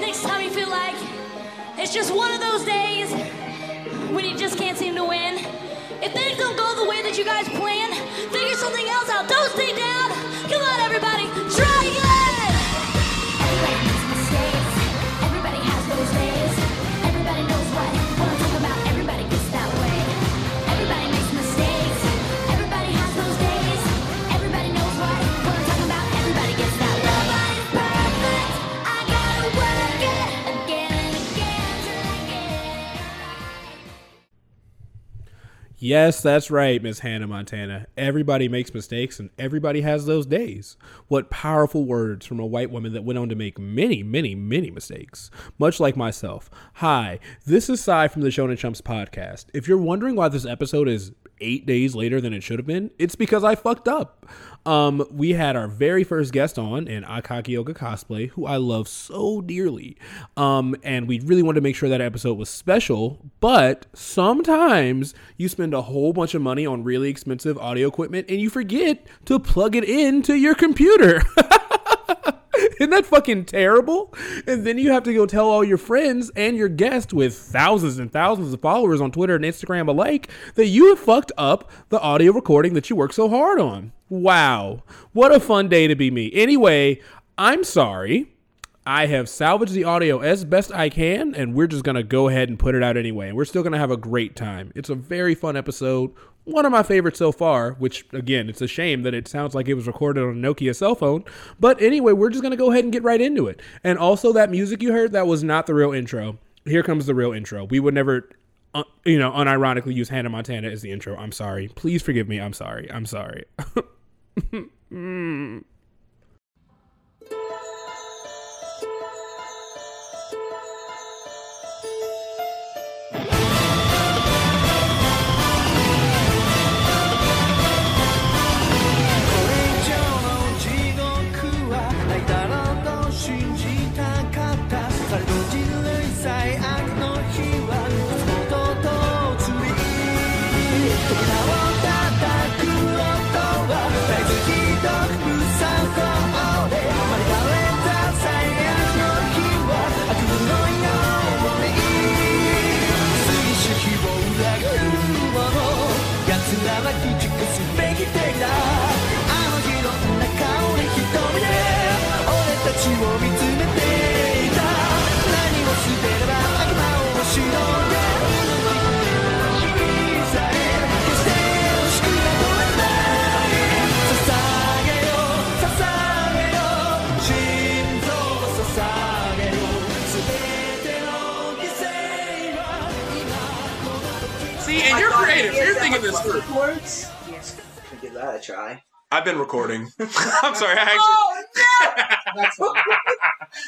next time you feel like it's just one of those days when you just can't seem to win. If things don't go the way that you guys plan, figure something else out. Don't stay down. Come on, everybody, try Yes, that's right, Miss Hannah Montana. Everybody makes mistakes and everybody has those days. What powerful words from a white woman that went on to make many, many, many mistakes, much like myself. Hi, this is Cy from the Shonen Chumps podcast. If you're wondering why this episode is eight days later than it should have been, it's because I fucked up. Um, we had our very first guest on in Akakioga Cosplay, who I love so dearly. Um, and we really wanted to make sure that episode was special, but sometimes you spend a whole bunch of money on really expensive audio equipment and you forget to plug it into your computer. Isn't that fucking terrible? And then you have to go tell all your friends and your guests with thousands and thousands of followers on Twitter and Instagram alike that you have fucked up the audio recording that you worked so hard on. Wow. What a fun day to be me. Anyway, I'm sorry. I have salvaged the audio as best I can, and we're just to go ahead and put it out anyway. And we're still to have a great time. It's a very fun episode. One of my favorites so far, which, again, it's a shame that it sounds like it was recorded on a Nokia cell phone. But anyway, we're just going to go ahead and get right into it. And also, that music you heard, that was not the real intro. Here comes the real intro. We would never, uh, you know, unironically use Hannah Montana as the intro. I'm sorry. Please forgive me. I'm sorry. I'm sorry.「こ creative. You're this through. Chords? Yes. Give that a try. I've been recording. I'm sorry. I actually, That's fine.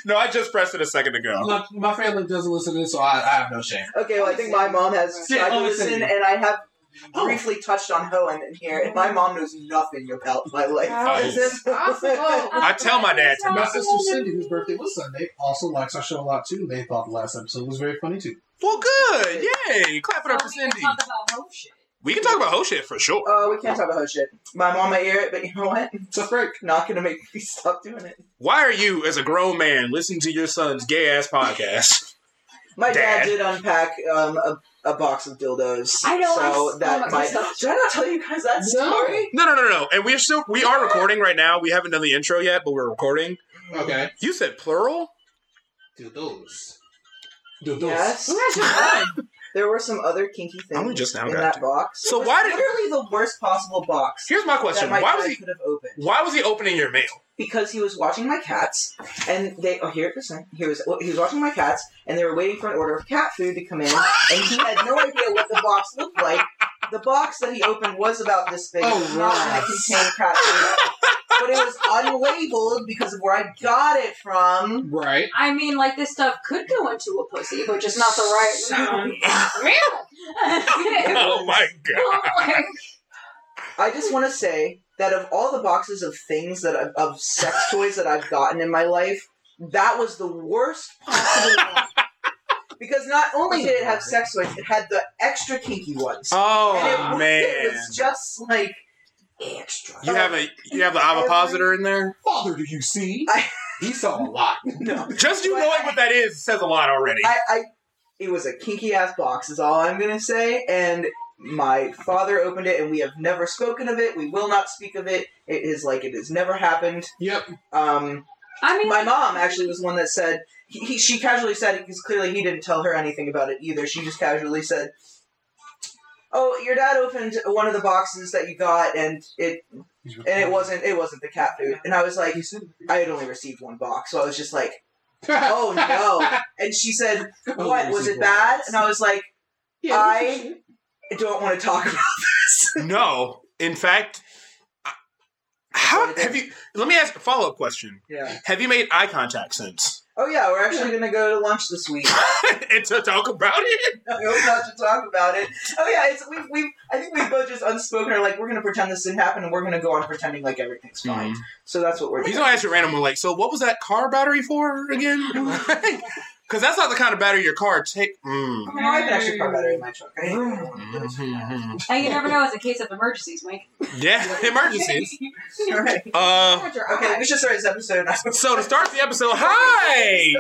no, I just pressed it a second ago. my, my family doesn't listen to this, so I, I have no shame. Okay, well, I think my mom has Yeah, tried to oh, listen, listen. and I have Oh. briefly touched on Hoenn in here, and my mom knows nothing about my life. How is I tell my dad to My sister Cindy, whose birthday was Sunday, also likes our show a lot too. They thought the last episode was very funny too. Well, good. Yay. Clap it up for Cindy. We can talk about whole shit for sure. Oh, we can't talk about her shit. My mom might hear it, but you know what? So break. Not gonna make me stop doing it. Why are you, as a grown man, listening to your son's gay ass podcast? My Dad. dad, did unpack um, a, a box of dildos. I know, So I saw that that might. stuff. Did I not tell you guys that No. story? No, no, no, no. And we're still, we are recording right now. We haven't done the intro yet, but we're recording. Okay. You said plural? Dildos. Dildos. Yes. There were some other kinky things Only just now in got that to. box. So It was why did- literally the worst possible box Here's my question. that my Why dad was he, could have opened? why was he opening your mail? because he was watching my cats, and they. Oh, here, listen. He was he was watching my cats, and they were waiting for an order of cat food to come in, and he had no idea what the box looked like. The box that he opened was about this big, Oh, It not going to contain cat food, but it was unlabeled because of where I got it from. Right. I mean, like this stuff could go into a pussy, but just not the right sound. Oh my god. I just want to say that of all the boxes of things that I've, of sex toys that I've gotten in my life, that was the worst possible one. Because not only did it have sex toys, it had the extra kinky ones. Oh and it, man. it was just like extra. You have a you have the ovipositor in there? Father, do you see? He saw a lot. No. Just you knowing what that is says a lot already. I, I it was a kinky ass box is all I'm gonna say, and my father opened it, and we have never spoken of it. We will not speak of it. It is like it has never happened. Yep. Um, I mean, my mom actually was one that said he, he she casually said it because clearly he didn't tell her anything about it either. She just casually said, "Oh, your dad opened one of the boxes that you got, and it and it wasn't it wasn't the cat food." And I was like, I had only received one box, so I was just like, "Oh no!" And she said, "What was it bad?" And I was like, I don't want to talk about this. no, in fact, how have you? Let me ask a follow up question. Yeah. Have you made eye contact since? Oh yeah, we're actually gonna go to lunch this week. and to talk about it? Hope not to talk about it. Oh yeah, it's we've we've I think we've both just unspoken are like we're gonna pretend this didn't happen and we're gonna go on pretending like everything's fine. Mm-hmm. So that's what we're He's doing. gonna ask you random, like, so what was that car battery for again? Because that's not the kind of battery your car take. Mm. I mean, I have an extra car battery in my truck. I Mhm. and you never know it's a case of emergencies, Mike. Yeah, emergencies. Alright. Uh, Okay, we should start this episode. so to start the episode, hi,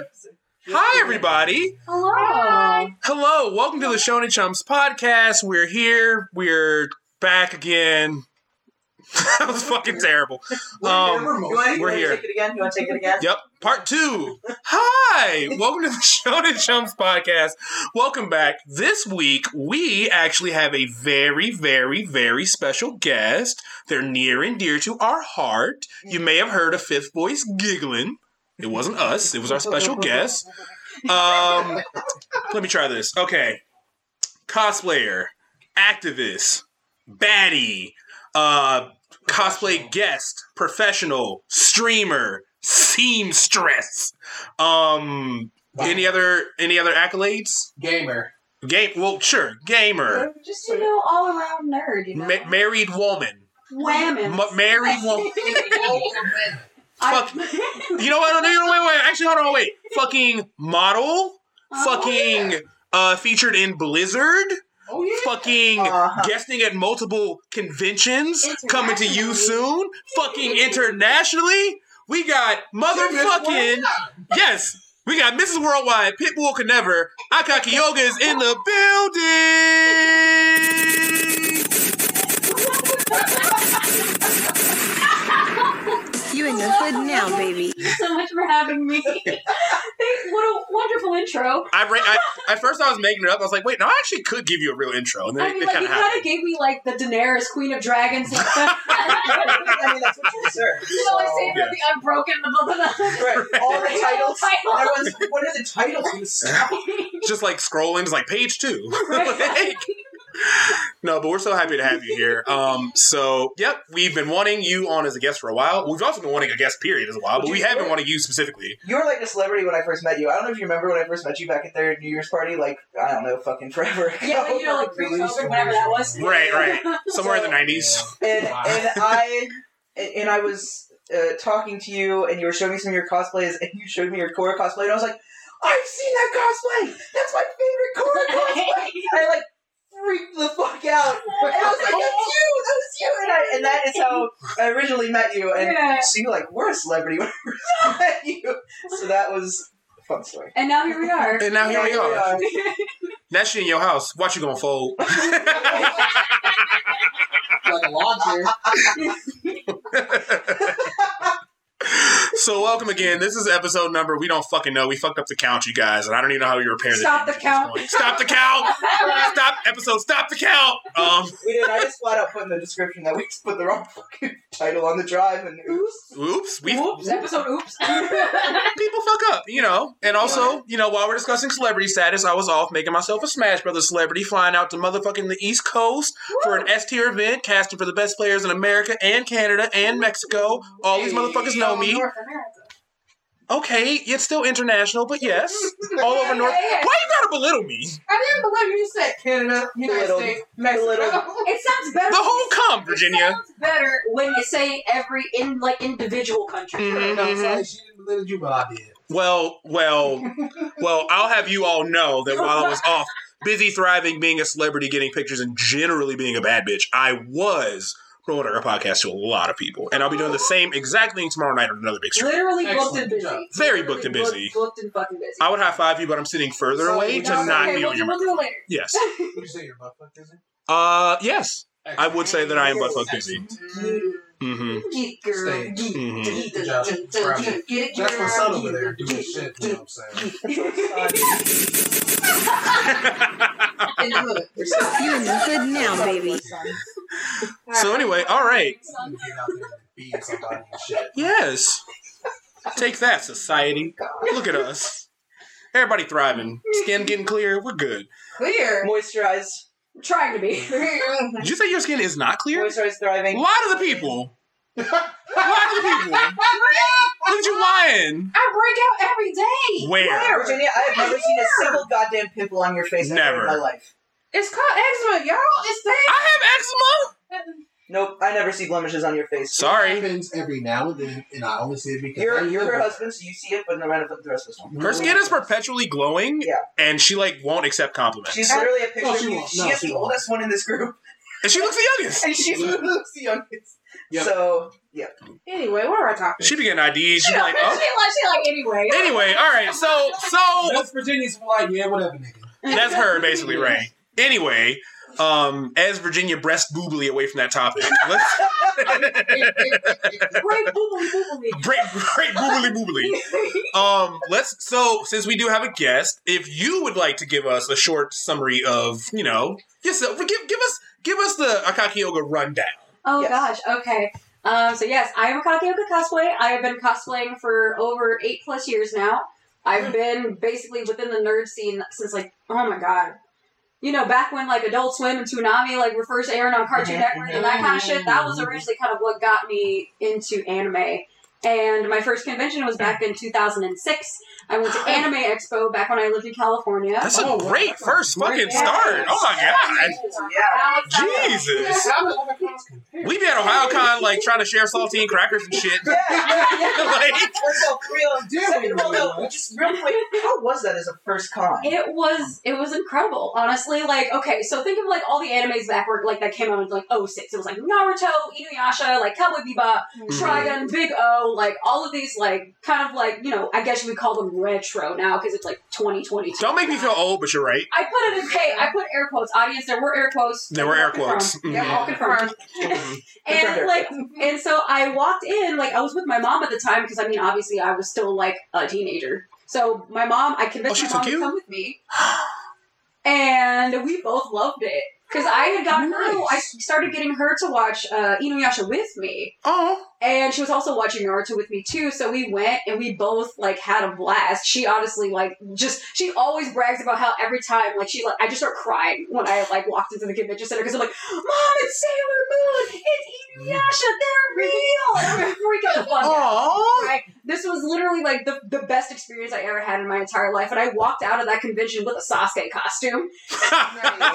hi everybody. Hello. Hello, welcome to the Shonen Chumps podcast. We're here. We're back again. that was fucking terrible. Um, you want, you we're want here. to take it again? You want to take it again? Yep, part two. Hi, welcome to the Shonen Chumps podcast. Welcome back. This week, we actually have a very, very, very special guest. They're near and dear to our heart. You may have heard a fifth voice giggling. It wasn't us, it was our special guest. Um, let me try this. Okay. Cosplayer, activist, baddie, uh, cosplay guest, professional, streamer, seamstress. Um, any other any other accolades? Gamer. Game. Well, sure, gamer, Just you know, all around nerd. You know, Ma- married woman, whamming. Ma- married woman. I- Fuck. You know what? No, no, no, wait, wait. Actually, hold on, wait. Fucking model. Oh, fucking uh, featured in Blizzard. Oh yeah. Fucking Uh-huh. guesting at multiple conventions. Coming to you soon. Fucking internationally. We got motherfucking yes. We got Mrs. Worldwide. Pitbull can never. Akakioga is in the building. You in the hood now, baby. Thank you so much for having me. Thank- what a wonderful intro. I, ra- I at first I was making it up. I was like, wait, no, I actually could give you a real intro, and then I it, mean, it like, kind you of kind of gave me like the Daenerys, Queen of Dragons. like, I mean, that's what you deserve. you know, like So- saying the unbroken, the blah, blah, blah. Right. All the titles. Title. Everyone's like, what are the titles? just like scrolling, it's like page two. Right. Like, no, but we're so happy to have you here. Um, so yep, we've been wanting you on as a guest for a while. We've also been wanting a guest period as a while, but we have been wanting you specifically. You were like a celebrity when I first met you. I don't know if you remember when I first met you back at their New Year's party, like, I don't know, fucking forever ago. yeah, like, you know, like pre-COVID, whatever that was. Right, right. Somewhere in the nineties. and Wow. and I and and I was uh, talking to you, and you were showing me some of your cosplays, and you showed me your Korra cosplay, and I was like, I've seen that cosplay. That's my favorite Korra cosplay. And I like freaked the fuck out, and I was like, that's oh. you, that's you, and I and that is how I originally met you, and Yeah. so you're like we're a celebrity when I met you, so that was a fun story. And now here we are. And now here we Yeah, are. yeah. That shit in your house. Watch you gonna fold. Like a lawn chair. So welcome again. This is episode number. We don't fucking know. We fucked up the count, you guys, and I don't even know how you repair this. Stop the at count. Stop the count. Stop episode. Stop the count. Um. We did. I just flat out put in the description that we just put the wrong fucking title on the drive, and oops. Oops. We Oops, episode oops. people fuck up, you know. And also, you know, while we're discussing celebrity status, I was off making myself a Smash Brothers celebrity, flying out to motherfucking the East Coast for an S tier event, casting for the best players in America and Canada and Mexico. All these motherfuckers know me. North America. Okay, it's still international, but yes, all over North. Why you gotta belittle me? I didn't believe you said Canada, United Belittled. States, Mexico. Belittled. It sounds better. The whole come, Virginia. It sounds better when you say every in like individual country. Mhm, No, it's she didn't believe you, but I did. Well, well, well, I'll have you all know that while I was off, busy thriving, being a celebrity, getting pictures, and generally being a bad bitch, I was Roll Order podcast to a lot of people, and I'll be doing the same exact thing tomorrow night on another big stream. Literally booked Excellent and busy. Very Literally booked and busy. Booked and fucking busy. I would high five you, but I'm sitting further So, away to it's not okay, be we'll, on do- your we'll do it later. Yes. Would you say you're butt fuck busy? Uh, yes. I would say that I am butt fuck busy. Excellent. Mm-hmm. Geek girl. Stay. Geek. Mhm. Geek. Good job. Proud of you. Get it, That's my girl. son over there doing shit. You know what I'm saying? In the hood. You're the hood now, baby. So anyway, all right. You get out there and beating somebody and shit. Yes. Take that, society. Look at us. Everybody thriving. Skin getting clear. We're good. Clear. Moisturize. Trying to be. Did you say your skin is not clear? Moisturize A lot of the people. A lot of the people. Look at you lying. I break out every day. Where? Virginia, I have never seen a single goddamn pimple on your face ever Never. in my life. It's called eczema, y'all. It's that. I have eczema. Nope, I never see blemishes on your face. It Sorry. happens every now and then, and I only see it because You're, you're live her with husband, so you see it, but no matter the rest of us don't. Her skin is perpetually glowing. Yeah. And she like won't accept compliments. She's literally a picture No, of she you. won't. She No, is she the won't. oldest one in this group, and she looks the youngest. and she looks the youngest. Yep. So, yeah. Anyway, what are our topics? She be getting IDs. She's She like, oh. like, oh. she like anyway. Anyway, all right. So, so West Virginia's like, yeah, whatever, nigga. That's her basically, right? Anyway, um, as Virginia breast boobly away from that topic, let's Great boobly boobly. great, great boobly boobly. Um, let's so since we do have a guest, if you would like to give us a short summary of you know yourself, give give us give us the Akakioga rundown. Oh Yes. gosh, okay. Um, so yes, I am Akakioga cosplay. I have been cosplaying for over eight plus years now. I've been basically within the nerd scene since like, oh my god. You know, back when like Adult Swim and Toonami like were first airing on Cartoon Network and that kind of shit, that was originally kind of what got me into anime. And my first convention was back in 2006. I went to Anime Expo back when I lived in California. That's a Oh, wow, great that's first fucking Yeah. start. Oh my god, Yeah. Jesus! How does other cons compare? We be at Ohayocon like trying to share saltine crackers and shit. Yeah, yeah, yeah. Like- First of all, real. Damn, Second of all, we though, know. just real quick, how was that as a first con? It was it was incredible, honestly. Like, okay, so think of like all the animes that were like that came out in like 06. It was like Naruto, Inuyasha, like Cowboy Bebop, mm-hmm. Trigun, Big O, like all of these like kind of like, you know, I guess you would call them retro now because it's like 2022. Don't make me feel old, but you're right. I put it in okay, I put air quotes. Audience, there were air quotes. There were air All confirmed. quotes. Yep, Mhm. all confirmed. And like and so I walked in, like I was with my mom at the time because I mean obviously I was still like a teenager. So my mom, I Oh, convinced she my mom took to come with me, and we both loved it because I had gotten her. I started getting her to watch uh, Inuyasha with me, Oh, and she was also watching Naruto with me too. So we went and we both like had a blast. She honestly like just she always brags about how every time like she like I just start crying when I like walked into the convention center because I'm like, Mom, it's Sailor Moon, it's Inuyasha, they're real, and I'm freaking the fuck out. oh. Right. This was literally like the, the best experience I ever had in my entire life. And I walked out of that convention with a Sasuke costume.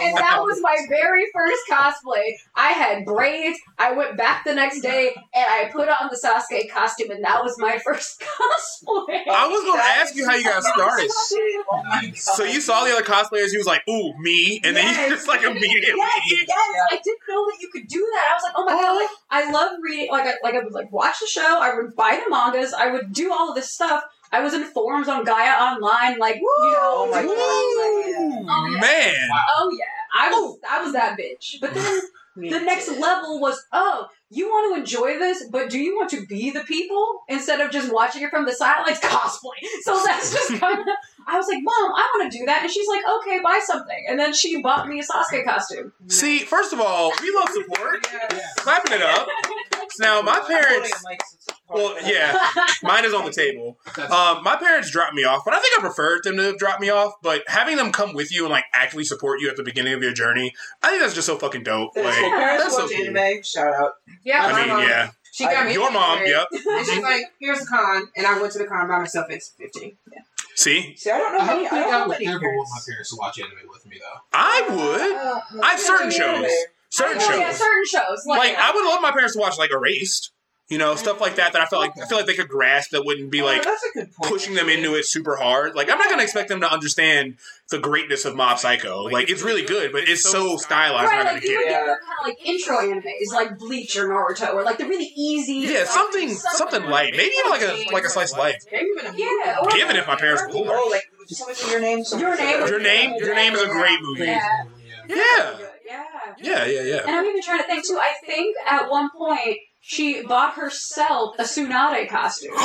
And that was my very first cosplay. I had braids. I went back the next day and I put on the Sasuke costume, and that was my first cosplay. I was gonna ask you how you got started. Oh. So you saw the other cosplayers, he was like, "Ooh, me," and then you just like immediately. Yes, yes, I didn't know that you could do that. I was like, oh my oh. god, like I love reading. Like I like I would like watch the show. I would buy the mangas. I would do all of this stuff. I was in forums on Gaia Online, like you know. Oh my God. all of it. Ooh, Oh, yeah. man. Oh yeah, I was oh. I was that bitch. But then Me the next level was, oh, you want to enjoy this, but do you want to be the people instead of just watching it from the side sidelines? Cosplay. So that's just kind of. I was like, Mom, I want to do that, and she's like, Okay, buy something, and then she bought me a Sasuke costume. See, first of all, we love support. Yeah. Clapping it up. Now, my parents. a mic since it's part Well, yeah, mine is on the table. Um, my parents dropped me off, but I think I preferred them to drop me off. But having them come with you and like actually support you at the beginning of your journey, I think that's just so fucking dope. That's Like, cool. Parents that's so watch cool. anime. Shout out. Yeah, I mean, mom. yeah, She got me. your mom. into. Yep. And she's like, "Here's a con," and I went to the con by myself at 15. See, See, I don't know I how don't many. think I I, don't would many ever want my parents. parents to watch anime with me though. I would. I have certain shows. Certain Oh, yeah, shows. certain shows. Like Like, I would love my parents to watch like Erased. You know, stuff like that that I felt like I feel like they could grasp that wouldn't be oh, like Oh, that's a good point. pushing them into it super hard. Like I'm not gonna expect them to understand the greatness of Mob Psycho. Like it's really good, but it's so stylized. Right, I'm not like gonna you get would it. get kind of like intro animes, like Bleach or Naruto, or like the really easy. Yeah, like, something something light. Maybe even like a like a slice of life. Yeah, or Given if my parents were cool. Oh, like something your name. Your Name. Your name, your name is a great movie. Yeah. Yeah, Yeah. yeah, yeah, yeah. And I'm even trying to think too. I think at one point she bought herself a Tsunade costume.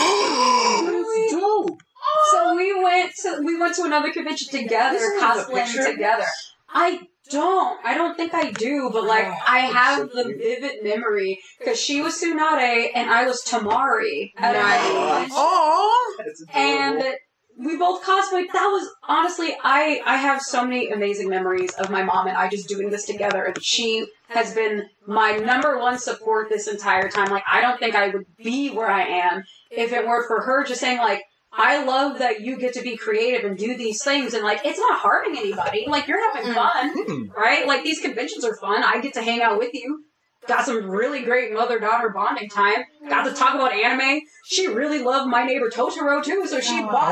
So we went to we went to another convention together, This is a cosplaying picture? together. I don't. I don't think I do, but like oh, I have the vivid memory because she was Tsunade and I was Temari. at a Nice. convention. Oh, That's and adorable. We both cosplayed. That was honestly, I I have so many amazing memories of my mom and I just doing this together, and she has been my number one support this entire time. Like I don't think I would be where I am if it weren't for her just saying like. I love that you get to be creative and do these things, and like it's not harming anybody. Like you're having mm-hmm. fun, right? Like these conventions are fun. I get to hang out with you. Got some really great mother daughter bonding time. Got to talk about anime. She really loved my neighbor Totoro too, so she oh. bought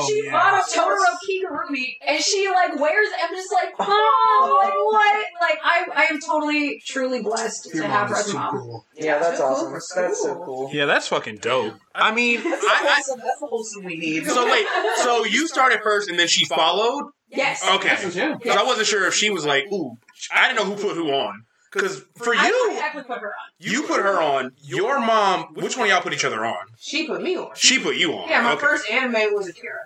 Oh, she yeah. bought a Totoro Kigurumi and she like wears it. I'm just like, oh, like what? Like I I am totally truly blessed Your to have mom her as mom. cool. Yeah, that's cool. awesome. That's so cool. yeah, that's fucking dope. I mean, That's I, wholesome. That's the wholesome we need. I so wait, so you started first and then she followed. Yes. Okay, That's what you- because I wasn't sure if she was like, ooh, I didn't know who put who on. Because for I you, would put her on. you put her on. Your mom, which one of y'all put each other on? She put me on. She put you on. Yeah, my okay. first anime was Akira.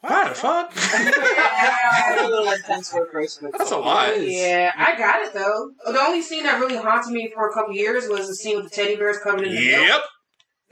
Why the fuck? That's a little intense for a person. That's a lot. Yeah, I got it though. The only scene that really haunted me for a couple years was the scene with the teddy bears covered in the milk. Yep.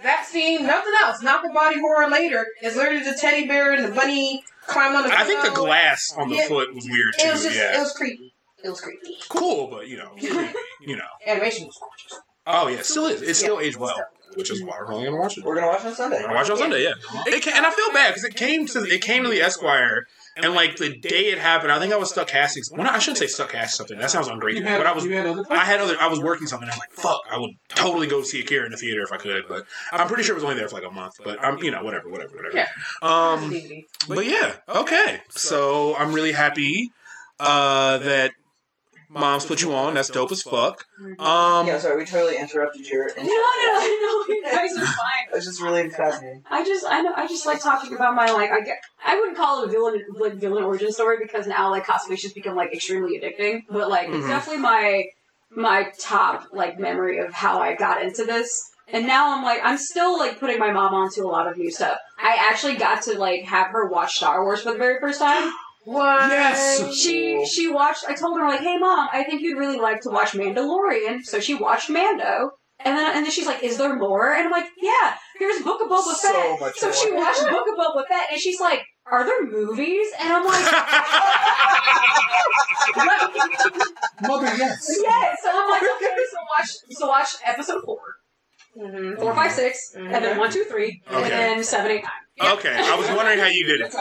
That scene, nothing else, not the body horror later. It's literally the teddy bear and the bunny climb on the. I think the glass on the Yeah. foot was weird It was too. yeah. it was creepy. It was creepy. Cool, but you know, you know. Animation was gorgeous. Oh yeah, it still is. It still aged well, which is why we're only gonna watch it. We're gonna watch it on Sunday. We're gonna watch it on Sunday. Yeah. It ca- and I feel bad because it came to it came to the Esquire. And like the day it happened, I think I was stuck casting. Well, I shouldn't say stuck casting something. That sounds ungrateful. But I was you I had other. I was working something. I'm like, fuck. I would totally go see Akira in the theater if I could, but I'm pretty sure it was only there for like a month. But I'm, you know, whatever, whatever, whatever. Yeah. Um. But yeah. Okay. So I'm really happy uh, that mom's put you on. That's dope as fuck. Um. Yeah, sorry, we totally interrupted your. No, no, no, no, you guys are fine. It's just really fascinating. I just, I know, I just like talking about my like, I get, I wouldn't call it a villain, like villain origin story because now like cosplay's just become like extremely addicting. But like, it's Mhm. definitely my, my top like memory of how I got into this. And now I'm like, I'm still like putting my mom onto a lot of new stuff. I actually got to like have her watch Star Wars for the very first time. What? Yes! She she watched. I told her like, "Hey, mom, I think you'd really like to watch Mandalorian." So she watched Mando, and then and then she's like, "Is there more?" And I'm like, "Yeah, here's Book of Boba So Fett." much so she watched Book of Boba Fett, and she's like, "Are there movies?" And I'm like, Mother, yes. Yes. So I'm like, "Okay, so watch so watch episode four, Mm-hmm. four, five, six, and then one, two, three, and Okay. then seven, eight, nine. Okay. I was wondering how you did it.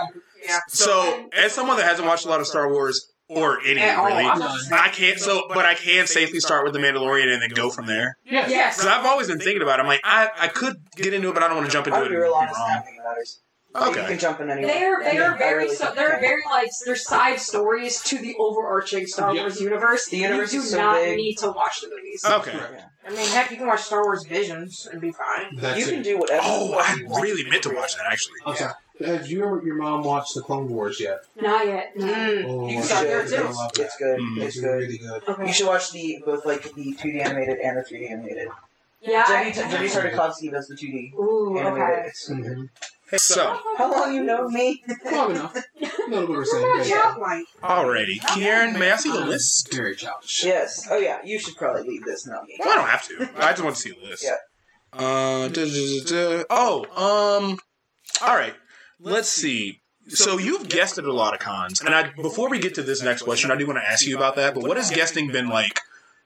Yeah. So, as someone that hasn't watched a lot of Star Wars or any really, I'm not- I can't. So, but I can safely start with the Mandalorian and then go from there. Yes. Yes. Because I've always been thinking about. it. I'm like, I, I could get into it, but I don't want to jump into I'll it. be and real be honest. wrong. Nothing matters. You can jump in anywhere. They're they are very really so they're very like they're side stories to the overarching Star Yeah. Wars universe. The universe you is do so not big. need to watch the movies. Okay. I mean, heck, you can watch Star Wars Visions and be fine. That's You can it. do whatever. Oh, the fuck I you want really meant to watch that actually. I'm sorry. Have you or your mom watched the Clone Wars yet? Not yet. No. Mm. Oh, You my can start there too. you're gonna love that. It's good. Mm. It's It's good. really good. Okay. You should watch the both like the 2D animated and the 3D animated. Yeah. Jenny, I- Genndy Tartakovsky does the 2D Ooh. animated. Okay. It's so Mm-hmm. good. So, How long you know me? Long enough. A little bit of same Watch thing. out, like. alrighty, Kieran, may I see the list? Very childish. Yes. Oh yeah. You should probably leave this, not me. Well, I don't have to. I just want to see the list. Yeah. Uh, duh, duh, duh, duh. oh, um, all right. Let's see. So you've guested at a lot of cons, and I before we get to this next question, I do want to ask you about that. But what has guesting been like,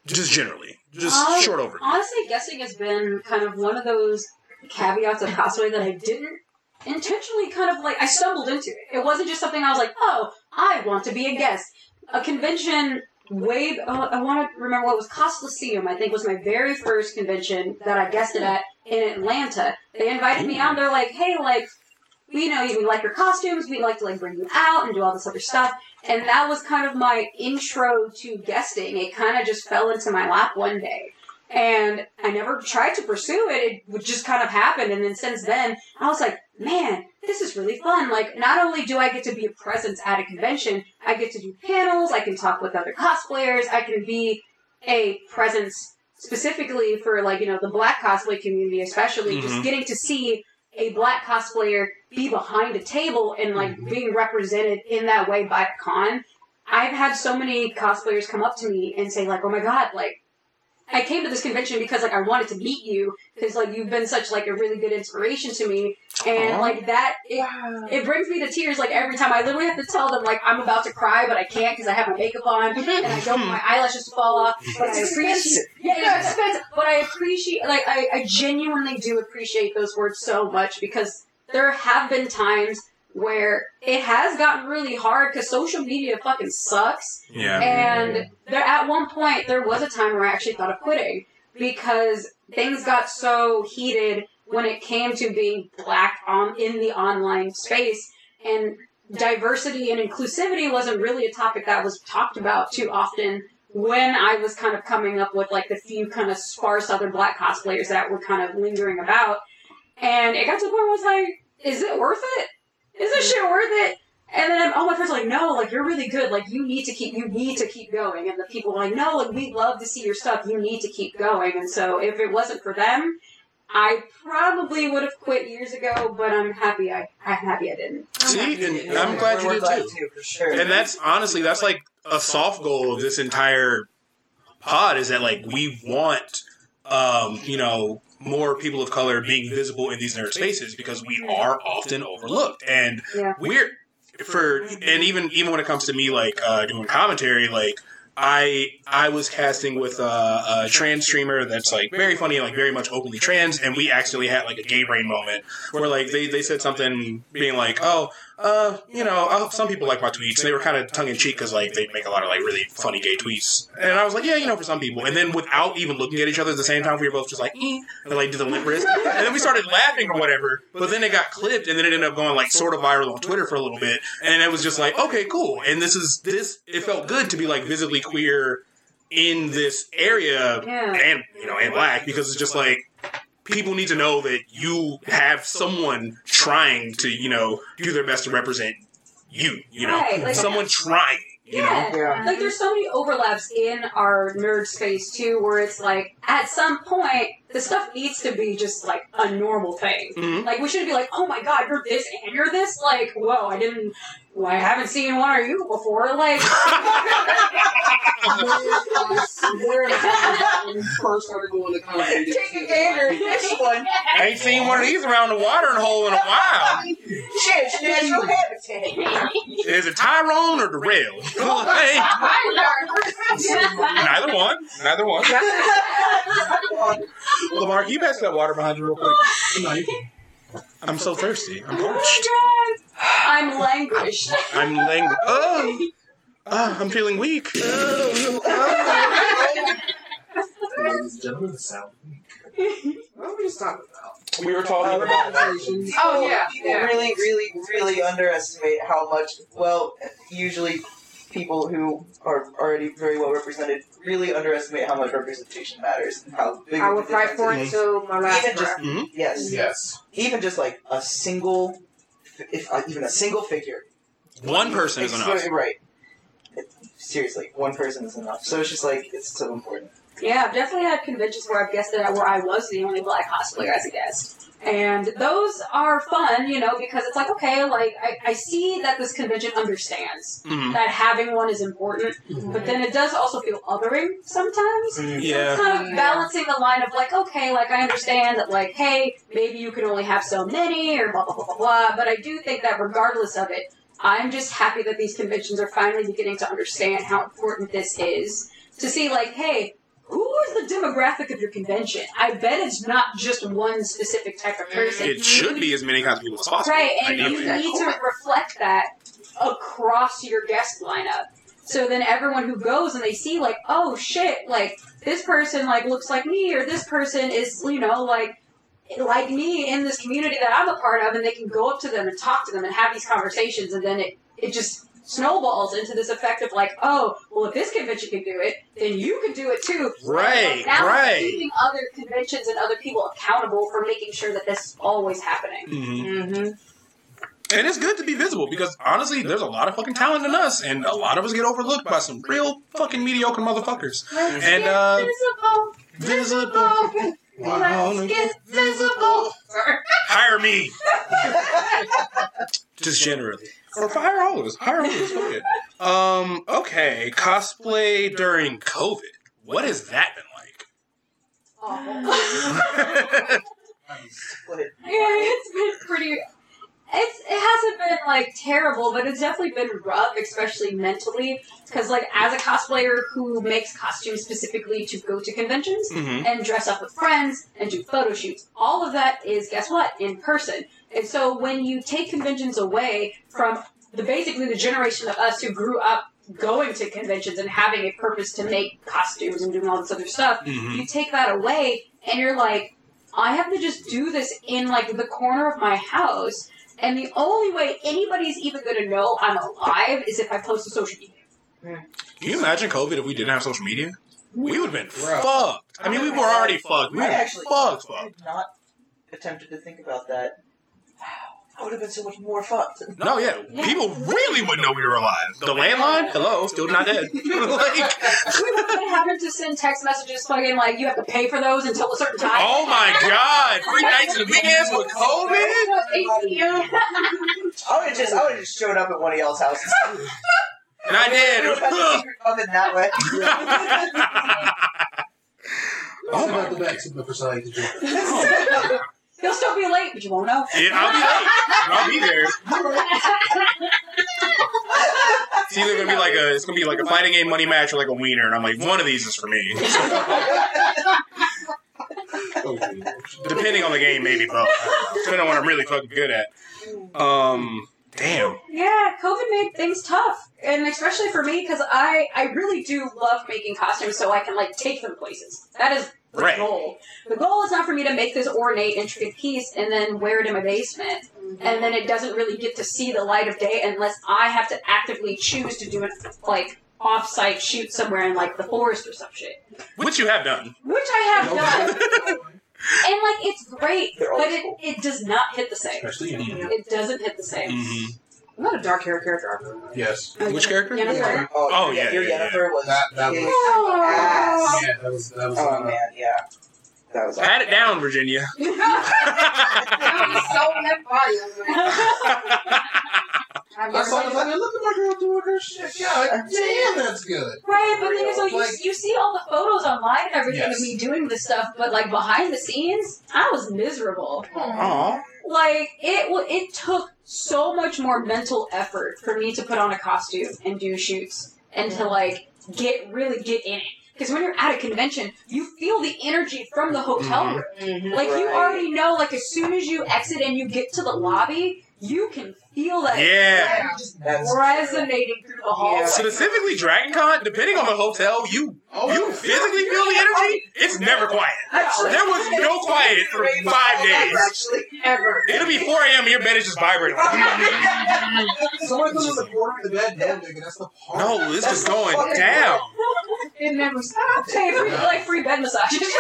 just generally, just short over? Honestly, guessing has been kind of one of those caveats of cosplay that I didn't intentionally kind of like. I stumbled into it. It wasn't just something I was like, oh, I want to be a guest. A convention way. Uh, I want to remember what was. Cosmoseum, I think, was my very first convention that I guested at in Atlanta. They invited me out. They're like, "Hey, like, we know we like your costumes. We'd like to like bring you out and do all this other stuff." And that was kind of my intro to guesting. It kind of just fell into my lap one day. And I never tried to pursue it. It would just kind of happen. And then since then, I was like, man, this is really fun. Like, not only do I get to be a presence at a convention, I get to do panels, I can talk with other cosplayers, I can be a presence specifically for, like, you know, the black cosplay community, especially Mhm. just getting to see a black cosplayer be behind a table and, like, mm-hmm. being represented in that way by a con. I've had so many cosplayers come up to me and say, like, oh my god, like, I came to this convention because like I wanted to meet you because like you've been such like a really good inspiration to me. And Aw. like that it, it brings me to tears like every time. I literally have to tell them like I'm about to cry but I can't because I have my makeup on and I don't want my eyelashes to fall off. But I It's appreciate expensive. yeah it's expensive. But I appreciate like I, I genuinely do appreciate those words so much because there have been times where it has gotten really hard because social media fucking sucks Yeah. and there, at one point, there was a time where I actually thought of quitting because things got so heated when it came to being black on in the online space, and diversity and inclusivity wasn't really a topic that was talked about too often. When I was kind of coming up with like the few kind of sparse other black cosplayers that were kind of lingering about, and it got to the point where I was like, "Is it worth it? Is this shit worth it?" And then all my friends are like, no, like you're really good. Like you need to keep, you need to keep going. And the people are like, no, like we love to see your stuff. You need to keep going. And so if it wasn't for them, I probably would have quit years ago. But I'm happy. I, I'm happy I didn't. See, and I'm glad you did glad too. for sure. And that's honestly, that's like a soft goal of this entire pod is that like we want, um, you know, more people of color being visible in these nerd spaces because we are often overlooked and Yeah. we're for and even even when it comes to me like uh, doing commentary like I I was casting with a, a trans streamer that's like very funny and like very much openly trans, and we actually had like a gay brain moment where like they, they said something being like, oh, uh, you know, uh, some people like my tweets. And they were kind of tongue in cheek because like they make a lot of like really funny gay tweets, and I was like, yeah, you know, for some people. And then without even looking at each other at the same time, we were both just like, eh, and like did the lip wrist, and then we started laughing or whatever. But then it got clipped, and then it ended up going like sort of viral on Twitter for a little bit, and it was just like, okay, cool. And this is this. It felt good to be like visibly queer in this area Yeah. and you know and black because it's just like people need to know that you have someone trying to you know do their best to represent you you know Right, like- someone trying you know Yeah. Like there's so many overlaps in our nerd space too, where it's like at some point the stuff needs to be just like a normal thing. Mhm. Like we shouldn't be like, oh my god, you're this and you're this. Like, whoa, I didn't, well, I haven't seen one of you before. Like, first started going to comedy. Take a gander. This one. I ain't seen one of these around the watering hole in a while Shit, natural habitat. is it Tyrone or Darrell Like, neither one neither one Lamar can you pass that water behind you real quick No, you can. I'm so thirsty I'm parched I'm languished. I'm lang- oh Ah, I'm feeling weak Ladies and gentlemen, the sound. What were we just talking about? we were talking about Oh, yeah, People yeah. really, really, really underestimate how much. Well, usually people who are already very well represented really underestimate how much representation matters and how big. I of a will fight for it difference until my last Even just- breath. is. Yes, Yes. even just like a single, if uh, even a single figure. one person is enough Right. It- seriously, one person is enough. So it's just like it's so important. Yeah, I've definitely had conventions where I've guested at where I was the only black cosplayer as a guest. And those are fun, you know, because it's like, okay, like, I, I see that this convention understands Mhm. that having one is important, but then it does also feel othering sometimes. So yeah it's kind of balancing the line of like, okay, like I understand that like, hey, maybe you can only have so many or blah blah blah blah blah. But I do think that regardless of it, I'm just happy that these conventions are finally beginning to understand how important this is. To see like, hey, who is the demographic of your convention? I bet it's not just one specific type of mm. person. it should be as many kinds of people as possible Right, and you ideally. need to reflect that across your guest lineup. So then everyone who goes and they see like, oh shit, like this person like looks like me or this person is you know like like me in this community that I'm a part of, and they can go up to them and talk to them and have these conversations, and then it it just snowballs into this effect of like, oh, well, if this convention can do it, then you can do it too. Right, now right. Keeping other conventions and other people accountable for making sure that this is always happening. Mhm. Mm-hmm. And it's good to be visible because honestly, there's a lot of fucking talent in us, and a lot of us get overlooked by some real fucking mediocre motherfuckers. And uh, visible, visible. Let's get visible. hire me. Just generally. Or hire all of us. Hire all of us. It. Um, okay. Cosplay during COVID. What has that been like? Yeah, it's been pretty. It's, it hasn't been like terrible, but it's definitely been rough, especially mentally. Because like as a cosplayer who makes costumes specifically to go to conventions Mhm. and dress up with friends and do photo shoots, all of that is guess what in person. And so when you take conventions away from the basically the generation of us who grew up going to conventions and having a purpose to make costumes and doing all this other stuff, Mhm. you take that away and you're like, I have to just do this in like the corner of my house, and the only way anybody's even going to know I'm alive is if I post to social media. Can you imagine COVID if we didn't have social media? We would have been Bruh. fucked. I mean, we were already fucked. We were actually fucked, I fucked. had not attempted to think about that. I would have been so much more fucked. No, yeah. People really wouldn't know we were alive. The landline? Hello, still not dead. like, we would have to send text messages fucking like you have to pay for those until a certain time. oh my god. Free nights and weekends with COVID? COVID? I would have just, I would have just showed up at one of y'all's houses. And I We would have had a did. secret oven that way. Oh Sit my- out the back, sit for somebody to drink. He'll still be late, but you won't know. Yeah, I'll be late. I'll be there. It's either gonna be like a it's gonna be like a fighting game money match or like a wiener, and I'm like, one of these is for me. Depending on the game, maybe both. Depending on what I'm really fucking good at. Um damn. Yeah, COVID made things tough, and especially for me because I I really do love making costumes, so I can like take them places. That is the Right. goal. The goal is not for me to make this ornate, intricate piece and then wear it in my basement, and then it doesn't really get to see the light of day unless I have to actively choose to do it like off-site shoot somewhere in like the forest or some shit, Which you have done. which I have done. And like it's great, but it, it does not hit the same. Especially in It doesn't hit the same. hmm I'm not a dark hair character. Yes. Which character? Yennefer. Oh, Oh, yeah, yeah, your yeah, Yennefer was That- that was- kick ass. Yeah, that was that was. Oh uh, man, yeah, that was. Pat it down, Virginia. I saw the like, look at my girl doing her shit. Yeah, like, damn, that's good. Right, but the thing is, though, you, Like- you see all the photos online and everything Yes. of me doing this stuff, but like behind the scenes, I was miserable. Aw. Like it, wa- it took so much more mental effort for me to put on a costume and do shoots and to like get really get in it. Because when you're at a convention, you feel the energy from the hotel Mhm. room. Mhm, Like you already know, like as soon as you exit and you get to the lobby, you can feel that Yeah. just That's resonating through the halls. Yeah. Specifically Dragon Con, depending on the hotel, you Oh, you physically feel the energy, oh, it's never quiet. There was no quiet for five days. Actually, ever. It'll be 4 a.m. and your bed is just vibrating. Someone goes in the corner of the bed. No, nigga, that's the part. No, this is going down. It never stops. Hey, free, like free bed massages.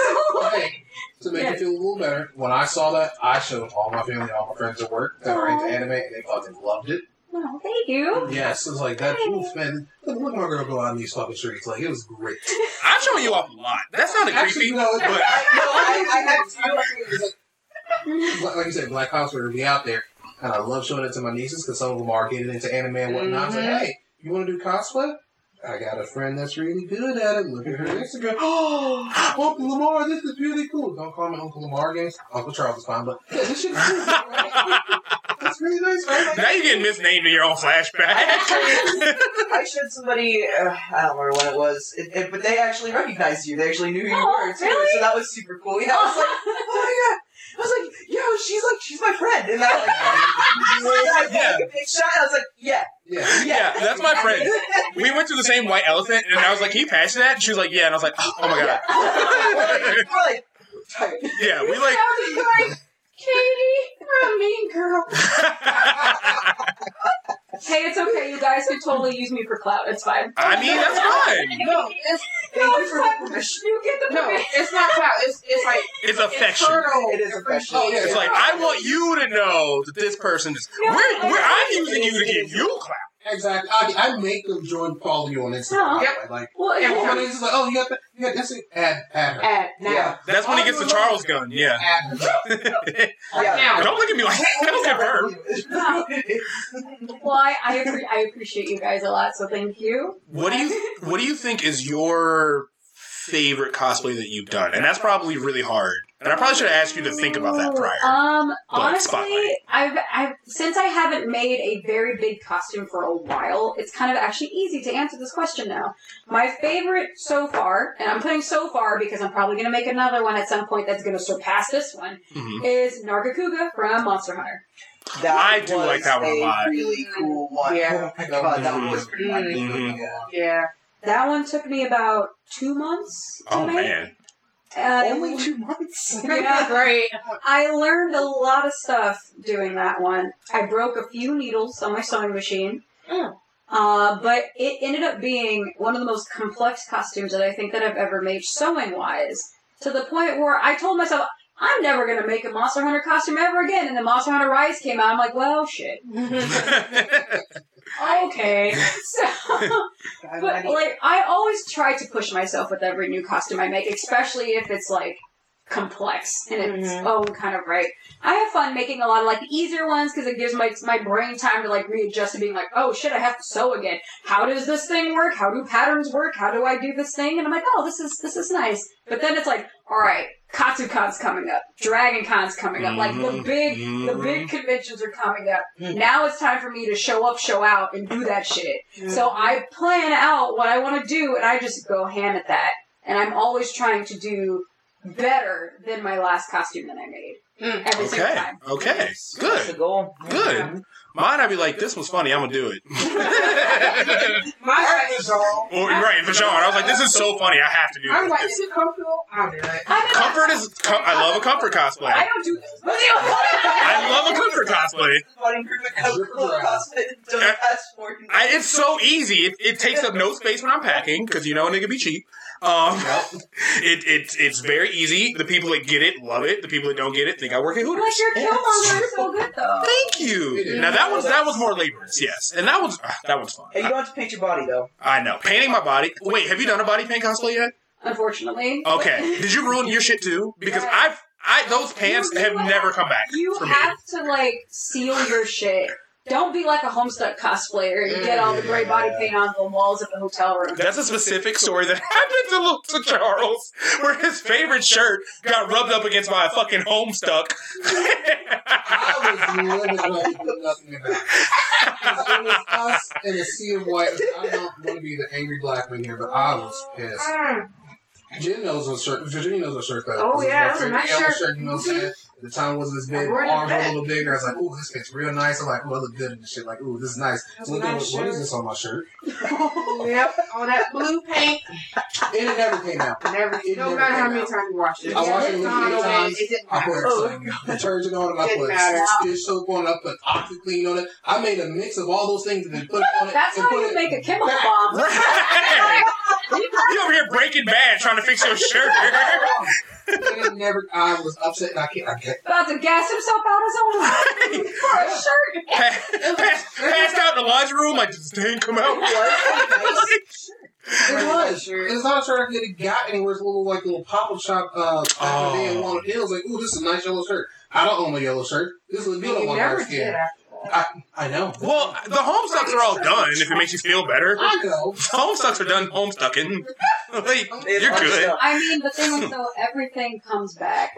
Hey, to make Yeah. it feel a little better, when I saw that, I showed all my family, all my friends at work that are into anime, and they fucking loved it. oh, thank you. Yes, it was like that. Oof, man, look, look at my girl go out in these fucking streets. Like it was great. I'm showing you off a lot. That sounded Actually, creepy, no, it- but no, I, I had like like you said, Black House would be out there, and I love showing it to my nieces because some of them are getting into anime and whatnot. I was like, mm-hmm. hey, you want to do cosplay? I got a friend that's really good at it. Look at her Instagram. Oh, Uncle Lamar, this is really cool. Don't call me Uncle Lamar games. Uncle Charles is fine, but yeah, this is cool. Right? That's really nice, right? now you're getting misnamed in your own flashback. I showed somebody, uh, I don't remember when it was, it, it, but they actually recognized you. They actually knew who you Oh, were too. really? So that was super cool. Yeah, I was like, oh my god. I was like, yo, she's like, she's my friend. And I like, yeah, Yeah. Like a big shot. I was like, yeah, Yeah. Yeah, that's my friend. We went to the same white elephant, and I was like, "He passed that?" And she was like, "Yeah," and I was like, "Oh, oh my god." We're like. Yeah, we like. Sounded like Cady from Mean Girl. Hey, it's okay. You guys can totally use me for clout. It's fine. I mean, that's fine. No, it's No, Thank you it's for fine. the permission. You get the no, permission. it's not clout. It's it's like It's affection. internal. It is affection. Oh, yeah. It's like I want you to know that this person is. We're, we're, I'm using you to give you clout. Exactly. I, I make them join follow you on Instagram. Oh. Yep. Like, Well, Yeah, if- oh, my name's like, oh, you got that? You got that's it. Add, add her. Add now. Yeah. That's when he gets the Charles gun. Yeah. Add her. Yeah. Now. Don't look at me like don't confirm. well, I I, appre- I appreciate you guys a lot, so thank you. What do you What do you think is your favorite cosplay that you've done? And that's probably really hard. And I probably should have asked you to think about that prior. Um, Like, honestly, spotlight. I've, I've since I haven't made a very big costume for a while, it's kind of actually easy to answer this question now. My favorite so far, and I'm putting so far because I'm probably going to make another one at some point that's going to surpass this one, Mhm. is Nargacuga from Monster Hunter. That I do like that one a lot. Really cool one. Yeah. Oh my god, that was pretty Mhm. Yeah. Yeah. That one took me about two months to Oh make. man. Uh, Only two months. Yeah. Right. I learned a lot of stuff doing that one. I broke a few needles on my sewing machine. Mm. Uh, but it ended up being one of the most complex costumes that I think that I've ever made sewing wise. To the point where I told myself, I'm never gonna make a Monster Hunter costume ever again. And then Monster Hunter Rise came out. I'm like, well, shit. Okay. so, but like, I always try to push myself with every new costume I make, especially if it's like complex in its Mhm. own kind of right. I have fun making a lot of like the easier ones because it gives my my brain time to like readjust to being like, oh shit, I have to sew again. How does this thing work? How do patterns work? How do I do this thing? And I'm like, oh, this is this is nice. But then it's like, all right, KatsuCon's coming up, Dragon Con's coming up, like the Mhm. big the big conventions are coming up. Now it's time for me to show up, show out, and do that shit. Mm-hmm. So I plan out what I want to do, and I just go ham at that. And I'm always trying to do better than my last costume that I made Mm. every single Okay. time. Okay. That's the Good. goal. Good. Mine, I'd be like, this was funny. I'm gonna do it. My is all. Or, right, for sure. I was like, this is so funny. I have to do I'm it. like, is it comfortable? I'll do it. I mean, Comfort is. Com- I love a comfort cosplay. I don't do this. I love a comfort cosplay. Funny group of cosplay don't ask for it. I, it's so easy. It, it takes up no space when I'm packing because you know a nigga be cheap. Um, it, it it's very easy. The people that get it love it. The people that don't get it think I work at Hooters. Like your Killmonger is so good though. Thank you. Now that was that was more laborious, yes, and that was ah, that one's fun. Hey, you don't have to paint your body though. I know painting my body. Wait, have you done a body paint cosplay yet? Unfortunately. Okay. Did you ruin your shit too? Because I've I those pants You- have you never come back You for me. have to like seal your shit. Don't be like a Homestuck cosplayer and get all the gray body paint on the walls of the hotel room. That's a specific story that happened to Luke to Charles, where his favorite shirt got rubbed up against by a fucking homestuck. I was livid when I did nothing about it. 'Cause It was us in a sea of white. I don't want to be the angry black man here, but I was pissed. Mm. Jen knows what shirt. Virginia knows what shirt that Oh, yeah, my that's a favorite nice shirt. You know what I'm saying? At the time wasn't as big. I wore it in Arms were a little bigger. I was like, ooh, this fit's real nice. I'm like, ooh, I look good in this shit. Like, ooh, this is nice. That's Look nice what, what is this on my shirt? Yep, on that blue paint. And it never came out. Never, It no never matter how many times you watched it. I watched it It's many not on times. It didn't I put matter. some detergent on it. I put matter. dish soap on it. I put OxiClean on it. I made a mix of all those things and then put it on it. That's and how put you it make a chemical back. bomb. You over here breaking bad trying to fix your shirt. And never. I was upset. And I can't. I can't. About to gas himself out his own for a shirt. Pa- pass- passed out in the laundry room like, does the stain come out? It was. It's not a shirt I could have got anywhere. It's a little like a little pop up shop uh, back in the day in Oh. Walnut Hills. Like, ooh, this is a nice yellow shirt. I don't own a yellow shirt. This is a You on my never did. after I, I know. well, the homestucks are all done if it makes you feel better. I know. The homestucks are done homestucking. like, you're good. I mean, the thing is, though, everything comes back.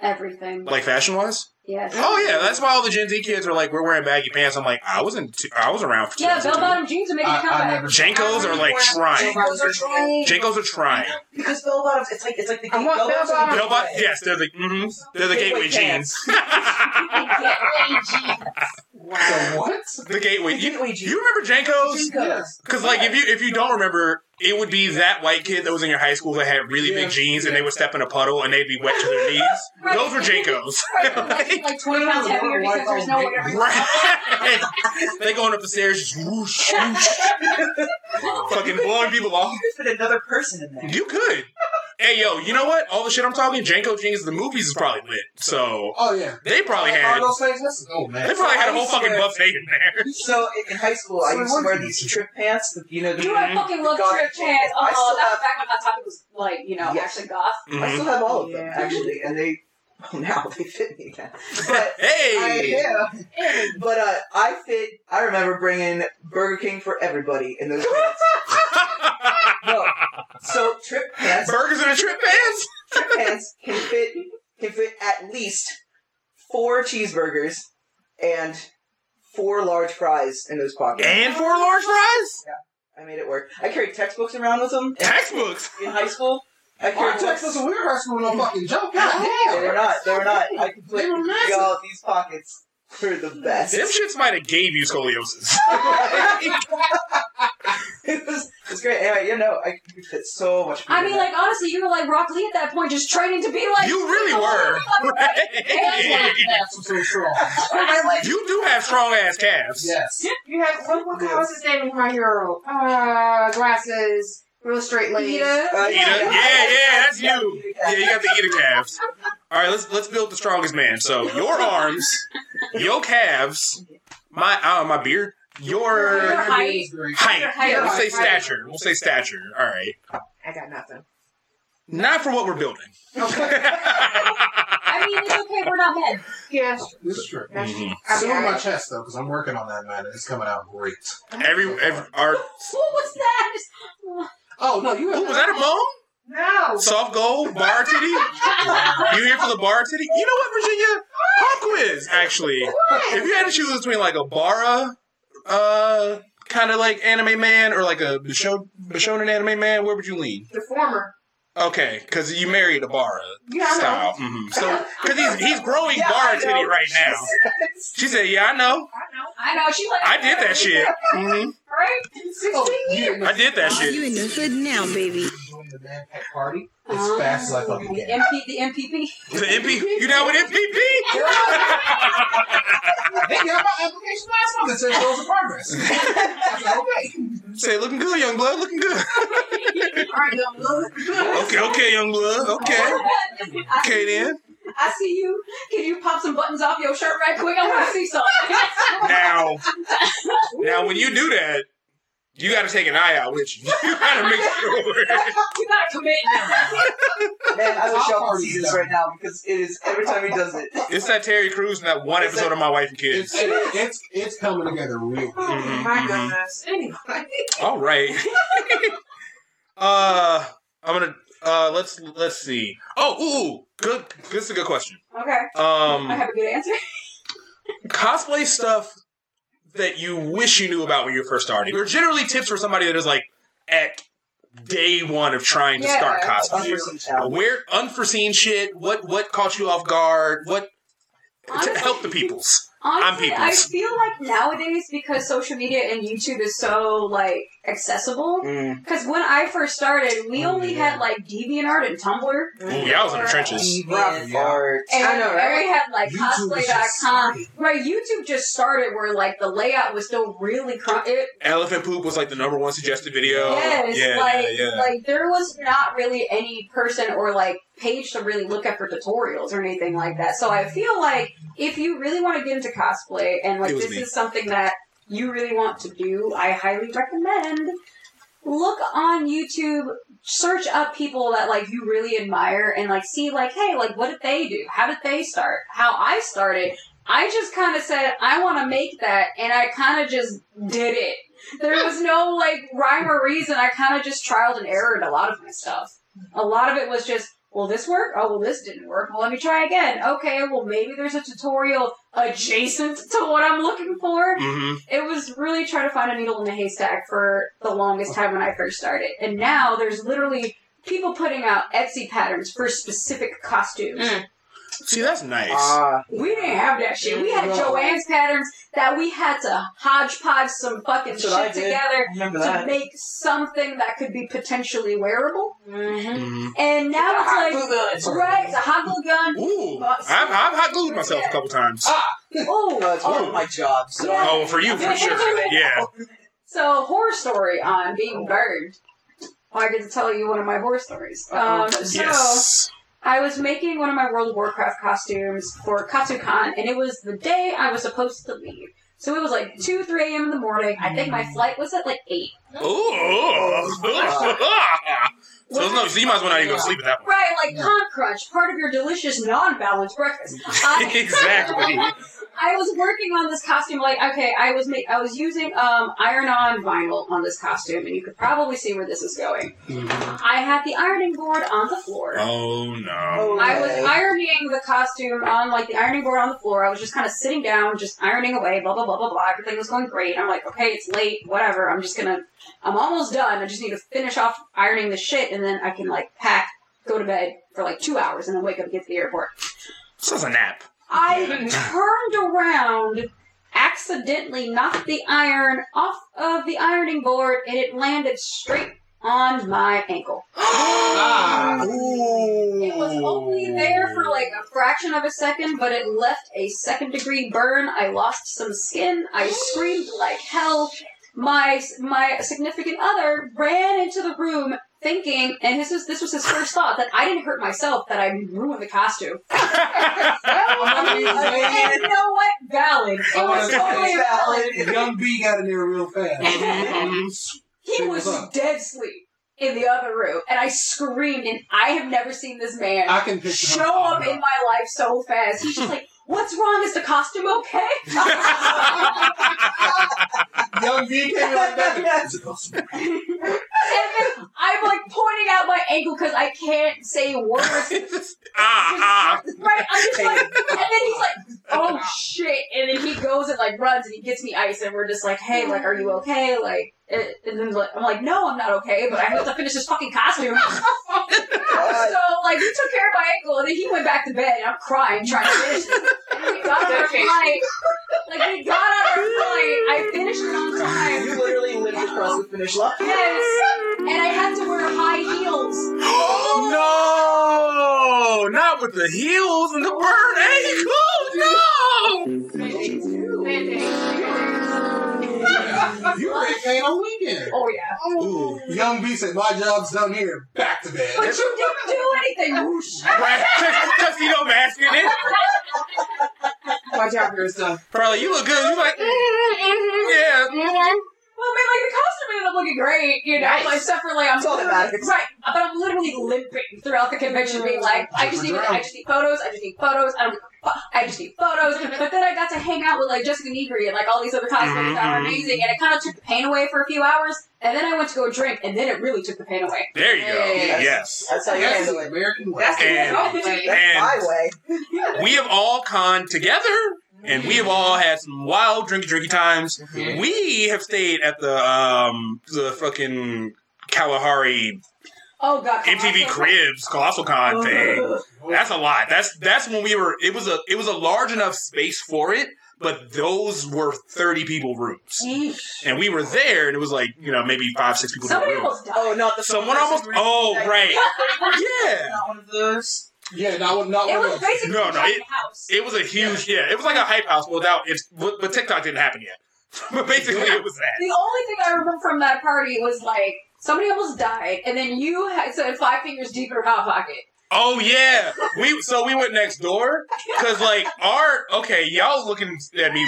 Everything. Like fashion wise? Yes. Oh yeah, that's why all the Gen Z kids are like, we're wearing baggy pants. I'm like, I wasn't. T- I was around for Yeah, 2002. bell bottom jeans are making I- a I comeback. never- Jenkos are like trying. Jankos are trying. Jenkos are trying. Because bell bottoms, it's like it's like the I want bell bottoms bell-bottoms. Bell bot- yes, they're the mm-hmm, they're the gateway jeans. Gateway jeans. pants. Wow. The what? The gateway. You, Gateway jeans. you remember Jankos? Yes. Because like if you if you don't remember, it would be that white kid that was in your high school that had really Yeah. big jeans and they would step in a puddle and they'd be wet to their knees. Right. Those were Jankos. Right, like, like 20 pounds heavier because there's no way right. they going up the stairs, just whoosh, whoosh, fucking blowing people off. You could Put another person in there. You could. Hey yo, you know what? All the shit I'm talking, Janko jeans, the movies is probably lit. So Oh yeah. they probably Are had those things? That's- Oh man. they probably had a whole fucking swear- buffet in there. So in- in high school, I So used to wear do you these trip pants. the- You know, the, You I fucking love Goth trip chants. I still Oh, that was have- back when Hot Topic was like, you know, Yes. actually goth. I Mhm. still have all of them Yeah. actually, and they oh now they fit me again. But Hey, I, but uh, I fit. I remember bringing Burger King for everybody in those pants. No, so trip pants. burgers in a trip pants. trip pants can fit can fit at least four cheeseburgers and four large fries in those pockets. And four large fries? Yeah, I made it work. I carried textbooks around with them Textbooks. in high school. I Our carried Texas and weird high school no fucking joke. God They were not. They were not. I could put They were y'all these pockets were the best. Them shits might have gave you scoliosis. it was it was great. Anyway, you know, I could fit so much. I mean, like, honestly, you were like Rock Lee at that point, just training to be like. You really were. That's what's so strong. you do have strong ass calves. Yes. You have what, what what's his name in my hero? Uh, glasses, real straight legs. Iida. Uh, Iida, yeah, yeah, that's you. you Yeah, you got the Iida calves. All right, let's let's build the strongest man. So your arms, your calves, my uh, my beard, your Your height. height. Your height. Yeah, we'll say stature. We'll say stature. All right, I got nothing. not for what we're building. I mean, it's okay, we're not men. Yes. This is true. That's Mhm. I Still mean, on my chest though, because I'm working on that man. and It's coming out great. every, every our What was that? Oh no, you. Ooh, was that a bone? No. Soft gold bar titty. You here for the bar titty? You know what, Virginia? Pop quiz. Actually, if you had to choose between like a bara, uh, kind of like anime man, or like a Bishon- Bishonen anime man, where would you lean? The former. Okay, because you married a bara Yeah, I know. style. hmm So, because he's he's growing Yeah, bar titty right now. She said, "Yeah, I know. I know. I know, she's like. I did that shit. hmm Right? Oh, you I did that shit. You shit. in the hood now, baby. Join the man pack party as oh. fast as I fucking The can. MP, the MPP. The MP, you down with MPP? They got my application last month. It says those are progress. I said, okay. Say, looking good, young blood. Looking good. All right, young blood. Okay, okay, young blood. Okay, okay then. I see you. Can you pop some buttons off your shirt right quick? I want to see something. Now, now, when you do that, you got to take an eye out with you. You got to make sure. you gotta commit now. Man, I wish Top y'all could see this right now because it is every time he does it. It's that Terry Crews in that one episode of My Wife and It's, Kids. it's it's coming together real. quick. Mhm, My mhm. goodness. Anyway. All right. uh, I'm gonna. Uh, let's let's see. Oh, ooh, ooh, good. This is a good question. Okay. Um, I have a good answer. cosplay stuff that you wish you knew about when you were first starting, or generally tips for somebody that is like at day one of trying to Yeah. start cosplay. Unforeseen challenge. Where unforeseen shit? What what caught you off guard? What to help the peoples? Honestly, I people's. feel like nowadays because social media and YouTube is so like accessible. Mm. Because when I first started, we Oh, only yeah. had like DeviantArt and Tumblr. Ooh, yeah, I was in the trenches. Deviant Yeah. And, I know, right? we had like YouTube was just cosplay.com. Right, YouTube just started where like the layout was still really cr- it, Elephant poop was like the number one suggested video. Yes, yeah, like yeah, yeah. like there was not really any person or like page to really look at for tutorials or anything like that. So I feel like if you really want to get into cosplay and like It was this me. is something that you really want to do, I highly recommend look on YouTube, search up people that like you really admire and like see like, hey, like what did they do? How did they start? How I started. I just kind of said I want to make that, and I kind of just did it. There was no like rhyme or reason. I kind of just trialed and errored a lot of my stuff. A lot of it was just, will this work? Oh, well, this didn't work. Well, let me try again. Okay, well, maybe there's a tutorial adjacent to what I'm looking for. hmm It was really trying to find a needle in a haystack for the longest time when I first started. And now there's literally people putting out Etsy patterns for specific costumes. Mm. See, that's nice. Ah, We didn't have that shit. We had No. Joanne's patterns that we had to hodgepodge some fucking That's shit together to that. make something that could be potentially wearable. Mhm. And now it's like, It's right, it's a hot glue gun. Ooh, I've, I've hot glued myself a couple times. Ah, Oh, Uh, it's one oh. of my jobs. So Yeah. Oh, for you, for sure. Yeah. So, horror story on being burned. I get to tell you one of my horror stories. Um, so, Yes. I was making one of my World of Warcraft costumes for KatsuCon, and it was the day I was supposed to leave. So it was like 2, 3 a.m. in the morning. I think my mm. flight was at like 8. Ooh. so, no, so you might as well not even go to sleep at that point. Right, like Con Crunch, part of your delicious non-balanced breakfast. I- exactly. I was working on this costume like okay, I was make, I was using um iron-on vinyl on this costume, and you could probably see where this is going. I had the ironing board on the floor. Oh no. I was ironing the costume on like the ironing board on the floor. I was just kind of sitting down, just ironing away, blah blah blah blah blah. Everything was going great. I'm like, okay, it's late, whatever. I'm just gonna, I'm almost done. I just need to finish off ironing the shit, and then I can like pack, go to bed for like two hours, and then wake up and get to the airport. This is a nap. I turned around, accidentally knocked the iron off of the ironing board, and it landed straight on my ankle. Ah. It was only there for like a fraction of a second, but it left a second degree burn. I lost some skin. I screamed like hell. My my significant other ran into the room thinking, and this was this was his first thought that I didn't hurt myself, that I ruined the costume. and you know what? Valid. It I was wanna say totally valid. valid. Young B got in there real fast. He was dead asleep in the other room, and I screamed, and I have never seen this man I can picture him. show up in my life so fast. He's just like, "What's wrong? Is the costume okay?" Young B came in like that. Is it awesome? and then I'm like pointing out my ankle because I can't say words. ah, ah. Right? I'm just like, and then he's like, "Oh shit!" And then he goes and like runs and he gets me ice, and we're just like, "Hey, like, are you okay?" Like. Eh, And then like, I'm like, no, I'm not okay, but I have to finish this fucking costume. so like, we took care of my ankle, and then he went back to bed, and I'm crying trying to finish it. And we got on our flight. Like we got on our flight. I finished it on time. You literally lived across the finish line. Yes, and I had to wear high heels. Oh no, not with the heels and the burn ankle. No. You were pain on weekend. Oh yeah, Ooh. Young B said, my job's done here. Back to bed. but you didn't do anything. Whoosh. Right? Because you know, mask in it. My job here is done. Probably you look good. You like, yeah. Well, I mean, like the costume ended up looking great, you know, Nice. like except for like I'm That's all that matters. right, but I'm literally limping throughout the convention, being like, I just need, I just need photos, I just need photos, I don't, I just need photos. But then I got to hang out with like Jessica Nigri and like all these other cosplayers that were Mhm. amazing, and it kind of took the pain away for a few hours. And then I went to go drink, and then it really took the pain away. There you go. Yes. Yes. That's how you That's handle the it. American way. That's And- the and- way. That's my way. we have all con together, and we have all had some wild drinky drinky times. We have stayed at the um the fucking Kalahari Oh god, MTV Cribs Colossal Con thing. That's a lot. That's that's when we were. It was a it was a large enough space for it, but those were thirty people rooms, Yeesh. and we were there, and it was like you know maybe five six people Somebody room. almost died. Oh, not the Someone almost. Oh right. Yeah. Not one of those. Yeah, not, not It one was of those. basically No, a no, it- house. It was a huge. Yeah. It was like a hype house without. It's but, but TikTok didn't happen yet. but basically, it was that. The only thing I remember from that party was like somebody almost died, and then you had said five fingers deep in her hot pocket. Oh yeah, we so we went next door because like our okay, y'all looking at me.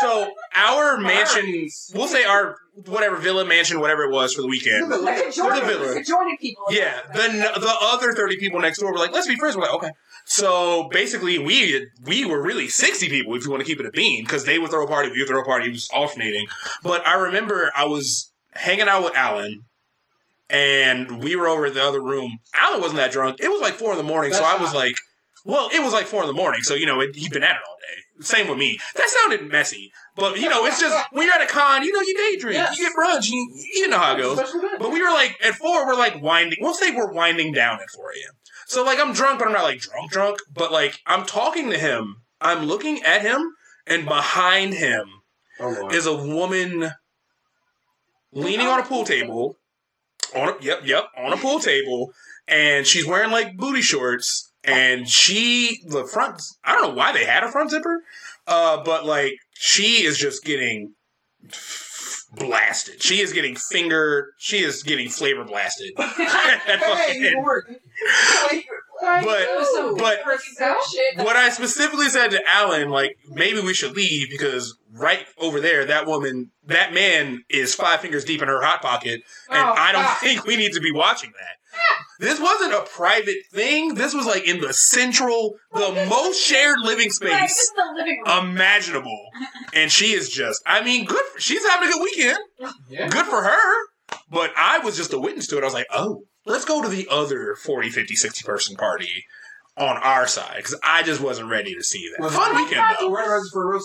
So our mansion, we'll say our whatever villa mansion, whatever it was for the weekend. Like adjoining, villa. adjoining people. Yeah, the the other thirty people next door were like, let's be friends. We're like, okay. So basically, we we were really sixty people if you want to keep it a bean because they would throw a party, we would throw a party. It was alternating. But I remember I was hanging out with Alan. And we were over at the other room. Alan wasn't that drunk. It was like four in the morning, so I was like, well, it was like four in the morning, so you know it, he'd been at it all day. Same with me. That sounded messy, but you know it's just when you're at a con, you know you day drink, Yes. you get brunch, you, you know how it goes. But we were like at four, we're like winding. We'll say we're winding down at four a.m. So like I'm drunk, but I'm not like drunk drunk. But like I'm talking to him. I'm looking at him, and behind him Oh is a woman leaning on a pool table. On a, yep, yep, on a pool table, and she's wearing like booty shorts. And she, the front, I don't know why they had a front zipper, uh, but like she is just getting blasted. She is getting finger. She is getting flavor blasted. hey, but but what I specifically said to Alan, like maybe we should leave because right over there, that woman, that man is five fingers deep in her hot pocket, and Oh, I don't fuck. think we need to be watching that. This wasn't a private thing. This was like in the central, the most shared living space is living imaginable, and she is just. I mean, good. For, she's having a good weekend. Yeah. Good for her. But I was just a witness to it. I was like, oh, let's go to the other 40, 50, 60 person party on our side because I just wasn't ready to see that. Was Fun weekend though. we're for a real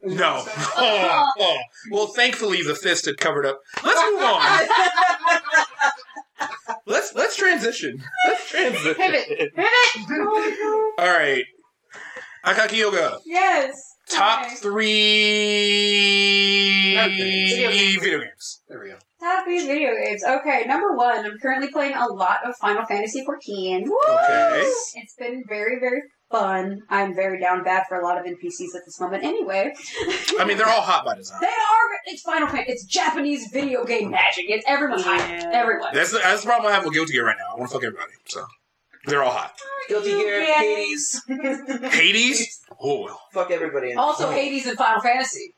speech? Is No. what? Oh, oh. Well, thankfully the fist had covered up. Let's move on. let's let's transition. Let's transition. Pivot. Pivot. All right. Akakioga. Yes. Top Okay. three Video games. video games. There we go. Top three video games. Okay, number one, I'm currently playing a lot of Final Fantasy XIV. Okay. It's been very, very fun. I'm very down bad for a lot of NPCs at this moment anyway. I mean, they're all hot by design. They are, it's Final Fantasy. It's Japanese video game magic. It's everyone's hot. Yeah. Everyone. That's the, that's the problem I have with Guilty Gear right now. I want to fuck everybody. So they're all hot. Guilty Gear, Yeah. Hades. Hades. Oh, Fuck everybody. In Also, Hades and Final Fantasy.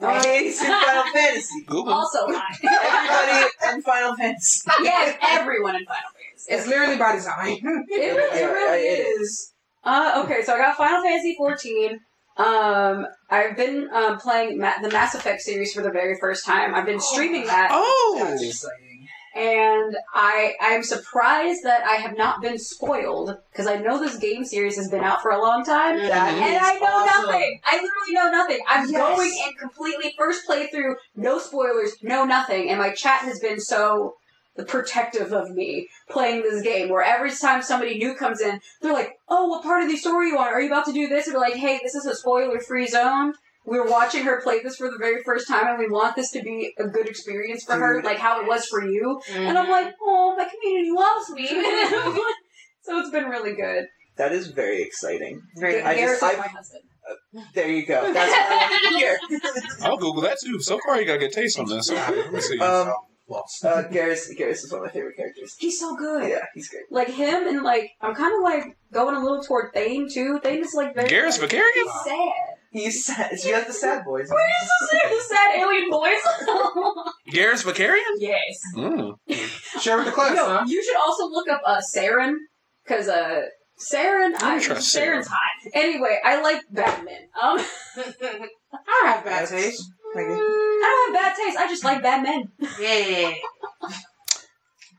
Hades and Final Fantasy. Google. Also hot. Everybody and Final Fantasy. yes, everyone in Final Fantasy. It's literally by design. It, really- it Yeah, really it is. Uh, okay, so I got Final Fantasy 14. Um, I've been um, playing Ma- the Mass Effect series for the very first time. I've been streaming that, Oh. That's exciting. and I I'm surprised that I have not been spoiled because I know this game series has been out for a long time. That And I know awesome. nothing. I literally know nothing. I'm Yes. going in completely first playthrough, no spoilers, no nothing. And my chat has been so protective of me playing this game. Where every time somebody new comes in, they're like, "Oh, what part of the story you want? Are you about to do this?" And we're like, "Hey, this is a spoiler-free zone." We're watching her play this for the very first time, and we want this to be a good experience for her, like how it was for you. And I'm like, "Oh, my community loves me." so it's been really good. That is very exciting. Very I just- I've- my husband. There you go. That's what I want to hear. I'll Google that too. So far, you got a good taste on this. Let me see. Um, Lost. uh, Garrus, Garrus is one of my favorite characters. He's so good. Yeah, he's great. like him and like I'm kind of like going a little toward Thane too. Thane is like very Garrus like, Vicarious? He's sad. He's sad. She has the sad boys. Where is the, sad, the sad alien voice? Garrus Vakarian? yes. Mm. Share with the class, Yo, huh? you should also look up uh Saren because uh Saren, I, don't trust Saren's hot. Anyway, I like Batman. Um, I have bad taste. Like, I don't have bad taste. I just like Batman. Yeah.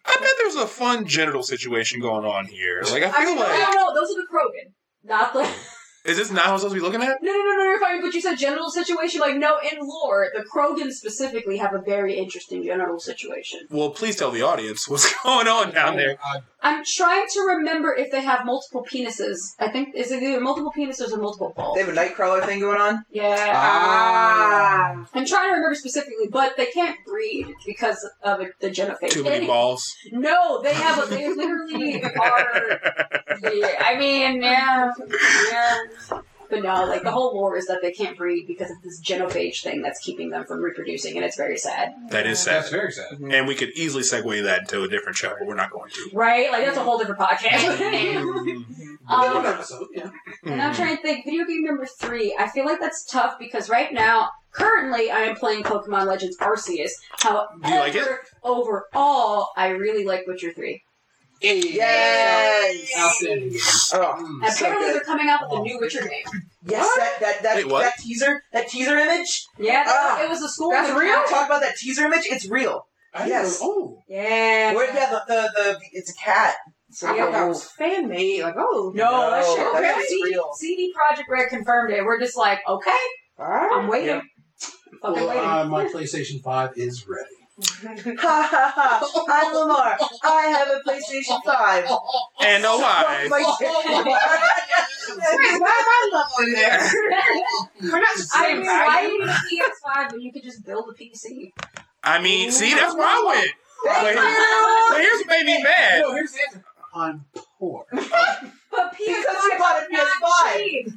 I bet there's a fun genital situation going on here. Like, I I feel mean, I like. don't know. Those are the Krogan, not the. Is this not what I'm supposed to be looking at? No, no, no, no, you're fine. But you said genital situation. Like, no, in lore, the Krogan specifically have a very interesting genital situation. Well, please tell the audience what's going on down there. I, I'm trying to remember if they have multiple penises. I think is it either multiple penises or multiple balls. they have a Nightcrawler thing going on. Yeah. Ah. I'm trying to remember specifically, but they can't breed because of the genophage. Too many Any- balls. No, they have a. They literally are. Yeah, I mean, yeah, yeah. But no, like the whole lore is that they can't breed because of this genophage thing that's keeping them from reproducing, and it's very sad. That is sad. that's sad. very sad. And we could easily segue that into a different show, but we're not going to. Right? Like that's a whole different podcast. Mm. um, episode, yeah. And I'm trying to think, video game number three. I feel like that's tough because right now, currently, I am playing Pokemon Legends Arceus. However, Do you like it? overall, I really like Witcher three. Yes. Outstanding game. Oh, And so apparently, good. they're coming out with a new Witcher game. Yes, that that that, Wait, what? that teaser, that teaser image. Yeah, Ah, it was a school. that's Witcher. real? Talk about that teaser image. It's real. I Yes. know- Oh. Yeah. Where yeah, the, the the it's a cat. So I thought that was fan made. Like, oh. No, that No, shit. that Okay. shit's CD, real. CD Projekt Red confirmed it. We're just like, okay, Alright. I'm waiting. Yep. Fucking Well, waiting. uh, my PlayStation 5 is ready. Ha ha ha! I'm Lamar. I have a PlayStation 5. And a wife. My Wait, why am I level in there? We're not the I mean, why do you need a PS5 when you could just build a PC? I mean, see, that's where I went. Thank But, you! but here's what made me mad. No, here's the answer. I'm poor. But PS5 Because you bought a are not PS5. cheap.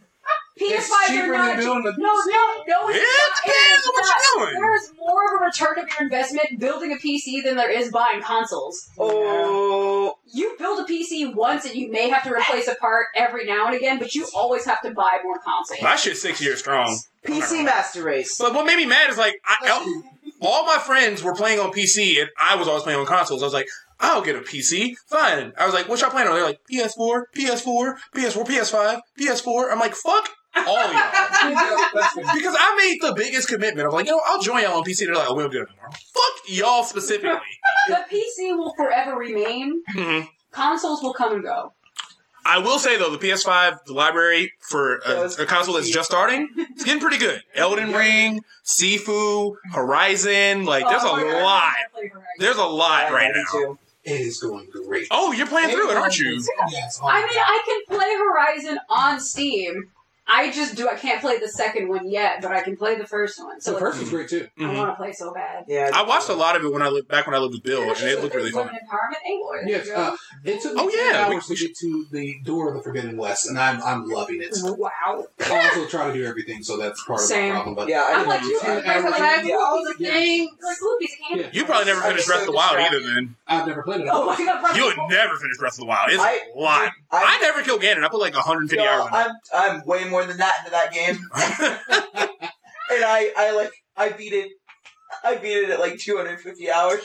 It's PS5s cheaper are than not cheap. building No, no, no, it's Yeah, not. it depends on what It's you're not. doing. There is more of a return of your investment building a PC than there is buying consoles. Oh, You build a PC once and you may have to replace a part every now and again, but you always have to buy more consoles. My shit's six years strong. PC Master Race. But what made me mad is like, I, all my friends were playing on PC and I was always playing on consoles. I was like, I'll get a PC. Fine. I was like, what y'all playing on? They're like, PS4, PS4, PS4, PS5, PS4. I'm like, fuck all of y'all. because I made the biggest commitment. I'm like, you know, I'll join y'all on PC. They're like, oh, we don't do it anymore. Fuck y'all specifically. The PC will forever remain. Mhm. Consoles will come and go. I will say though, the PS5, the library for a, a console that's just starting, it's getting pretty good. Elden Ring, Sifu, Horizon, like there's Oh a lot. I play Horizon. There's a lot right now. It is going great. Oh, you're playing through it, aren't you? Yes. I mean, I can play Horizon on Steam. I just do. I can't play the second one yet, but I can play the first one. So the like, first one's great too. I Mhm. want to play so bad. Yeah. I watched a lot of it when I lived back when I lived with Bill, and it looked really fun. empowerment. Hey, Lord. Yes, uh, it took me Oh, two yeah, we- hours to get to the door of the Forbidden West, and I'm I'm loving it. Wow. I also try to do everything, so that's part Same. of the problem. But Yeah, I I'm like that you. too. Ten I'm like, hours. like, Yeah, all the Yes. things. like little piece of candy. Yeah. You probably never finished so Breath of the Wild either. distracted. Then I've never played it. Oh my god, you would never finish Breath of the Wild. It's I- a lot. I, I, never killed Ganon. I put like 150 hours. I'm I'm way more than that into that game, and I I like I beat it. I beat it at like 250 hours.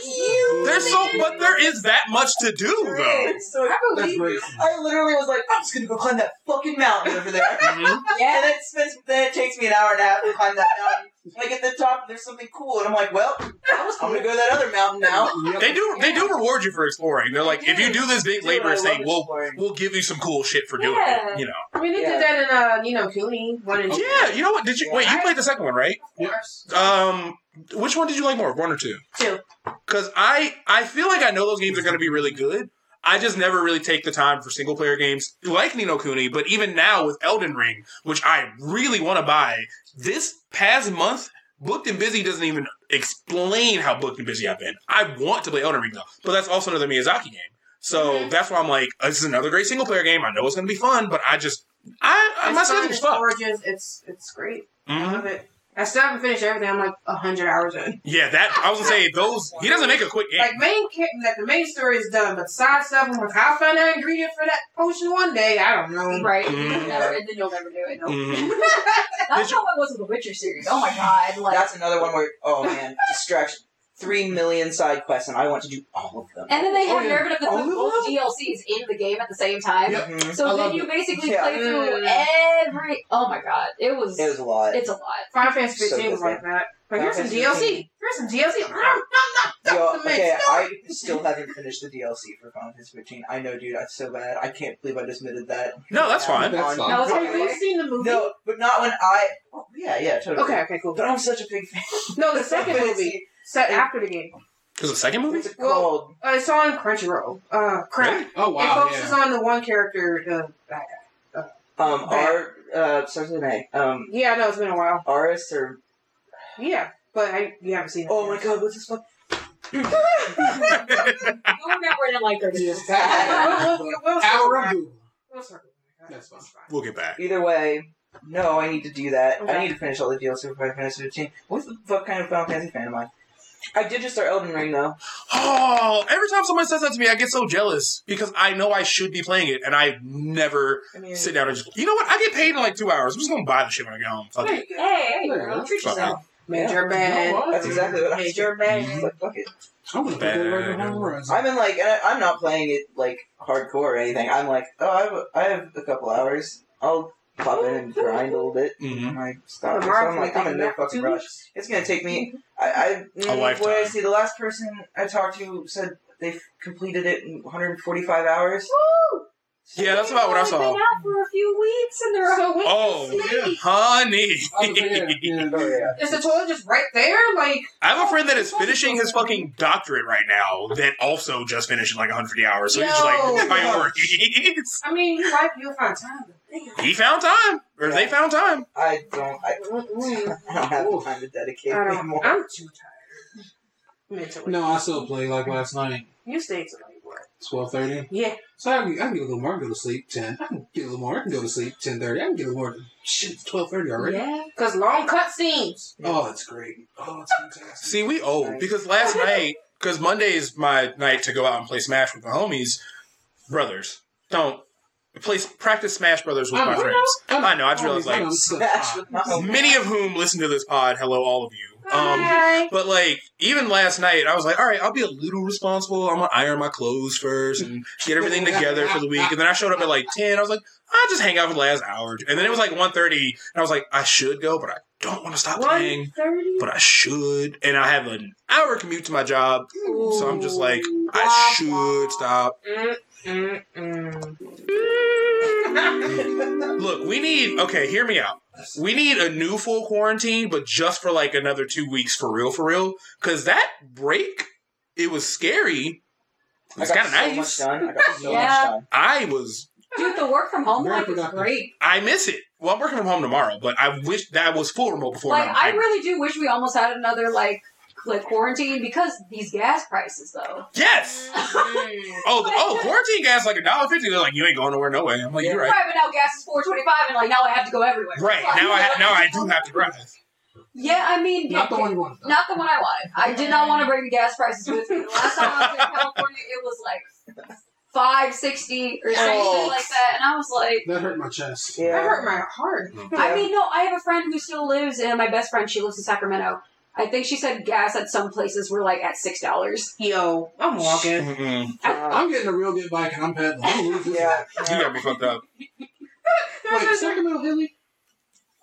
There's so, but there is that much to do though. So I believe you. I literally was like, I'm just gonna go climb that fucking mountain over there. Mhm. And Yeah. then it spends, then it takes me an hour and a half to climb that mountain. And I get the top, there's something cool, and I'm like, well, That was I'm gonna go to that other mountain now. They do. They do reward you for exploring. They're like, if you do this big Dude, I laborious thing, we'll exploring. we'll give you some cool shit for doing Yeah. it. You know. I mean, they Yeah. did that in, uh, you know, Kuni, one and two. Yeah. You know what? Did you wait? You played the second one, right? Of course. Um, which one did you like more, one or two? Two. Because I I feel like I know those games are going to be really good. I just never really take the time for single player games like Ni no Kuni. But even now with Elden Ring, which I really want to buy, this past month, booked and busy doesn't even explain how booked and busy I've been. I want to play Elden Ring though, but that's also another Miyazaki game. So Mhm. that's why I'm like, this is another great single player game. I know it's going to be fun, but I just I, I my It's fun, schedule's it's gorgeous. It's, it's great. I Mhm. love it. I still haven't finished everything. I'm like a hundred hours in. Yeah, that I was gonna say those. He doesn't make a quick game. Like main, ca- like the main story is done, but side stuff. I'm like, I'll find that ingredient for that potion one day. I don't know. Right. Mm. Never, and then you'll never do it. Nope. Mhm. That's Did you- how it was with the Witcher series. Oh my god. Like, That's another one where, oh man, distraction. Three million side quests, and I want to do all of them. and then they Oh, have yeah. nerve enough to All put both? DLCs in the game at the same time. Yep. Mhm. I So then you it. basically Yeah. play through Mm. every. Oh my god, it was. It was a lot. It's a lot. Final Fantasy So was good. like that. But Final here's some DLC. Here's some DLC. Yo, the okay. I still haven't finished the DLC for Final Fantasy 15. I know, dude, that's so bad. I can't believe I just admitted that. No, that's fine. That's fine. No, have you seen the movie? No, but not when I. Oh, yeah, yeah, totally. Okay, okay, cool. But I'm such a big fan. No, the second movie set after the game. There's a second movie. What's it Well, called? Uh, it's on Crunchyroll. Uh, crap. Really? Oh It focuses Yeah. on the one character, the bad guy. Um, Bad. R. Uh, starts with an A. Um, Yeah, I know it's been a while. Aris or. Yeah, but I you haven't seen it. Oh my god, what's this fuck? You'll remember it in like 30 years. Of back. Google. We'll. That's fine. We'll get back. Either way, no, I need to do that. I need to finish all the DLC for Final Fantasy 15. What the fuck kind of Final Fantasy fan am I? I did just start Elden Ring though. Oh, every time someone says that to me, I get so jealous because I know I should be playing it, and I never I mean, sit down and just. You know what? I get paid in like two hours. I'm just gonna buy the shit when I get home. Fuck it. Hey, hey, Yeah, girl, that's treat fine. yourself. Major You bad. That's exactly what I was Major man. was bad. like, fuck it. I'm gonna play that right now. Horizon. I'm in like, and I- I'm not playing it like hardcore or anything. I'm like, oh, I have, I have a couple hours. I'll pop in and grind a little bit. Mhm. And I stop. So I'm like, I'm in no fucking rush. It's gonna take me. I, I mm, lifetime. What I see? The last person I talked to said they've completed it in 145 hours. Yeah, that's about what I saw. Been out for a few weeks and they're So Oh, Yeah. honey. Oh, yeah, yeah, yeah. is the toilet just right there? Like, I have a friend that is finishing his fucking doctorate right now that also just finished in like 150 hours. So he's like Yo. priorities. I mean, your wife, you'll find time. he found time, or they found time. I don't. I, I don't have the time to dedicate anymore. I'm too tired. Mentally. No, I still play like last night, You stayed till like what? Twelve thirty. Yeah. So I can, I can get a little more. I can go to sleep ten. I can get a little more. I can go to sleep ten thirty. I can get a little more. Shit, it's twelve thirty already. Yeah. Because long cut scenes. Oh, it's great. Oh, it's fantastic. See, we old because last night, because Monday is my night to go out and play Smash with the homies. Brothers, don't play practice Smash Brothers with I my know. friends. I know. I just realized I know. like Smash with my home. many of whom listen to this pod. Hello, all of you. Um, But like even last night, I was like, all right, I'll be a little responsible. I'm gonna iron my clothes first and get everything together for the week. And then I showed up at like ten. I was like, I'll just hang out for the last hour. And then it was like 1.30, and I was like, I should go, but I don't want to stop playing. But I should. And I have an hour commute to my job, so I'm just like, I should stop. Mm, mm, Look, we need okay. Hear me out. We need a new full quarantine, but just for like another two weeks, for real, for real. Because that break, it was scary. I It's got kind of so nice. much done. I got so Yeah. much done. I was. Dude, the work from home life is great. I miss it. Well, I'm working from home tomorrow, but I wish that was full remote before. Like, now. I really do wish we almost had another like like quarantine because these gas prices though. yes. Mm. Oh, oh, quarantine gas like a dollar fifty. They're like, you ain't going nowhere, no way. I'm like, you're right. Right, but now gas is four twenty five, and like now I have to go everywhere. Right Fuck. now, I ha- now I do have to drive. Yeah, I mean, Not the one you wanted. though. Not the one I wanted. I did not want to bring the gas prices with me. The last time I was in California, it was like five sixty or something Oh. like that, and I was like. That hurt my chest. Yeah. That hurt my heart. I mean, no, I have a friend who still lives, and my best friend, she lives in Sacramento. I think she said gas at some places were like at six dollars. Yo, I'm walking. Mm-mm. I'm getting a real good bike and I'm pedaling. I'm gonna lose yeah. You got me fucked up. Wait, Sacramento Hilly?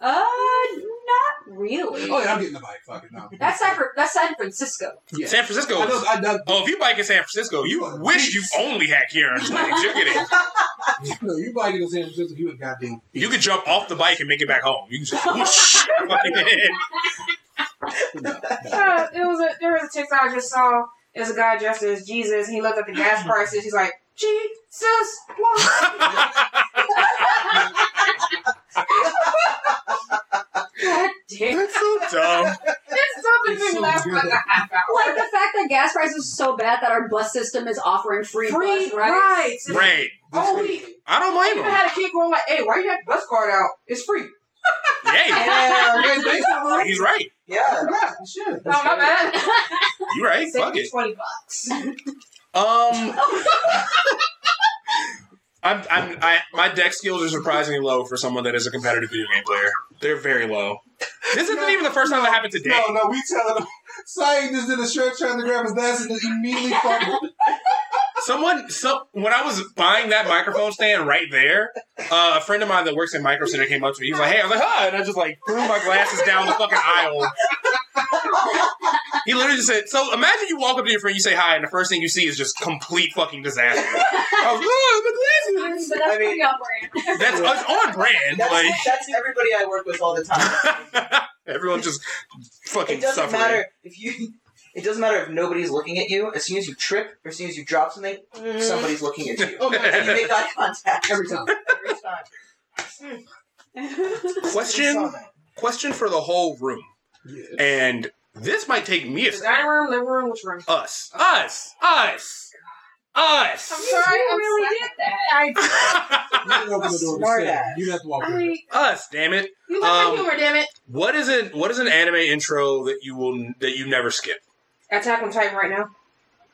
Uh, not really. Oh yeah, I'm getting the bike. Fuck it, no. That's San, Fran- that's San Francisco. Yeah. San Francisco. I know, I know, Oh, if you bike in San Francisco, you wish you only had Kieran's legs. You're getting. no, you bike in San Francisco, you a goddamn. You could jump off the bike and make it back home. You can just whoosh. No, no. Uh, it was a there was a TikTok I just saw. It was a guy dressed as Jesus. He looked at the gas prices. He's like, Jesus, why? God damn. That's so dumb. It's something It's to so laugh good. like a half hour. Like the fact that gas prices are so bad that our bus system is offering free, Free bus rides. Right. Right. Oh, we I don't I blame even him. had a kid going like, "Hey, why you got the bus card out? It's free." Hey, Yeah, okay, thanks, man. he's right. Yeah. Yeah, shit. Oh my bad. You right. Save Fuck it. twenty bucks. Um. I'm, I'm, I, my deck skills are surprisingly low for someone that is a competitive video game player. They're very low. This isn't even the first time that happened today. No, no, we telling him. Sai just did a stretch trying to grab his ass and just immediately fumbled. Someone, some when I was buying that microphone stand right there, uh, a friend of mine that works in Micro Center came up to me. He was like, "Hey," I was like, "Hi," and I just like threw my glasses down the fucking aisle. He literally just said, "So imagine you walk up to your friend, you say hi, and the first thing you see is just complete fucking disaster." I was, "Oh, my glasses." But that's I mean- pretty on brand. That's it's on brand. That's, Like that's everybody I work with all the time. everyone just fucking It doesn't suffering. matter if you. It doesn't matter if nobody's looking at you. As soon as you trip or as soon as you drop something, mm. somebody's looking at you. Oh, my! And you make eye contact every time. every time. Question, question for the whole room, Yeah. and this might take me a second. dining room, living room, which room? Us, us, us, us. I'm sorry, you I'm really sorry. did that. I, You didn't open the door to Smart ass. You have to walk in. I, us, damn it. you love Um, my humor, damn it. What is it? What is an anime intro that you will that you never skip? Attack on Titan right now.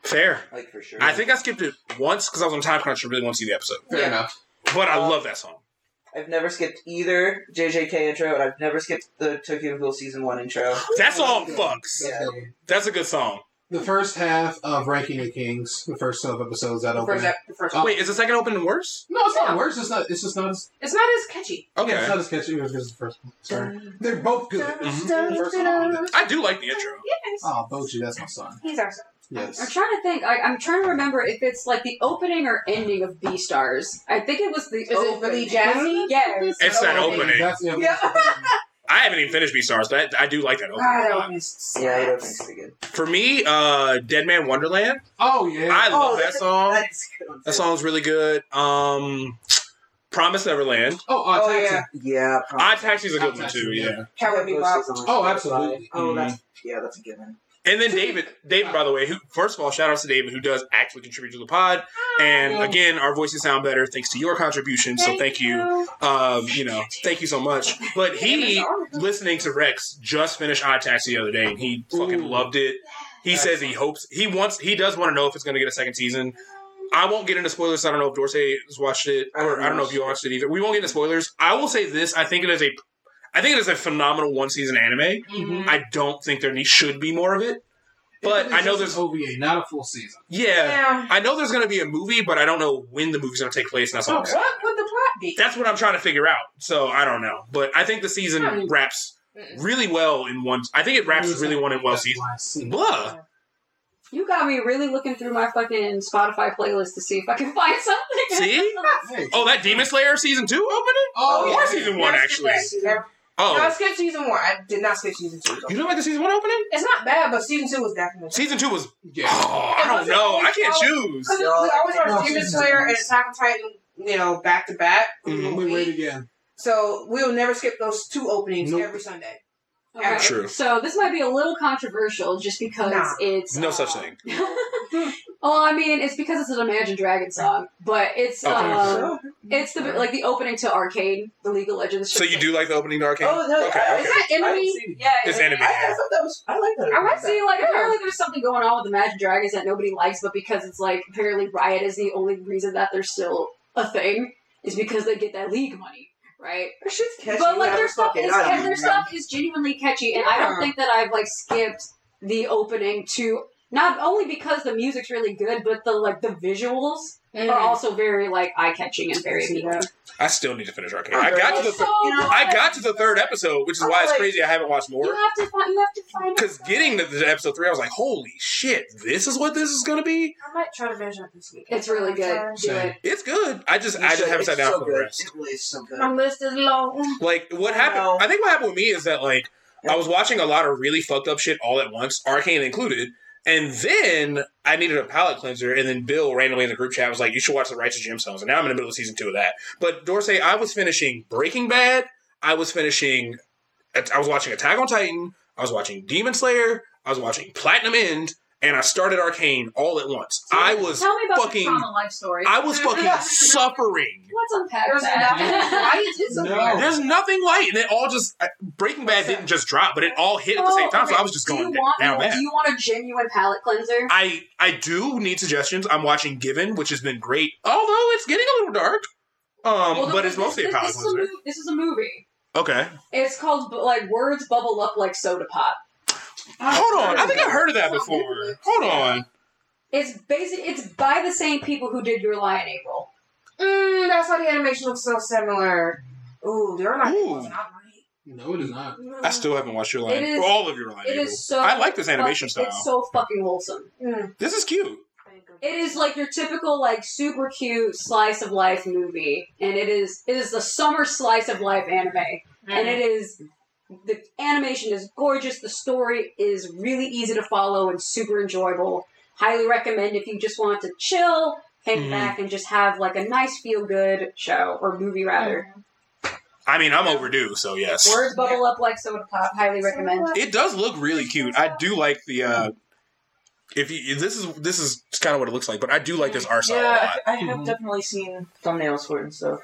Fair. Like for sure. I think I skipped it once because I was on time crunch and really want to see the episode. Fair Yeah. enough. But I love that song. I've never skipped either JJK intro, and I've never skipped the Tokyo Ghoul season one intro. That song fucks. Yeah. That's a good song. The first half of Ranking of Kings, the first 12 episodes that The open. first, ep- the first Oh. Wait, is the second open worse? No, it's not worse. It's not. It's just not as. It's not as catchy. Okay. It's not as catchy as the first one. Sorry. They're both good. Mhm. The first one, I do like the intro. Yes. Oh, Bojji, that's my son. He's our son. Yes. I'm trying to think. I, I'm trying to remember if it's like the opening or ending of Beastars. I think it was the. Is it opening. really jazzy? Yes. It's that opening. That's the Yeah. I haven't even finished Beastars, but I, I do like that opening. God, a that lot. one is Yeah, it opens pretty good. For me, uh, Deadman Wonderland. Oh yeah. I love that song. That's a good one, That too. song's really good. Um, Promise Neverland. oh, uh, Oh, Taxi. yeah. Yeah. I probably. Taxi's a good one too. Yeah. Cowboy Yeah, Bebop. Ghost is Oh, Spotify. absolutely. Oh, that's yeah, that's a given. And then David, David, by the way, who first of all, shout out to David, who does actually contribute to the pod. And again, our voices sound better thanks to your contribution. So thank you. Um, you know, thank you so much. But he, listening to Rex, just finished Odd Taxi the other day, and he fucking Ooh. loved it. He says he hopes he wants he does want to know if it's going to get a second season. I won't get into spoilers. I don't know if Dorsey has watched it, or I don't know if you watched it either. We won't get into spoilers. I will say this: I think it is a, I think it is a phenomenal one season anime. Mhm. I don't think there should be more of it. But It's I know just there's an OVA, not a full season. yeah, Yeah. I know there's going to be a movie, but I don't know when the movie's going to take place. And that's So what I'm would the plot be? That's what I'm trying to figure out. So I don't know, but I think the season I mean- wraps really well in one. I think it wraps really one in well That's season. Blah. You got me really looking through my fucking Spotify playlist to see if I can find something. See? Oh, that Demon Slayer season two opening? Oh, Or yeah. season one Never actually. Skipped that. No, I Oh, skipped season one. I did not skip season two. you don't like the season one opening? It's not bad, but season two was definitely. Season two was. Yeah. Oh, I don't know. I can't choose. Because we always No, watch Demon season Slayer two and was- Attack on Titan, you know, back to back. Mhm. We wait again. So we'll never skip those two openings Nope. every Sunday. Okay. True. So this might be a little controversial just because Nah. it's No uh, such thing. well, I mean, it's because it's an Imagine Dragon song, but it's Okay. um, it's the like the opening to Arcane, the League of Legends. So you do like the opening to Arcane? Oh, no, okay, I- okay. Is that I haven't enemy? seen. Yeah, It's it- anime. I, I thought that was. I like that. I like See, like Yeah. apparently there's something going on with Imagine Dragons that nobody likes, but because it's like apparently Riot is the only reason that they're still a thing is because they get that league money, right? That shit's catchy. But like yeah, their stuff fuck it, is I don't and their stuff is genuinely catchy, and I don't think that I've like skipped the opening to not only because the music's really good, but the like the visuals Mm. are also very like eye catching and very appealing. I still need to finish Arcane. Oh, I got to the. So you know, I got to the third episode, which is why it's crazy I haven't watched more. You have to find. You have to find. Because getting to the episode three, I was like, "Holy shit! This is what this is going to be." I might try to finish it this week. It's really good. Do it. It's good. I just, You I just should. haven't sat down so for the good. rest. It really is so good. My list is long. Like, what I happened? know. I think what happened with me is that like I was watching a lot of really fucked up shit all at once, Arcane included. And then I needed a palate cleanser, and then Bill randomly in the group chat was like, "You should watch the Righteous Gemstones." And now I'm in the middle of season two of that. But Dorsey, I was finishing Breaking Bad. I was finishing. I was watching Attack on Titan. I was watching Demon Slayer. I was watching Platinum End, and I started Arcane all at once. I was Tell me about fucking. the trauma life story. I was fucking suffering. Let's unpack There's that. I did. No. There's nothing light, and it all just Breaking Bad didn't just drop, but it all hit at the same time. So I was just do going you want, down bad. Do you want a genuine palate cleanser? I I do need suggestions. I'm watching Given, which has been great, although it's getting a little dark. Um, Well, but this- it's mostly this, a palate this, is a, cleanser. this is a movie. Okay, It's called bu- like words bubble up like soda pop. Hold on. I think I've heard of that before. Hold on. It's basic. It's by the same people who did Your Lie in April. Mm, that's why the animation looks so similar. Ooh, they're not. Ooh. Not right. No, it is not. I still haven't watched your line. It is- all of your line. It April. is so. I like this animation fucking- style. It's so fucking wholesome. Mm. this is cute. It is like your typical like super cute slice of life movie, and it is it is the summer slice of life anime, and it is the animation is gorgeous. The story is really easy to follow and super enjoyable. Highly recommend if you just want to chill, hang Mhm. back, and just have like a nice feel good show or movie rather. I mean, I'm overdue, so yes. Words bubble up like soda pop. Highly recommend. It does look really cute. I do like the. uh if you, this is this is kind of what it looks like, but I do like this art style a Yeah, lot. I, I have Mhm. definitely seen thumbnails for it and stuff.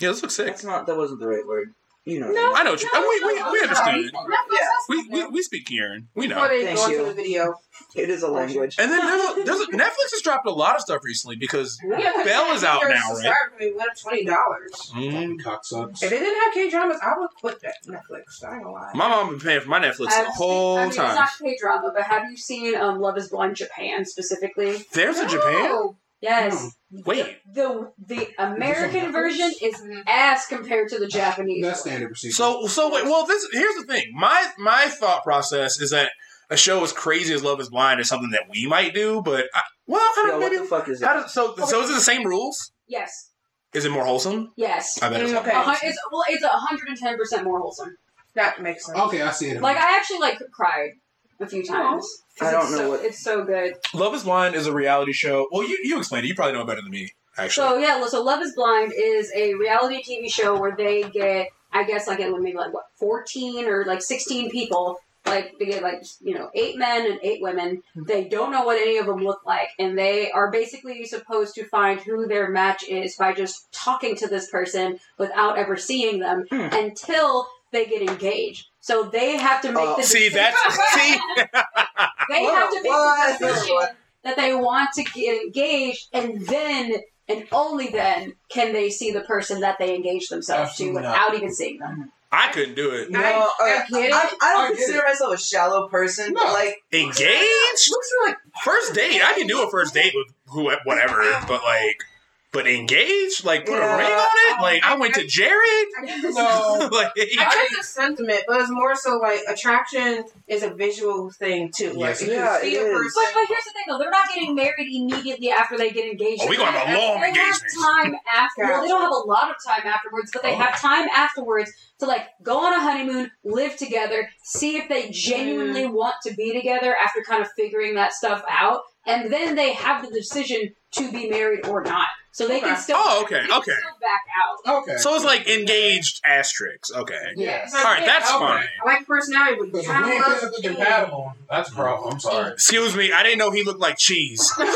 Yeah, this looks sick. That's not. That wasn't the right word. You know. No. I know what you. No, we, we, no, we no, understood. no. Yeah. We, we, we speak Kieran. We Before know. they Thank go into you. the video. It is a language. And then there's a, there's a, Netflix has dropped a lot of stuff recently because Yeah, Bell is out now, right? subscribed to went up twenty dollars. mm, Cocksucks. If they didn't have K dramas, I would quit that Netflix. I ain't gonna lie. my mom been paying for my Netflix Have the whole seen- I mean, time. It's not K drama, but have you seen um, Love Is Blind Japan specifically? There's a Japan. No. Yes. Wait, The the American version is ass compared to the Japanese. That's standard procedure. so so wait. Well, this here's the thing. My my thought process is that a show as crazy as Love Is Blind is something that we might do, but I, well, I Yeah, don't what maybe. the fuck is How that? does, so, so is it the same rules? Yes. Is it more wholesome? Yes. I bet it's Mm, more okay. A it's well, it's hundred and ten percent more wholesome. That makes sense. Okay, I see it. Like I actually like cried a few times. 'Cause I don't know so, what- It's so good. Love Is Blind is a reality show. Well, you you explained it. You probably know better than me. Actually, So yeah, so Love Is Blind is a reality TV show where they get, I guess, like maybe like what, fourteen or like sixteen people. Like they get like you know eight men and eight women. They don't know what any of them look like, and they are basically supposed to find who their match is by just talking to this person without ever seeing them Hmm. until they get engaged. So they have to make Oh. the see decision- that's see. they Whoa, have to make what? the decision that they want to get engaged, and then and only then can they see the person that they engage themselves Absolutely to not. without even seeing them. I couldn't do it. No, I- uh, I. I, I don't I consider myself a shallow person, No. like Engaged looks are like first date. I can do a first date with who whatever, but like, but engaged, like put Yeah. a ring on it. Like I went to Jared. I. No. like, I get the sentiment, but it's more so like attraction is a visual thing too. Like Yes, if it you is. see Yeah, it is. But, but here's the thing, though: they're not getting married immediately after they get engaged. Oh, we gonna have a long they engagement. have time after. Well, they don't have a lot of time afterwards, but they Oh. have time afterwards to like go on a honeymoon, live together, see if they genuinely Mm. want to be together after kind of figuring that stuff out, and then they have the decision to be married or not. So they can Okay. still. Oh, okay, they okay. Still back out. okay. so it's like engaged asterisks. Okay. Yeah. It's All that's yeah, fine. I like personality, but Because you if we ain't kind of physically compatible, that's a problem. I'm sorry. Excuse me, I didn't know he looked like cheese, like, Or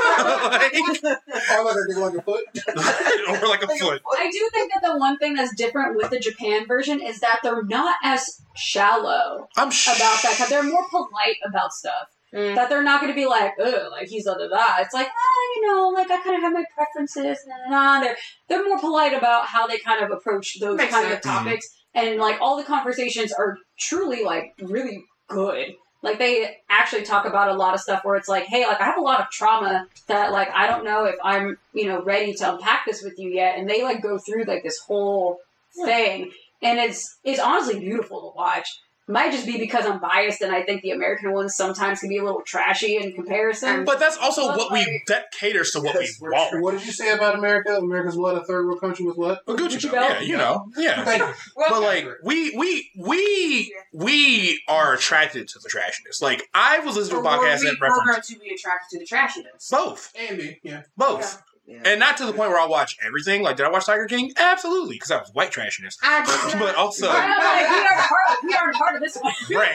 like a, like a foot. or like a foot. I do think that the one thing that's different with the Japan version is that they're not as shallow I'm sh- about that because they're more polite about stuff. Mm. That they're not going to be like, oh, like he's under that. It's like, ah, you know, like I kind of have my preferences. Nah, nah, nah. They're they're more polite about how they kind of approach those Makes kind sense. of topics, and like all the conversations are truly like really good. Like they actually talk about a lot of stuff where it's like, hey, like I have a lot of trauma that like I don't know if I'm you know ready to unpack this with you yet, and they like go through like this whole thing, and it's it's honestly beautiful to watch. Might just be because I'm biased and I think the American ones sometimes can be a little trashy in comparison. Um, but that's also But, what we that caters to what we we're want. What did you say about America? America's what? A third world country with what? A Gucci Gucci belt. belt. Yeah, you know. Yeah. Thank. But like we we we we are attracted to the trashiness. Like I was listening to a Or podcast we that programmed referenced to be attracted to the trashiness. both, Andy, yeah. both, yeah. And not to the point where I watch everything. Like, did I watch Tiger King? Absolutely, because I was white trashiness. I did But also, Well, like, we aren't part. We aren't part of this one. right,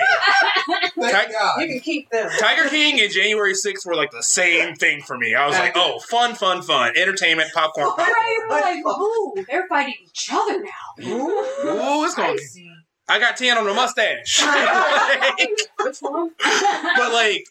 Thank Ti- God. You can keep them. Tiger King and January 6th were like the same thing for me. I was like, oh, fun, fun, fun, entertainment, popcorn. popcorn. Right? We're like, ooh, they're fighting each other now. Ooh, it's going. I got tan on the mustache. Like, Which one? but like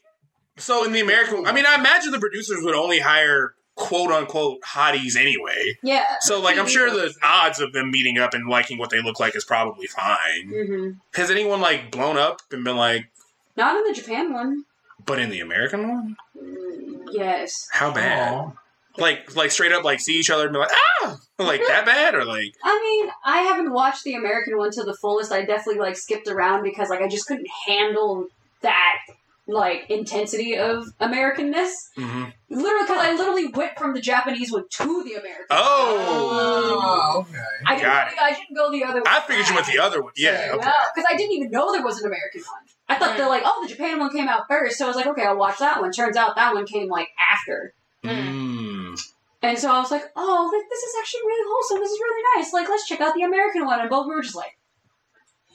so in the american i mean i imagine the producers would only hire quote unquote hotties anyway yeah. so like i'm sure the odds of them meeting up and liking what they look like is probably fine hmm has anyone like blown up and been like Not in the Japan one. but in the american one Mm, Yes. how bad Aw. like like straight up like see each other and be like ah like that bad or like I mean, I haven't watched the American one to the fullest. I definitely like skipped around because like I just couldn't handle that like intensity of Americanness. mhm. Literally, because I literally went from the Japanese one to the American. oh Oh, okay. I didn't, got really- I didn't go the other way. i figured you went the other one yeah okay. No, because I didn't even know there was an American one. I thought Mm. they're like, oh, the Japan one came out first, so I was like, okay, I'll watch that one. Turns out that one came like after. Mm. And so I was like, oh, this is actually really wholesome. This is really nice. Like, let's check out the American one. And both we were just like,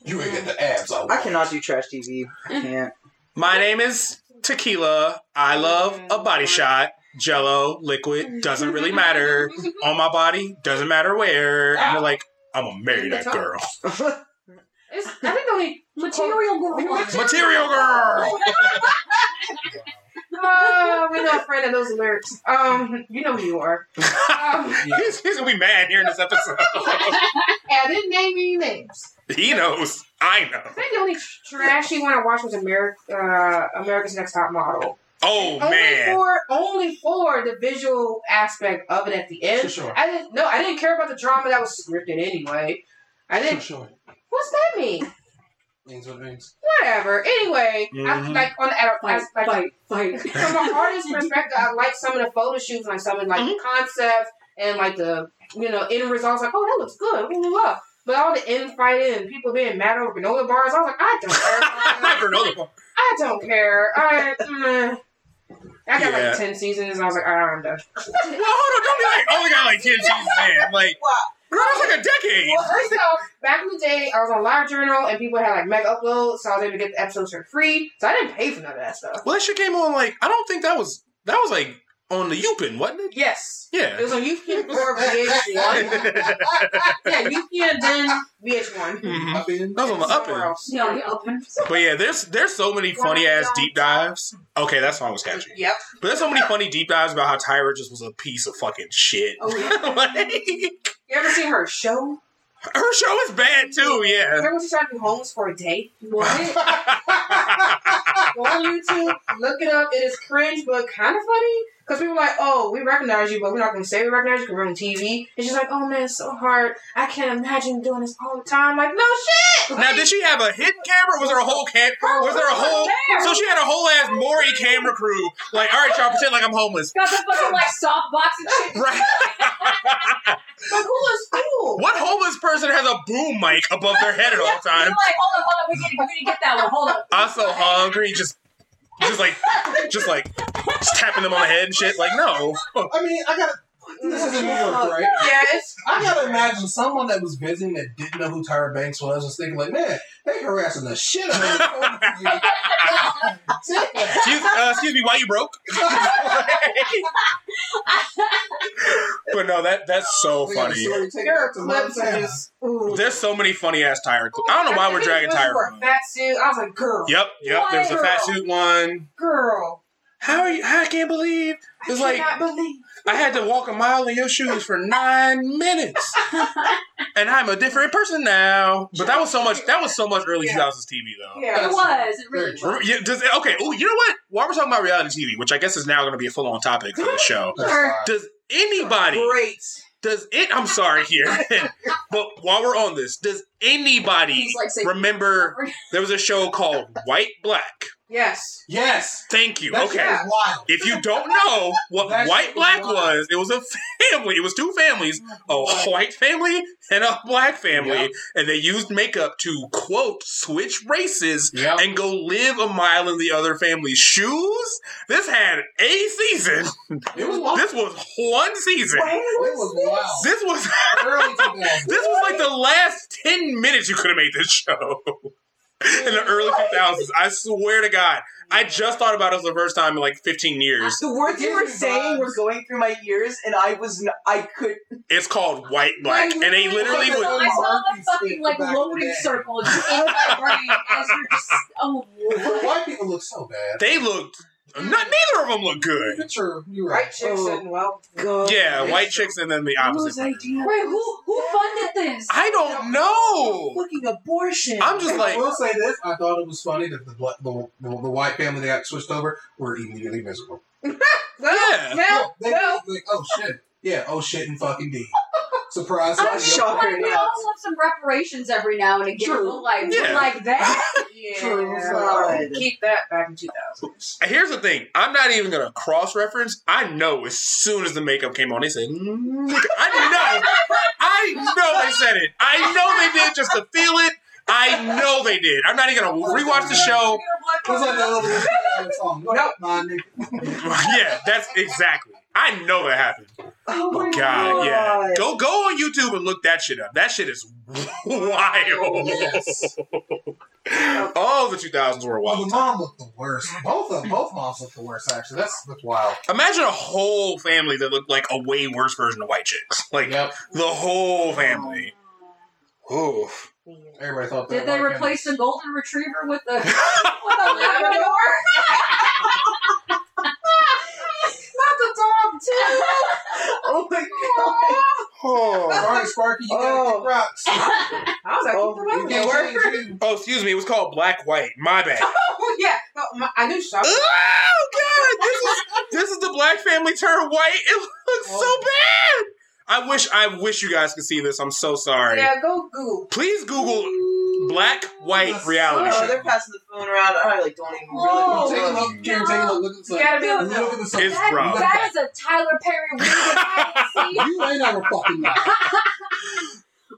You ain't get the abs I want. I cannot do trash TV. I can't. My name is Tequila. I love a body shot. Jello, liquid, doesn't really matter. On my body, doesn't matter where. And they're like, I'm gonna marry that girl. It's, I think the only material girl. Material girl! Oh, we're not afraid of those lyrics. Um, you know who you are. Um, he's, he's gonna be mad here in this episode. I didn't name any names. he knows. I know. I think the only trashy one I watched was America, uh, America's Next Top Model. Oh only man. for only for the visual aspect of it at the end. Sure, sure. I didn't no, I didn't care about the drama that was scripted anyway. I didn't. sure. What's that mean? Means what it means. Whatever. Anyway, I, Mhm. like on the ad- Fight, like, fight, fight. from an artist perspective, I like some of the photo shoots, like some of like Mhm. the concepts and like the you know end results. Like, oh, that looks good. Blah, blah, blah. But all the infighting and people being mad over granola bars, I was like, I don't care. Granola bar. I don't care. I, mm. I got Yeah. like ten seasons, and I was like, all right, I'm done. Well, hold on, don't be like, oh, only got like 10 seasons in. Like, girl, that's like a decade. Well, first off, back in the day, I was on LiveJournal, and people had like mega uploads, so I was able to get the episodes for free. So I didn't pay for none of that stuff. Well, that shit came on like, I don't think that was, that was like on the Yupin, wasn't it? Yes. Yeah. It was on UPN or VH1. yeah, UPN then VH1. Mhm. Up. That was on the up Somewhere end. else. Yeah, the open. But yeah, there's there's so many funny ass deep dives. Okay, that song was catchy. Yep. But there's so many funny deep dives about how Tyra just was a piece of fucking shit. Oh, yeah. like, You ever seen her show? her show is bad too, yeah. Remember when she tried to be homeless for a day? What? Go on YouTube, look it up. It is cringe, but kind of funny. Because people are like, oh, we recognize you, but we're not going to say we recognize you because we're on TV. And she's like, oh man, it's so hard. I can't imagine doing this all the time. Like, no shit! now, did she have a hidden camera? Was there a whole cam? Was there a whole? So she had a whole ass Maury camera crew. Like, all right, y'all pretend like I'm homeless. Got the fucking like softbox and shit. Right. Like, who is cool? What homeless person has a boom mic above their head at all You're times? like, hold on, hold on, we need, we need to get that one. Hold on. I'm so hungry. Just, just like, just like, just tapping them on the head and shit. Like, no. I mean, I gotta. This is in New York, right? Yes. I gotta imagine someone that was visiting that didn't know who Tyra Banks was was thinking like, man, they harassing the shit out of me. Excuse, uh, excuse me, why you broke? but no, that that's so funny. There are clips of just, ooh. There's so many funny ass Tyra. Cl- I don't know why we're dragging Especially Tyra. for fat suit. I was like, girl, Yep, yep. There's a fat suit one. girl. How are you? I can't believe it's I like believe. I had to walk a mile in your shoes for nine minutes, and I'm a different person now. But that was so much. That was so much early Yeah. 2000s TV though. Yeah. It was. It really was. Yeah, does, okay. Oh, you know what? While we're talking about reality TV, which I guess is now going to be a full-on topic for the show, That's Sure. fine. does anybody? Great. Does it? I'm sorry here, but while we're on this, does anybody like remember there was a show called White Black? Yes. Yes. Thank you. That okay. wild. If you don't know what That white black wild. was, it was a family. It was two families, a white family and a black family, Yep. and they used makeup to quote switch races Yep. and go live a mile in the other family's shoes. This had a season. It was wild. This was one season. It was wild. This was this was like the last ten minutes you could have made this show. In the early 2000s, I swear to God, I just thought about it for the first time in like 15 years. The words you were saying were going through my ears, and I was n- I could. It's called White Black, and they literally So would. I saw the fucking like back in the loading day. circle in my brain as you're just oh But white people look so bad. They looked. Not neither of them look good. True, you're Right right. chick Oh. said, well, God. Yeah, white chicks and then the opposite. Wait, who who funded this? I don't know. Fucking abortion. I'm just like I like, will say this: I thought it was funny that the bla- the, the, the white family that got switched over were immediately miserable. well, Yeah. well, They well. like, oh shit, yeah, oh shit, and fucking D. Surprise! I'm surprise. shocked. Like, we all love some reparations every now and again. True. Like, Yeah. like that. Yeah. True. God. Keep that back in 2000. here's the thing. I'm not even gonna cross reference. I know as soon as the makeup came on, they said, "Mm, look." I know, I know they said it. I know they did just to feel it. I know they did. I'm not even gonna rewatch the show. What's that song? What up, my nigga? yeah, that's exactly. I know that happened. Oh my God, yeah. Go go on YouTube and look that shit up. That shit is wild. Yes. All the 2000s were Well, the wild. mom looked the worst. Both of both moms looked the worst. Actually, that's that's wild. Imagine a whole family that looked like a way worse version of white chicks. Like Yep. the whole family. Oof. Everybody thought that. Did they white replace the golden retriever with the with a Labrador? Not the dog, too. Oh my god. Oh. family- Sorry, Sparky, you gotta Oh. kick rocks. I was like, Oh, keep the oh, You dog. can't change you. Oh, excuse me. It was called Black White. My bad. Oh, yeah. No, my, I knew Shaw. oh God! This is this is the black family turned white. It looks so oh. bad. I wish I wish you guys could see this. I'm so sorry. Yeah, go Google. Please Google black white oh, reality show. Oh, show. they're passing the phone around. I like don't even Oh, Take a really. look, Karen, take a look. Look at the You gotta be sun. able to Look at the sun. It's That, rough. that is a Tyler Perry wig that didn't see. You ain't never fucking lie.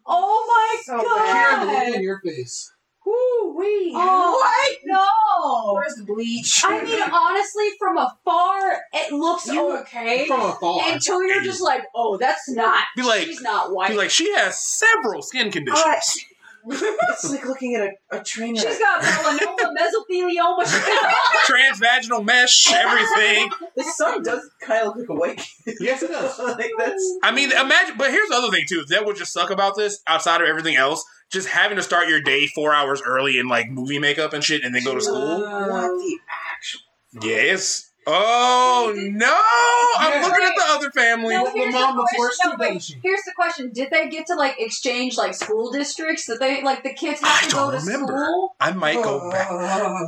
Oh my So Karen, god. look in your face. Ooh wee. Oh. what? No. Where's the bleach? I mean, honestly, from afar, it looks You- okay. From afar. Until you're just like, oh, that's not. Be like- she's not white. Be like, she has several skin conditions. it's like looking at a, a train wreck. she's got melanoma, mesothelioma. She's Transvaginal mesh, everything. the sun does kind of look like a white kid. Yes, it does. like that's I mean, imagine. But here's the other thing too. That would just suck about this. Outside of everything else, just having to start your day four hours early in like movie makeup and shit, and then go to school. what the actual. Yes. Oh no! I'm Yeah. looking at the other family. No, The here's mom the looks question. No, too, but here's the question: Did they get to like exchange like school districts? That they like the kids have I to go don't to remember. school? I might go back.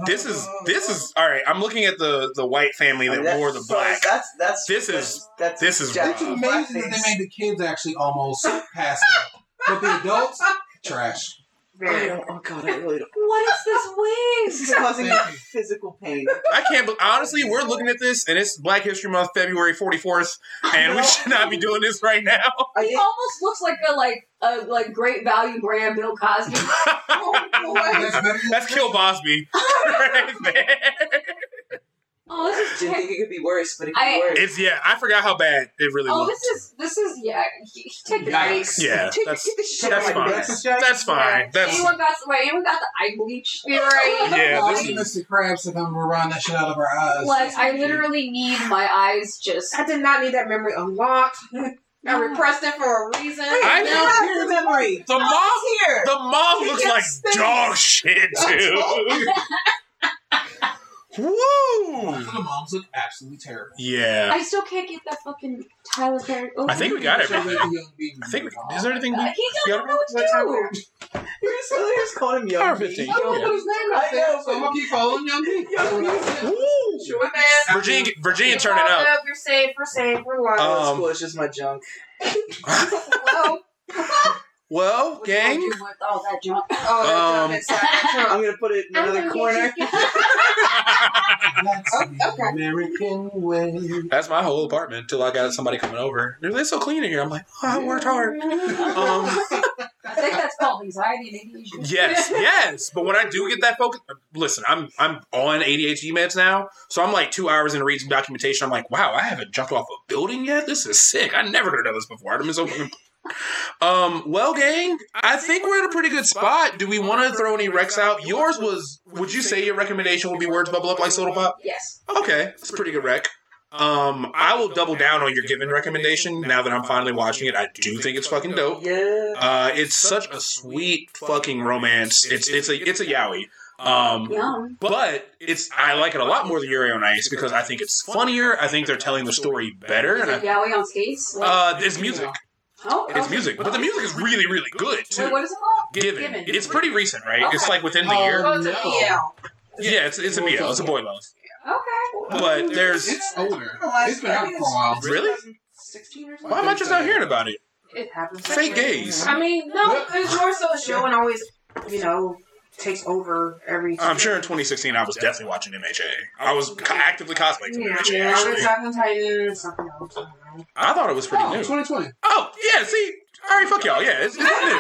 This is this is all right. I'm looking at the the white family I mean, that wore the so black. That's that's This that's, is- that's this is It's amazing that they made the kids actually almost pass it. But the adults, trash. I Very. don't, oh god, I really don't. What is this This wig? is causing me physical pain. I can't. be- Honestly, we're looking at this, and it's Black History Month, February 44th, and we should not be doing this right now. I He think almost looks like a like a like great value brand Bill Cosby. Oh, That's better. That's Kill Bosby. right there. Oh, this is didn't think it could be worse, but it could I- be worse. It's yeah. I forgot how bad it really was. Oh, looked. this is this is yeah. he- he- Take the Yikes. Yeah, Take- that's get the shit that's out of my fine. face. That's fine. That's Anyone got wait? Anyone got the eye bleach? You're right. Yeah, Look this at Mr. Krabs to come around that shit out of our eyes. Like I literally need my eyes just. I did not need that memory unlocked. I repressed it for a reason. I Now know. here's the memory. the oh, mom. It's here. The mom looks can't like spin dog shit too. Woo! the moms look absolutely terrible. Yeah. I still can't get that fucking Tyler Perry. Oh, I think we got Show that everything. to young people. I think we, is there anything we Uh, he doesn't know what to time do. You're just, you're just calling him young. Power B. 15. I don't know what his name I know. So I'm gonna keep following young people. Woo! Sure. My. Virginia, Virginia, turn it all up. You're safe. We're safe. We're live. Um, school is just my junk. Hello. Well, What's gang. wrong with all that junk? Oh, that Um, jump inside that trunk. I'm gonna put it in another corner. That's Oh, the okay. American way. That's my whole apartment until I got somebody coming over. They're like, "It's so clean in here. I'm like, oh, I worked hard. Um, I think that's called anxiety and ADHD. yes, yes. But when I do get that focus, listen, I'm I'm on ADHD meds now, so I'm like two hours in reading some documentation. I'm like, wow, I haven't jumped off a building yet. This is sick. I never heard of this before. I've been so. Um. Well, gang, I think we're in a pretty good spot. Do we want to throw any recs out? Yours was. Would you say your recommendation would be words bubble up like soda pop? Yes. Okay, it's a pretty good rec. Um, I will double down on your given recommendation now that I'm finally watching it. I do think it's fucking dope. Yeah. Uh, it's such a sweet fucking romance. It's it's a it's a yaoi. Um, Yum. but it's I like it a lot more than Yuri on Ice because I think it's funnier. I think they're telling the story better, Is it Yaoi on skates? uh, it's music. Oh, It's okay. music, but the music is really really good Wait, too. what is it called? Given. Given. It's pretty recent, right? It's like within the Oh, year. Go to no. BL. Yeah, it's it's a BL. It's a boy love. Okay. But there's It's older. It's been out for a while. Really? 16 or something? Why am I just not hearing about it? It happens. Fake gays. I mean, no, it's more so a show and always, you know, takes over every. I'm sure in 2016 I was definitely watching MHA. I was actively cosplaying for Yeah, MHA. yeah, Actually, Attack on Titan, something else. I don't know. I thought it was pretty Oh, new. 2020. Oh yeah, see, all right, fuck y'all. Yeah, it's, it's new.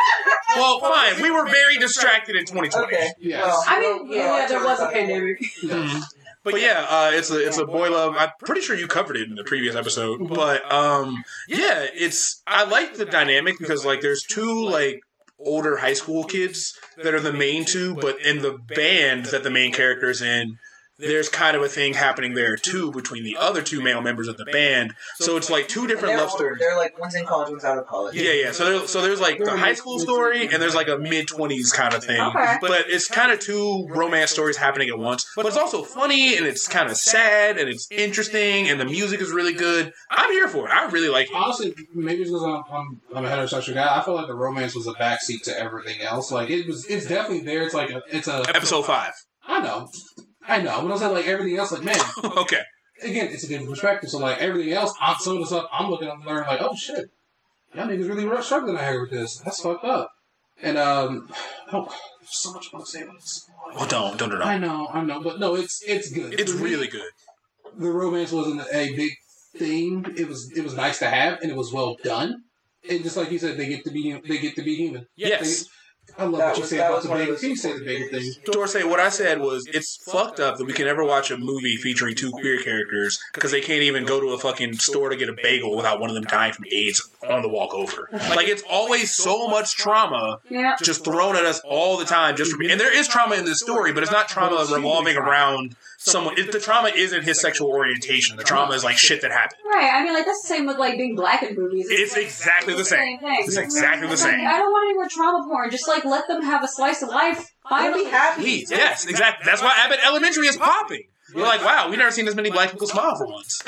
Well, fine. We were very distracted in 2020. Okay. Yes. Well, I mean, yeah, there was a I'll- pandemic. Mhm. But yeah, uh, it's a it's a boy love. I'm pretty sure you covered it in the previous episode. But um, yeah, it's I like the dynamic because like there's two like older high school kids that are the main two, but in the band that the main character is in, there's kind of a thing happening there too between the other two male members of the band. So it's like two different they're love older. stories. They're like one's in college, one's out of college. Yeah, yeah. So there's so there's like the high school story and there's like a mid twenties kind of thing. Okay. But it's kind of two romance stories happening at once. But it's also funny and it's kind of sad and it's interesting and the music is really good. I'm here for it. I really like it. Honestly, maybe it's because I'm, I'm, I'm a heterosexual guy. I feel like the romance was a backseat to everything else. Like it was, it's definitely there. It's like a, it's a. Episode five. I know, I know. But I'm saying like everything else, like man, okay. again, it's a different perspective. So like everything else, I'm some of the stuff I'm looking at and learning like, oh shit, y'all niggas really struggling out here with this. That's fucked up. And um, oh, there's so much I want to say about this. Well, don't, don't, don't. I know, I know, but no, it's it's good. It's For really good. the romance wasn't a big theme. It was it was nice to have, and it was well done. And just like you said, they get to be they get to be human. Yes. They- I love That what you was- said that about the one of big. you say the important bigger thing? Dorsey, what I said was it's fucked up that we can never watch a movie featuring two queer characters because they can't even go to a fucking store to get a bagel without one of them dying from AIDS on the walk over. Like it's always so much trauma Yeah. just thrown at us all the time. Just for, and there is trauma in this story, but it's not trauma revolving around someone. It, the trauma isn't his sexual orientation. The trauma is like shit that happened. Right. I mean, like that's the same with like being black in movies. It's like- exactly the same. thing. It's exactly the It's like, same. I don't want any more trauma porn. Just like let them have a slice of life. I'd Finally. be happy. Please, yes, exactly. That's why Abbott Elementary is popping. We're like, wow, we've never seen as many black people smile for once.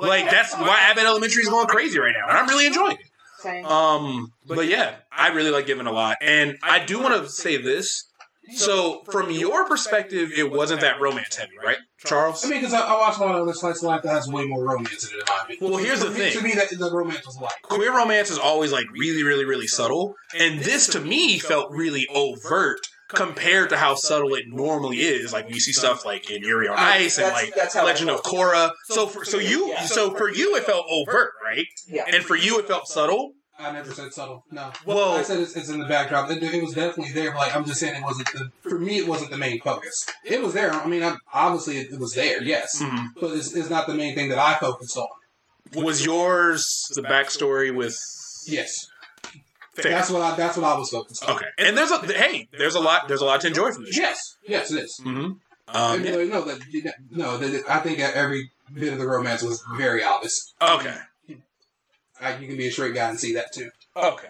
Like that's why Abbott Elementary is going crazy right now, and I'm really enjoying it. Um, but yeah, I really like Given a lot, and I do want to say this. So, from your perspective, it wasn't that romance heavy, right, Charles? I mean, because I, I watched a lot of other slice of life that has way more romance in it, in my opinion. Well, here's the thing. To me, that the romance was like Queer romance is always like really, really, really subtle, and this to me felt really overt compared to how subtle it normally is. Like when you see stuff like in Yuri on Ice and like that's how Legend of felt. Korra. So for so you so for you it felt overt, right? Yeah. And for you it felt subtle. I never said subtle. No. Well- I said it's, it's in the backdrop. It, it was definitely there, but like I'm just saying, it wasn't the. For me, it wasn't the main focus. It was there. I mean, I, obviously, it, it was there. Yes, Mhm. but it's, it's not the main thing that I focused on. Was yours the backstory with Yes, Fair. that's what I. That's what I was focused on. Okay, and there's a hey, there's a lot, there's a lot to enjoy from this. Yes, yes, it is. Mm-hmm. I Um, mean, no, no, that, no. That, I think that every bit of the romance was very obvious. okay, Like, you can be a straight guy and see that too. okay.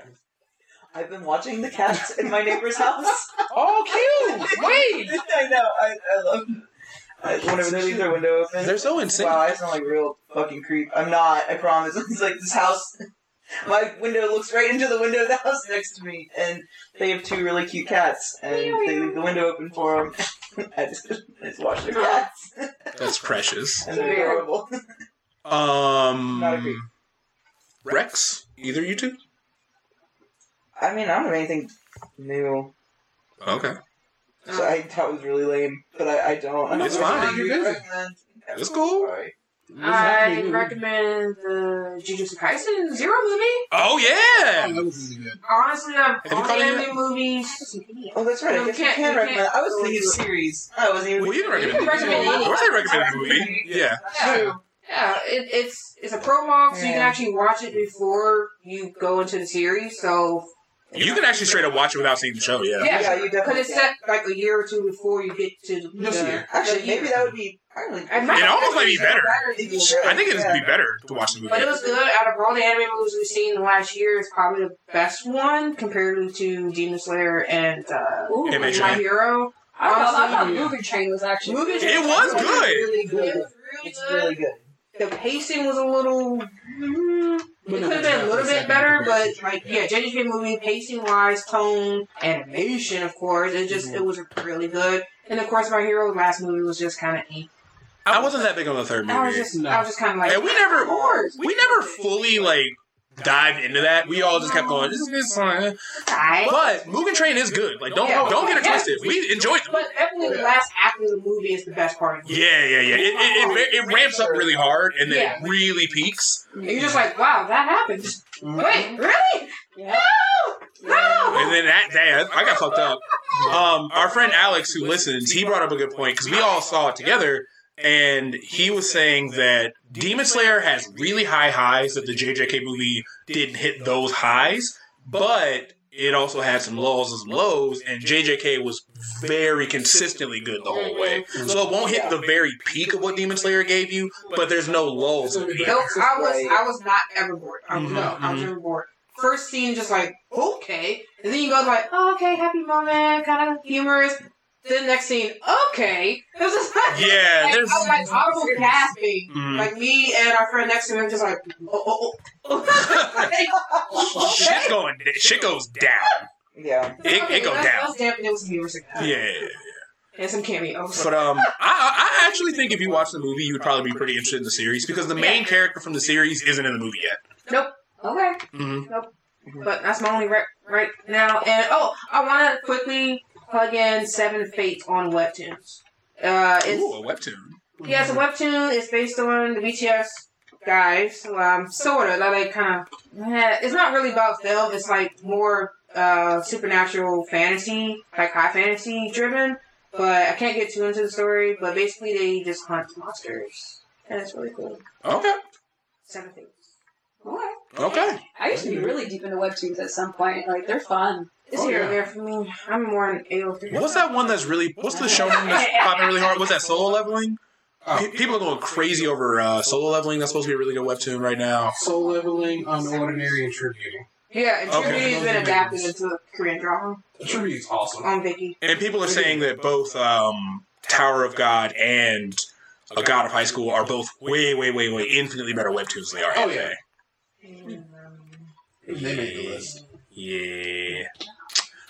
I've been watching the cats in my neighbor's house. Oh, cute. Wait, I know. I, I love. I, whenever they leave their window open. they're so insane. Wow, I sound like real fucking creep. I'm not. I promise. It's like this house. My window looks right into the window of the house next to me, and they have two really cute cats, and they leave the window open for them. I just, I just watch their cats, That's precious. and they're adorable. Um, Not a creep. Rex, either you two. I mean, I don't have anything new. Okay, So I thought it was really lame, but I, I don't. I don't It's fine. what you You're busy. recommend. It's cool. Sorry. I recommend the Jujutsu Kaisen Zero movie. Oh yeah. Oh, that was really good. Honestly, I've you all caught the any of anime movies. Oh, that's right. I No, guess you you can't- can you recommend. can't I was thinking to- series. I wasn't even. Well, you can recommend. You can recommend Of course, I recommend the movie. Yeah. Yeah, yeah it, it's it's a prologue, so you can Yeah. actually watch it before you go into the series. So You can actually straight up watch it without seeing the show. Yeah. yeah, Yeah, you because definitely it's can. set like a year or two before you get to the, Just a year. Actually, the maybe year. that would be. I really. And It almost might be better. It'd be good. I think it would Yeah. be better to watch the movie. But it was good. Out of all the anime movies we've seen in the last year, it's probably the best one compared to Demon Slayer and uh, Ooh. Yeah, man. My Hero. I thought, I thought Honestly, Mugen Train was actually. Movie It was good. Really good. It's Really It's good. really good. The pacing was a little. mm, it could have been a little bit better, but like yeah, JJK movie pacing wise, tone, animation, of course, it just it was really good. And of course, my hero last movie was just kind of. I wasn't that big on the third I was movie. just No. I was just kind of like. And we never, we never fully like dived into that. We all just kept going. This is good song. Alright. But Mugen Train is good. Like don't Yeah. don't get it twisted. We enjoyed it. But definitely the last act of the movie is the best part of the movie. Yeah, yeah, yeah. It, it, it, it ramps up really hard and then Yeah. it really peaks. And you're just like, wow, that happened. Wait, really? Yeah. No! No! And then that day, I I got fucked up. Um, our friend Alex, who listens, he brought up a good point because we all saw it together, and he was saying that Demon Slayer has really high highs that the JJK movie didn't hit those highs, but it also had some lulls and some lows, and JJK was very consistently good the whole way. So it won't hit the very peak of what Demon Slayer gave you, but there's no lulls. in it. No, I was I was not ever bored. I was, Mhm, no, I was mhm. never bored. First scene, just like okay, and then you go like, oh, okay, happy moment, kind of humorous. Then next scene, okay. It was just Yeah, like, there's- I was like audible gasping. Mhm. Like me and our friend next to him, just like, oh, oh, oh. Shit's going, shit goes down. Yeah. It, it goes down. Let's dampen it with some music Yeah. and some cameos. But um, I, I actually think if you watch the movie, you would probably be pretty interested in the series because the main character from the series isn't in the movie yet. nope. Okay. hmm but that's my only right right now. And oh, I want to quickly plug in Seven Fates on Webtoons. Uh, it's Ooh, a webtoon. yeah, it's a webtoon. It's based on the BTS guys. Um, sort of. Like kind of. Yeah, it's not really about film. It's like more uh supernatural fantasy, like high fantasy driven. But I can't get too into the story. But basically, they just hunt monsters, and it's really cool. Okay. Seven Fates. Alright. Okay. I used to be really deep into webtoons at some point. Like they're fun. It's Oh, here yeah. and there for me. I'm more on AO3. What's that one that's really? What's the shonen that's popping really hard? What's that solo leveling? Oh, Pe- People are going crazy over uh, solo leveling. That's supposed to be a really good webtoon right now. Solo leveling, unordinary, and True Beauty. Yeah, and Okay. True Beauty has been adapted into a Korean drama True Beauty's awesome. on Viki. And people are saying that both um, Tower of God and A God of High School are both way, way, way, way infinitely better webtoons than they are Oh, anime. yeah. They made the list. Yeah.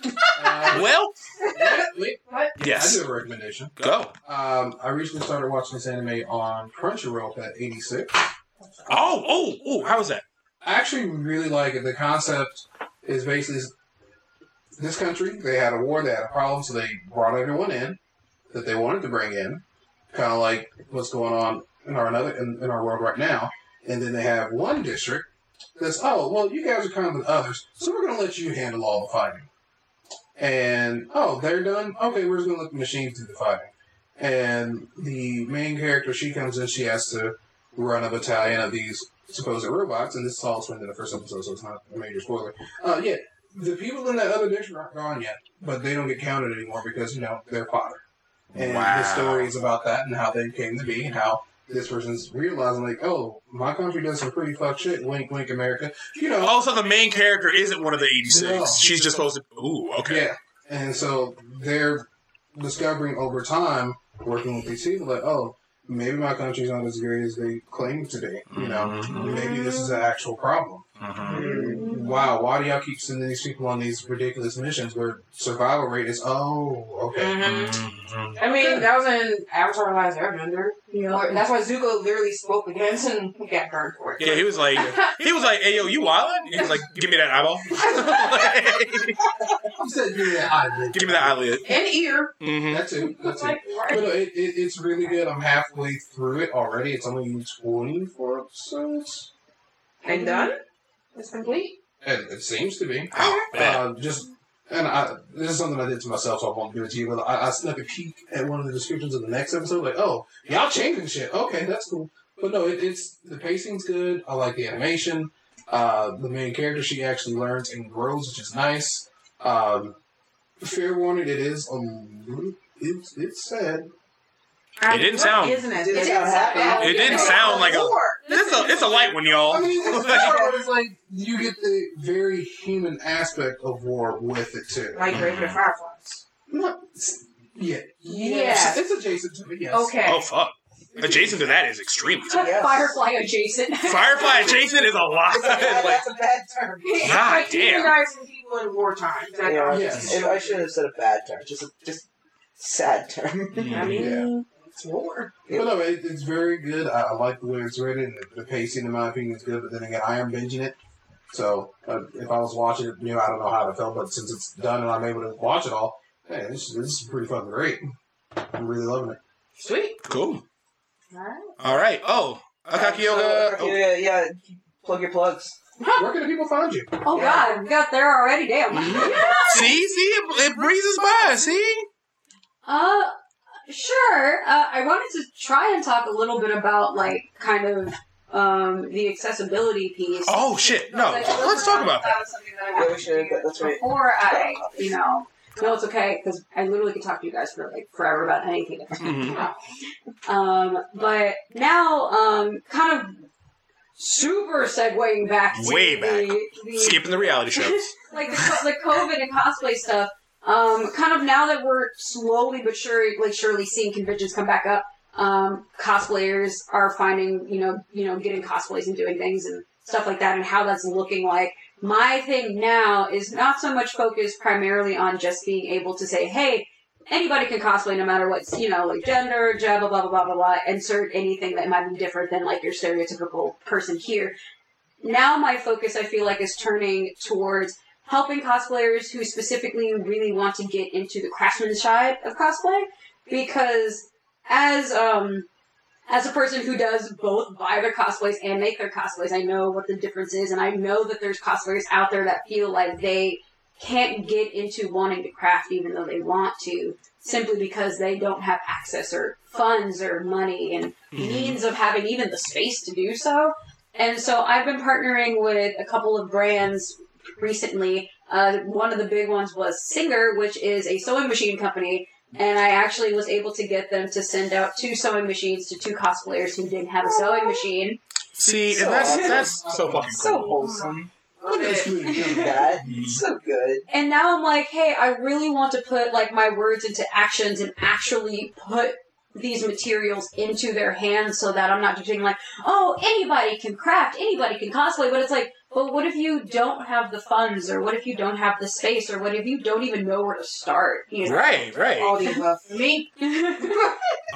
Uh, Well, wait, wait, I yes. do have a recommendation. Go. Um, I recently started watching this anime on Crunchyroll at 86. Oh, oh, oh, how was that? I actually really like it. The concept is basically this country, they had a war, they had a problem, so they brought everyone in that they wanted to bring in, kind of like what's going on in our another in, in our world right now. And then they have one district that's oh well, you guys are kind of the others, so we're going to let you handle all the fighting. And oh, they're done. Okay, we're just going to let the machines do the fighting. And the main character, she comes in, she has to run a battalion of these supposed robots, and this is all explained in the first episode, so it's not a major spoiler. Uh, yeah, the people in that other district aren't gone yet, but they don't get counted anymore because, you know, they're fodder. And Wow. the story is about that and how they came to be and how this person's realizing, like, oh, my country does some pretty fuck shit. Wink, wink, America. You know. Also, the main character isn't one of the 86. No. She's just supposed to. Ooh, okay. Yeah. And so they're discovering over time, working with these people, like, oh, maybe my country's not as great as they claim to be. You know, Mhm. maybe this is an actual problem. Mhm. Wow, why do y'all keep sending these people on these ridiculous missions where survival rate is, oh, okay. Mhm. I mean, that was in Avatar: The Last Airbender. You know, that's why Zuko literally spoke against and got burned for it. Yeah, he was like, he was like, "Hey, yo, you wildin'?" He was like, "Give me that eyeball." You said give me that eyelid. Give me that eyelid. And ear. hmm That too. That too. Like, But no, it, it, it's really good. I'm halfway through it already. It's only 24 episodes. And done. It's complete. And it seems to be. Oh, man. Uh, just and I this is something I did to myself, so I won't do it to you. But I, I snuck a peek at one of the descriptions of the next episode, like, oh, y'all changing shit. Okay, that's cool. But no, it, it's the pacing's good. I like the animation. Uh, the main character, she actually learns and grows, which is nice. Um, fair warning, it is a little, it's it's sad. It didn't sound- Isn't it? Didn't sound. It didn't sound like a. It's a it's a light one, y'all. I mean, it's, sad, it's like you get the very human aspect of war with it too. Like Grave of the Fireflies. Not yeah, Yeah. it's adjacent to it. Yes. Okay. Oh fuck! Adjacent to that is extremely. Yes. Firefly adjacent. Firefly adjacent is a lot. It's a bad, like, that's a bad term. God like damn. humanizing people in wartime. Yeah, Yes. I shouldn't have said a bad term. Just a just sad term. Mm. I mean, it's war. But no, it, it's very good. I, I like the way it's written. The, the pacing, in my opinion, is good. But then again, I am binging it. So uh, if I was watching it, you know, I don't know how to feel. But since it's done and I'm able to watch it all, hey, this, this is pretty fucking great. I'm really loving it. Sweet. cool. Alright. All right. Oh, Akakioga. So, yeah, yeah, plug your plugs. Where can the people find you? Oh god, we got there already. Damn. See, see, it, it breezes by. See. Uh, sure. Uh, I wanted to try and talk a little bit about like kind of um the accessibility piece. Oh shit! No, Like, let's talk about that. was something that I Yeah, wanted we should. to do That's right. Before I, you know, no, it's okay because I literally could talk to you guys for like forever about anything. Mhm. Um, but now, um, kind of super segueing back to Way back. the, the Skipping the reality shows. like the, the COVID and cosplay stuff. Um, kind of now that we're slowly but surely, like surely seeing conventions come back up, um, cosplayers are finding, you know, you know, getting cosplays and doing things and stuff like that, and how that's looking like. My thing now is not so much focused primarily on just being able to say, hey, anybody can cosplay no matter what, you know, like gender, blah, blah, blah, blah, blah, blah, insert anything that might be different than like your stereotypical person here. now my focus, I feel like, is turning towards helping cosplayers who specifically really want to get into the craftsman side of cosplay, because as um as a person who does both buy their cosplays and make their cosplays, I know what the difference is, and I know that there's cosplayers out there that feel like they can't get into wanting to craft even though they want to, simply because they don't have access or funds or money and means of having even the space to do so. And so I've been partnering with a couple of brands recently. Uh, one of the big ones was Singer, which is a sewing machine company. And I actually was able to get them to send out two sewing machines to two cosplayers who didn't have a sewing machine. See, and that's that's so fucking So cool. wholesome. Love it. You do that. So good. And now I'm like, hey, I really want to put like my words into actions and actually put these materials into their hands so that I'm not just being like, oh, anybody can craft, anybody can cosplay, but it's like, but what if you don't have the funds, or what if you don't have the space, or what if you don't even know where to start? You know? Right, right. All the above. Me?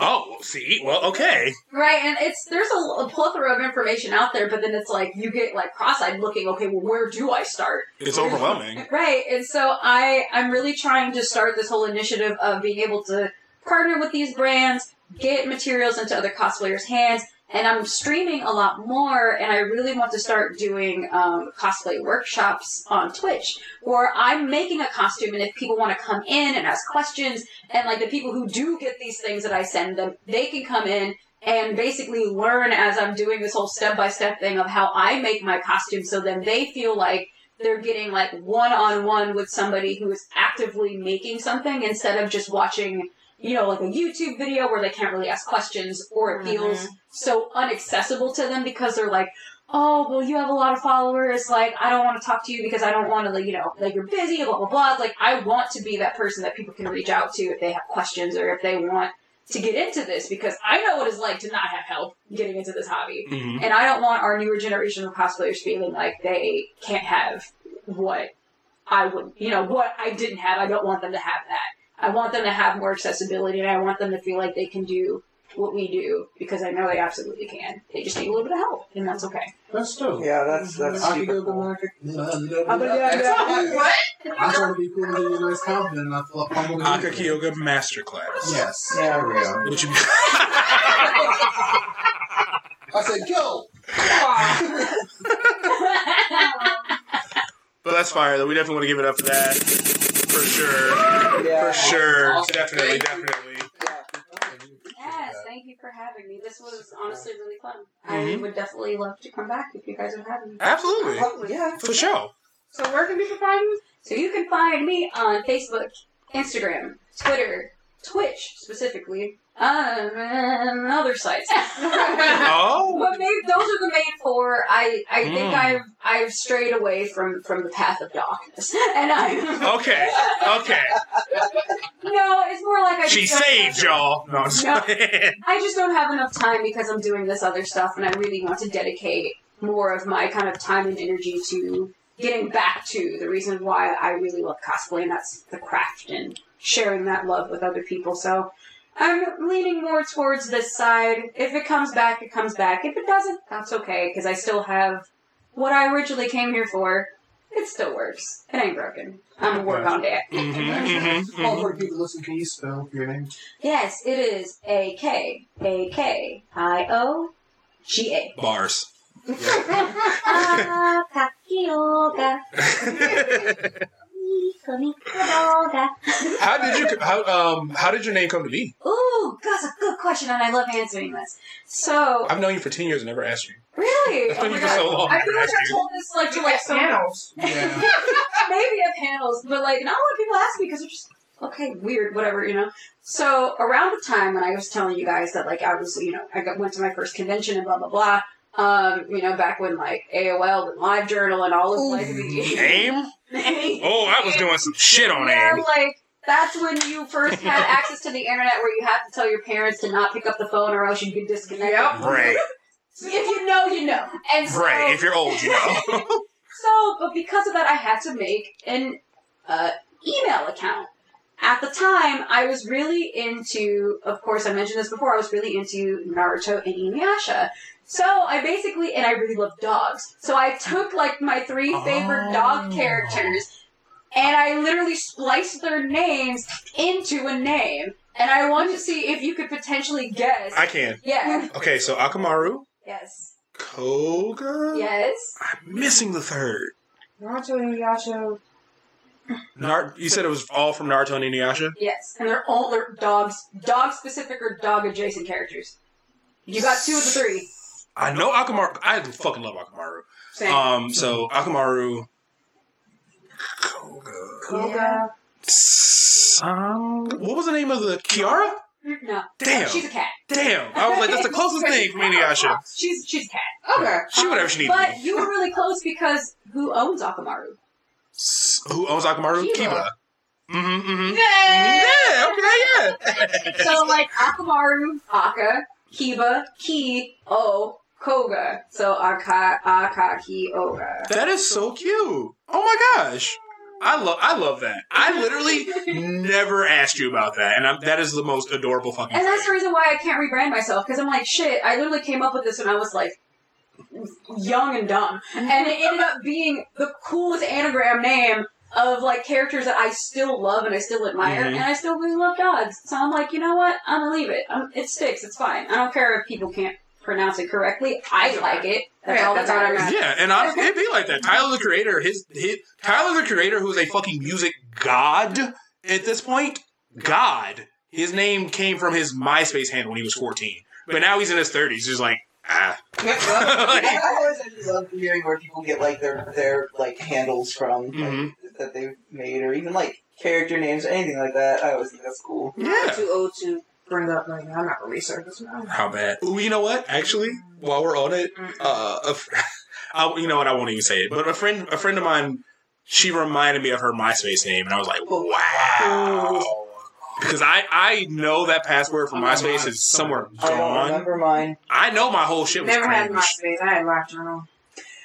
Oh, see, well, okay. Right, and it's there's a, a plethora of information out there, but then it's like you get like cross-eyed looking. Okay, well, where do I start? It's overwhelming. Right, and so I I'm really trying to start this whole initiative of being able to partner with these brands, get materials into other cosplayers' hands, and I'm streaming a lot more. And I really want to start doing um, cosplay workshops on Twitch, where I'm making a costume, and if people want to come in and ask questions, and like the people who do get these things that I send them, they can come in and basically learn as I'm doing this whole step by step thing of how I make my costume so then they feel like they're getting like one on one with somebody who is actively making something instead of just watching, you know, like a YouTube video where they can't really ask questions or it feels so unaccessible to them because they're like, oh, well, you have a lot of followers. Like, I don't want to talk to you because I don't want to, like, you know, like you're busy, blah, blah, blah. Like, I want to be that person that people can reach out to if they have questions or if they want to get into this because I know what it's like to not have help getting into this hobby. Mhm. And I don't want our newer generation of cosplayers feeling like they can't have what I would, you know, what I didn't have. I don't want them to have that. I want them to have more accessibility and I want them to feel like they can do what we do because I know they absolutely can. They just need a little bit of help and that's okay. That's dope. Yeah, that's that's I could super cool. market. But yeah, yeah. What? I try to be cool and give you a nice compliment, and I feel like I'm gonna Akakioga Masterclass. Yes. There we go. Would you I said, go. But that's fire, though. We definitely want to give it up for that. For sure. Yeah. For sure. Awesome. Definitely, Thank definitely. Yes, thank you for having me. This was honestly really fun. I Mhm. would definitely love to come back if you guys would have me. Absolutely. Oh, yeah. For sure. So where can people find you? So you can find me on Facebook, Instagram, Twitter, Twitch specifically, um, and other sites. Oh. But maybe those are the main four. I, I think Mm. I've I've strayed away from from the path of darkness, and I Okay. Okay. no, it's more like I She saved y'all. No, No. I just don't have enough time because I'm doing this other stuff, and I really want to dedicate more of my kind of time and energy to getting back to the reason why I really love cosplay, and that's the craft and sharing that love with other people. So I'm leaning more towards this side. If it comes back, it comes back. If it doesn't, that's okay, because I still have what I originally came here for. It still works. It ain't broken. I'm gonna work on that. Mhm, mhm, All mhm. for people listen, can you spell your name? Yes, it is A K A K I O G A. Bars. Ah, Kakioga, Ikonikoga. How did you? How um? How did your name come to be? Ooh, that's a good question, and I love answering this. So, I've known you for ten years and never asked you. really, I've oh known my you for god, so long. I and feel never like I've you. told this like to like some Panels. Yeah. maybe at panels, but like not a lot of people ask me because they're just okay, weird, whatever, you know. So around the time when I was telling you guys that like I was, you know, I got, went to my first convention and blah blah blah. Um, you know, back when like AOL and LiveJournal and all of like the AIM? Oh, I was doing some shit on yeah, AIM. like that's when you first had access to the internet where you have to tell your parents to not pick up the phone or else you'd get disconnected. Yep. Right. If you know, you know. And so, Right. If you're old, you know. so, but because of that, I had to make an uh, email account. At the time, I was really into, of course, I mentioned this before, I was really into Naruto and Inuyasha. So I basically, and I really love dogs. So I took like my three favorite dog Oh. characters, and I literally spliced their names into a name. And I want to see if you could potentially guess. I can. yeah. Okay, so Akamaru, Yes. Koga. Yes. I'm missing the third. Naruto and Yasha. Nar- you said it was all from Naruto and Inuyasha. Yes. And they're all they're dogs, dog specific or dog adjacent characters. You got two of the three. I know Akamaru. I fucking love Akamaru. Same. Um, so Akamaru, Koga, Koga. Sang. What was the name of the Kirara? No. Damn. She's a cat. Damn, I was like, that's the closest thing from Inuyasha. She's she's a cat. Okay. She whatever she needs. to But be. you were really close because who owns Akamaru? S- Who owns Akamaru? Kiba. Kiba. Mm-hmm, mm-hmm. Yay! Yeah, okay, yeah. So like Akamaru, Aka, Kiba, Ki, O, Koga. So Aka, Aka, Ki, Oga. That is so cute. Oh my gosh. I love I love that. I literally never asked you about that, and I'm, that is the most adorable fucking. And that's the reason why I can't rebrand myself because I'm like shit. I literally came up with this when I was like young and dumb, and it ended up being the coolest anagram name of like characters that I still love and I still admire, Mhm. and I still really love dogs. So I'm like, you know what? I'm gonna leave it. Um it sticks. It's fine. I don't care if people can't pronounce it correctly. I like it. That's Yeah, all that's all that matters. matters. Yeah, and honestly, it'd be like that. Tyler the Creator, his, his Tyler the Creator, who's a fucking music god at this point. God, his name came from his MySpace handle when he was fourteen, but now he's in his thirties. He's like, ah. I always I just love hearing where people get like their their like handles from like, Mhm. that they've made, or even like character names, or anything like that. I always think that's cool. Yeah. Too old to bring up right now. I'm not gonna research now. How bad? Ooh, you know what? Actually, while we're on it, uh, a fr- I, you know what? I won't even say it. But a friend, a friend of mine, she reminded me of her MySpace name, and I was like, wow. Because I, I know that password for MySpace is somewhere I don't gone. remember mine. I know my whole shit was Never had cringe. MySpace. I had Live Journal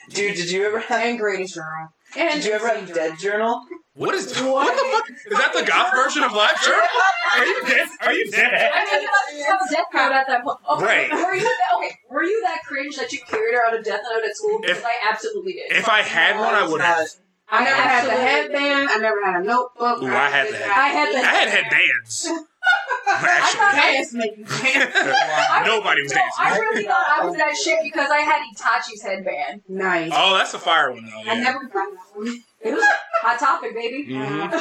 Dude, did you ever have? and Greatest Journal. And Did you ever have Dead Journal? What is what the fuck? Is that the goth version of Live Journal? Are you dead? Are you dead? I mean, you have a death note at that point. Oh, okay, Right. Were you that, okay? Were you that cringe that you carried around a death note at school? Because If- I absolutely did. If I had one, I would have. I never had the Absolutely. headband. I never had a notebook. Ooh, I had the I had the. I had headbands. Thought Actually, Dance making dance. Nobody was No, I really thought I was that shit because I had Itachi's headband. Nice. Oh, that's a fire one though. I never got that one. It was hot topic, baby. Mhm.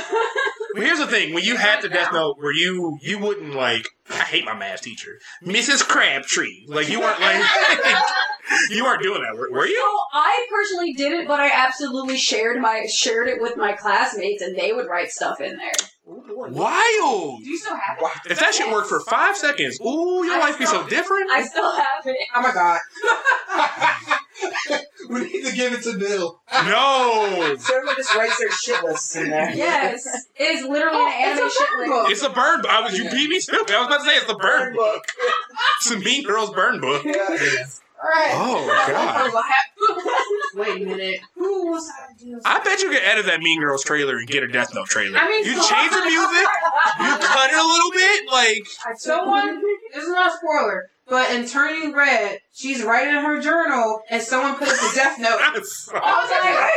But here's the thing: when you had the Death Note, where you you wouldn't like, I hate my math teacher, Mrs. Crabtree. Like you weren't like, you weren't doing that, were, were So you? I personally did it, but I absolutely shared my shared it with my classmates, and they would write stuff in there. Wild. Do you still have it? If that shit worked for five seconds, ooh, your life be so different. I still have it. Oh my god. we need to give it to Bill. No, So everyone just writes their shit lists in there. Yes, it is literally an oh, anime Oh, it's a burn book. it's the burn. I was you beat me stupid. I was about to say it's the burn book. It's the Mean Girls burn book. Alright. Oh god. Oh, Wait a minute. Who was I? I bet you could edit that Mean Girls trailer and get a Death Note trailer. I mean, you so- change the music, you cut it a little bit, like Someone, this is not a spoiler, but in Turning Red, she's writing her journal and someone puts the death note. Oh my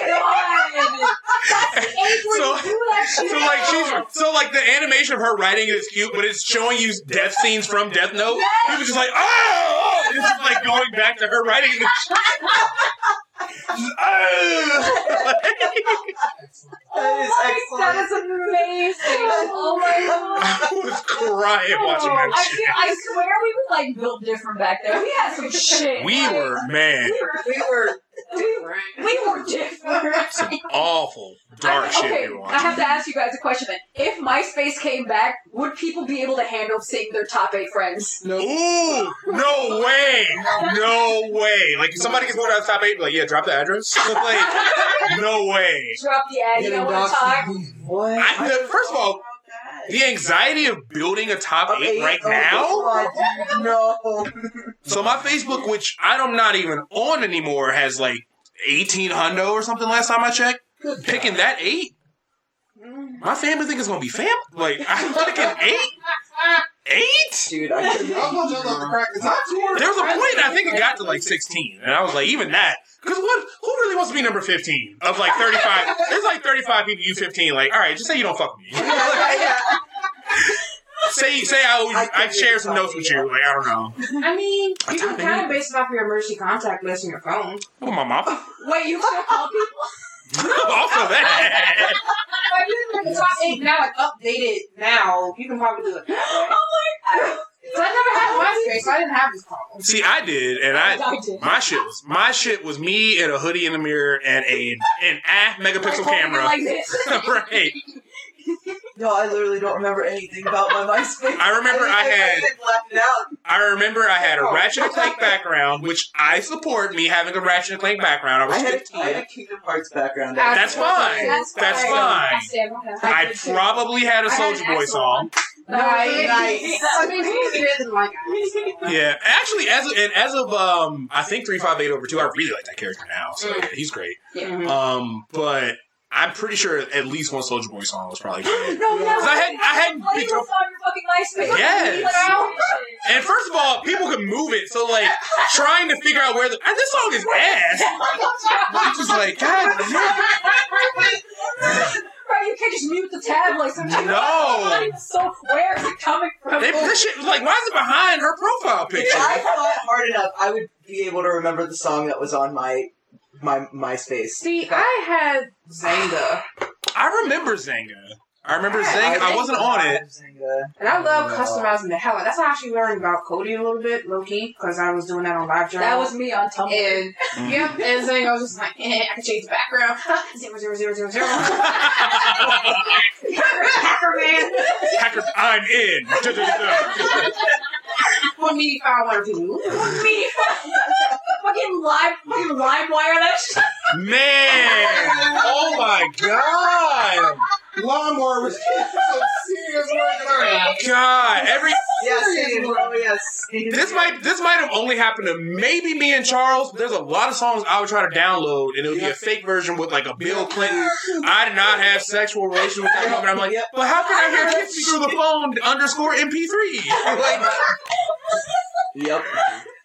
god! That's the age where So- you do that shit. So like she's so like the animation of her writing is cute, but it's showing you death scenes from Death Note. People just like oh, oh! It's just like going back to her writing. The oh. That is Oh my, that is amazing! Oh my god! I was crying watching that oh, I, shit. feel, I swear we were like built different back then. We had some shit. We Like, were man, We were. We were We, we were different. some awful dark I- shit okay, we were I have to ask you guys a question then. If MySpace came back, would people be able to handle seeing their top eight friends? No. Ooh, no way, no way. Like if somebody gets moved out of the top eight, be like yeah, drop the address. like no way. Drop the ad, you don't want to talk. what? I, first of all, the anxiety of building a top eight right Oh, now. No. So my Facebook, which I'm not even on anymore, has like 18 hundo or something last time I checked. Picking that eight? My family think it's gonna be fam. Like I'm thinking eight, eight. Dude, I I couldn't. was gonna jump up and crack the top score. There was a point I think it got to like sixteen, and I was like, even that. Because what? Who really wants to be number fifteen of like thirty-five? There's like thirty-five people. You fifteen. Like, all right, just say you don't fuck with me. yeah, say say I owe you, I I share some notes with you. Like I don't know. I mean, you What's can kind of base it off your emergency contact list on your phone. Oh my mom. Wait, you still call people? also that. Like, you can the top eight now, like updated now. You can probably do it. that way. Oh So I never had MySpace, so I didn't have this problem. See, I did, and I I did. my shit was my shit was me in a hoodie in the mirror and a an ah megapixel Like, camera. Like this. right. no, I literally don't remember anything about my MySpace. I remember I think had- left it out. I remember I had a Ratchet and Clank background, which I support me having a Ratchet and Clank background. I was I had, 15. a, I had a Kingdom Hearts background. That's fine. That's That's fine. fine. I stand. I probably had a Soldier Boy song. Nice. Nice. I mean, who didn't? Yeah, actually, as of, and as of um, I think three five eight over two, I really like that character now. So Mm. yeah, he's great. Yeah. Um, but I'm pretty sure at least one Soldier Boy song was probably good. No, no. 'Cause I hadn't- I hadn't Played picked up- on your fucking MySpace. Yes. And first of all, people can move it, so like trying to figure out where the and this song is ass. I'm just like, God, Right, you can't just mute the tab like some shit. No. So where is it coming from? they, this shit like, why is it behind her profile If picture? I thought hard enough, I would be able to remember the song that was on my my MySpace. See, I had Xanga, I remember Xanga. I remember Xanga. I wasn't on it. Xanga. and I love No. customizing the hell. out- That's how I actually learned about Cody a little bit, low key, because I was doing that on Live Journal. That was me on Tumblr. And Mm-hmm. yep, and Xanga, I was just like, eh, I can change the background. zero zero zero zero zero. Hacker man. Hacker, I'm in. What me if I want to do? me. fucking live, fucking live wire that shit. Man, oh my god, Lawnmower was some serious work. God, every Yes, oh yes. this might this might have only happened to maybe me and Charles. But there's a lot of songs I would try to download, and it would be a fake version with like a Bill Clinton. I did not have sexual relations with that woman. I'm like, but how can I hear kiss me through the phone underscore MP3? Like, Yep.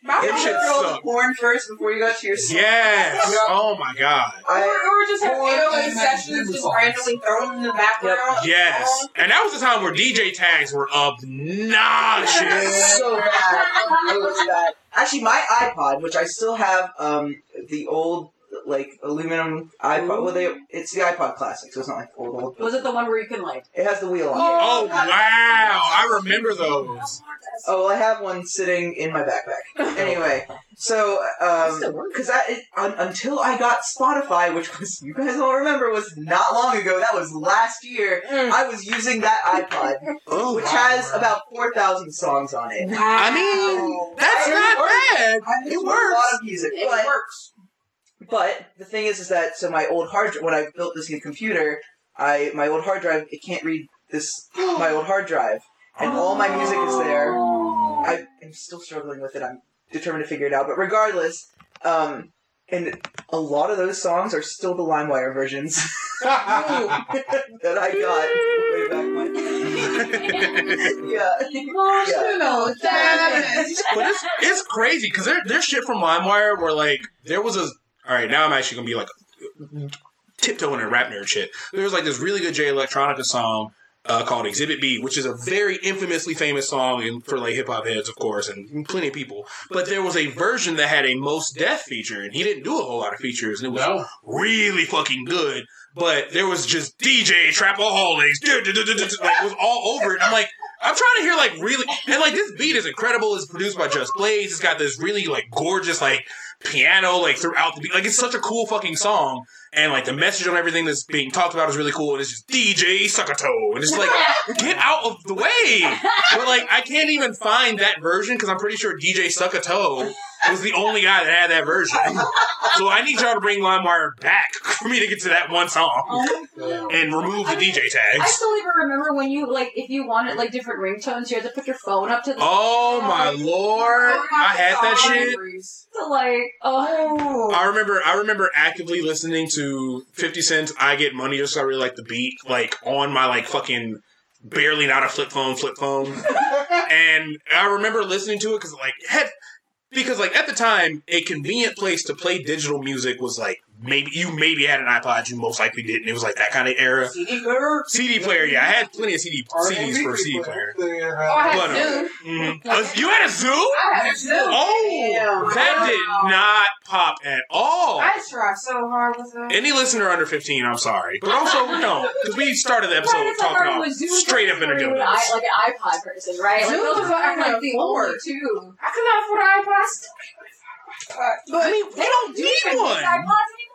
My Them You shit should throw the suck. porn first before you got to your song. yes. Oh my god. Or, I, or just have Or AOA even sessions just songs. randomly thrown in the background. Yes. And that was the time where DJ tags were obnoxious. so bad. It was bad. Actually, my iPod, which I still have, um, the old like aluminum iPod. Well, they it's the iPod Classic, so it's not like old old. Was it the one where you can like? It has the wheel on. it. Oh wow! I remember those. Oh, well, I have one sitting in my backpack. Anyway, so um, because I it, un, until I got Spotify, which was you guys all remember was not long ago. That was last year. I was using that iPod, Oh, which has about four thousand songs on it. I mean, that's It not works. bad. It listen to a works. lot of music, It but works. But the thing is, is that so my old hard dri- when I built this new computer, I my old hard drive it can't read this my old hard drive, and all my music is there. I am still struggling with it. I'm determined to figure it out. But regardless, um, and a lot of those songs are still the LimeWire versions that I got way back when. yeah. You know, that- but it's it's crazy because there, there's shit from LimeWire where like there was a all right now I'm actually gonna be like tiptoeing and rap nerd shit. There was like this really good Jay Electronica song uh, called Exhibit B, which is a very infamously famous song in, for like hip hop heads, of course, and plenty of people. But there was a version that had a Mos Def feature, and he didn't do a whole lot of features, and it was No. really fucking good. But there was just DJ Trapaholics, like it was all over it. I'm like, I'm trying to hear like really, and like this beat is incredible. It's produced by Just Blaze. It's got this really like gorgeous like piano like throughout the beat. Like it's such a cool fucking song, and like the message on everything that's being talked about is really cool. And it's just DJ Suckato, and it's like get out of the way. But like I can't even find that version because I'm pretty sure DJ Suckato was the only guy that had that version. So I need y'all to bring LimeWire back for me to get to that one song oh and remove the DJ tags. I still even remember when you like if you wanted like different ringtones, you had to put your phone up to the Oh my lord, oh I had that shit. like oh I remember I remember actively listening to 50 Cent's I Get Money just 'cause I really like the beat, like on my like fucking barely not a flip phone, flip phone. and I remember listening to it because like had because like at the time a convenient place to play digital music was like maybe you maybe had an iPod, you most likely didn't. It was like that kind of era. CD player. CD player, yeah, I had plenty of CD CDs for a CD player. Oh, I had But, uh, Zune. Uh, you had a Zune? I had Zune. Oh, Damn. that did not pop at all. I tried so hard with that. Any listener under 15, I'm sorry. But also, no, because we started the episode Right, talking like, about straight up for in you a an i- like an iPod person, right? Like Zune those was are I like the afford. only two. I could not afford an iPod. I still can't I mean, they don't need one.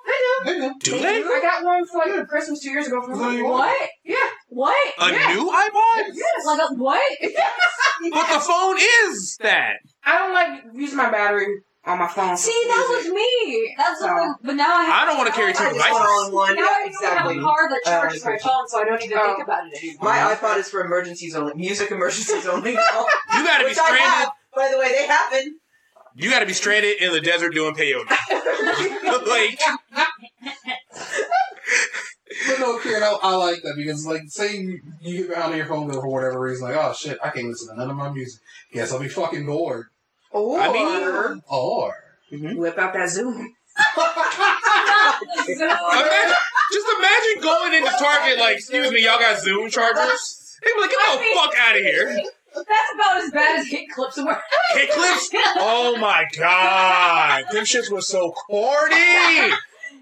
iPods anymore. Do they? I got one for like Christmas two years ago from So you- What? Yeah. What? A Yeah. new iPod? Yes. Like a what? But the phone is that. I don't like using my battery on my phone. See, that was me. That's So- what, but now I have. I don't want to carry two I just want devices. all in one. Now Yeah, I don't exactly. have a card that Uh, charges my phone, so I don't even Oh. think about it anymore. My iPod is for emergencies only. Music emergencies only. You gotta be Which stranded. By the way, they happen. You gotta be stranded in the desert doing peyote. like, But no, Kieran, I, I like that because, like, say you, you get behind on your phone bill for whatever reason, like, oh shit, I can't listen to none of my music. Guess I'll be fucking bored. Or I mean- Or Whip out that Zune. imagine, just imagine going into Target like, excuse me, y'all got Zune chargers? They be like, get the fuck out of here. That's about as bad as hit clips were. Hit clips? Oh my god. Them shits were so corny.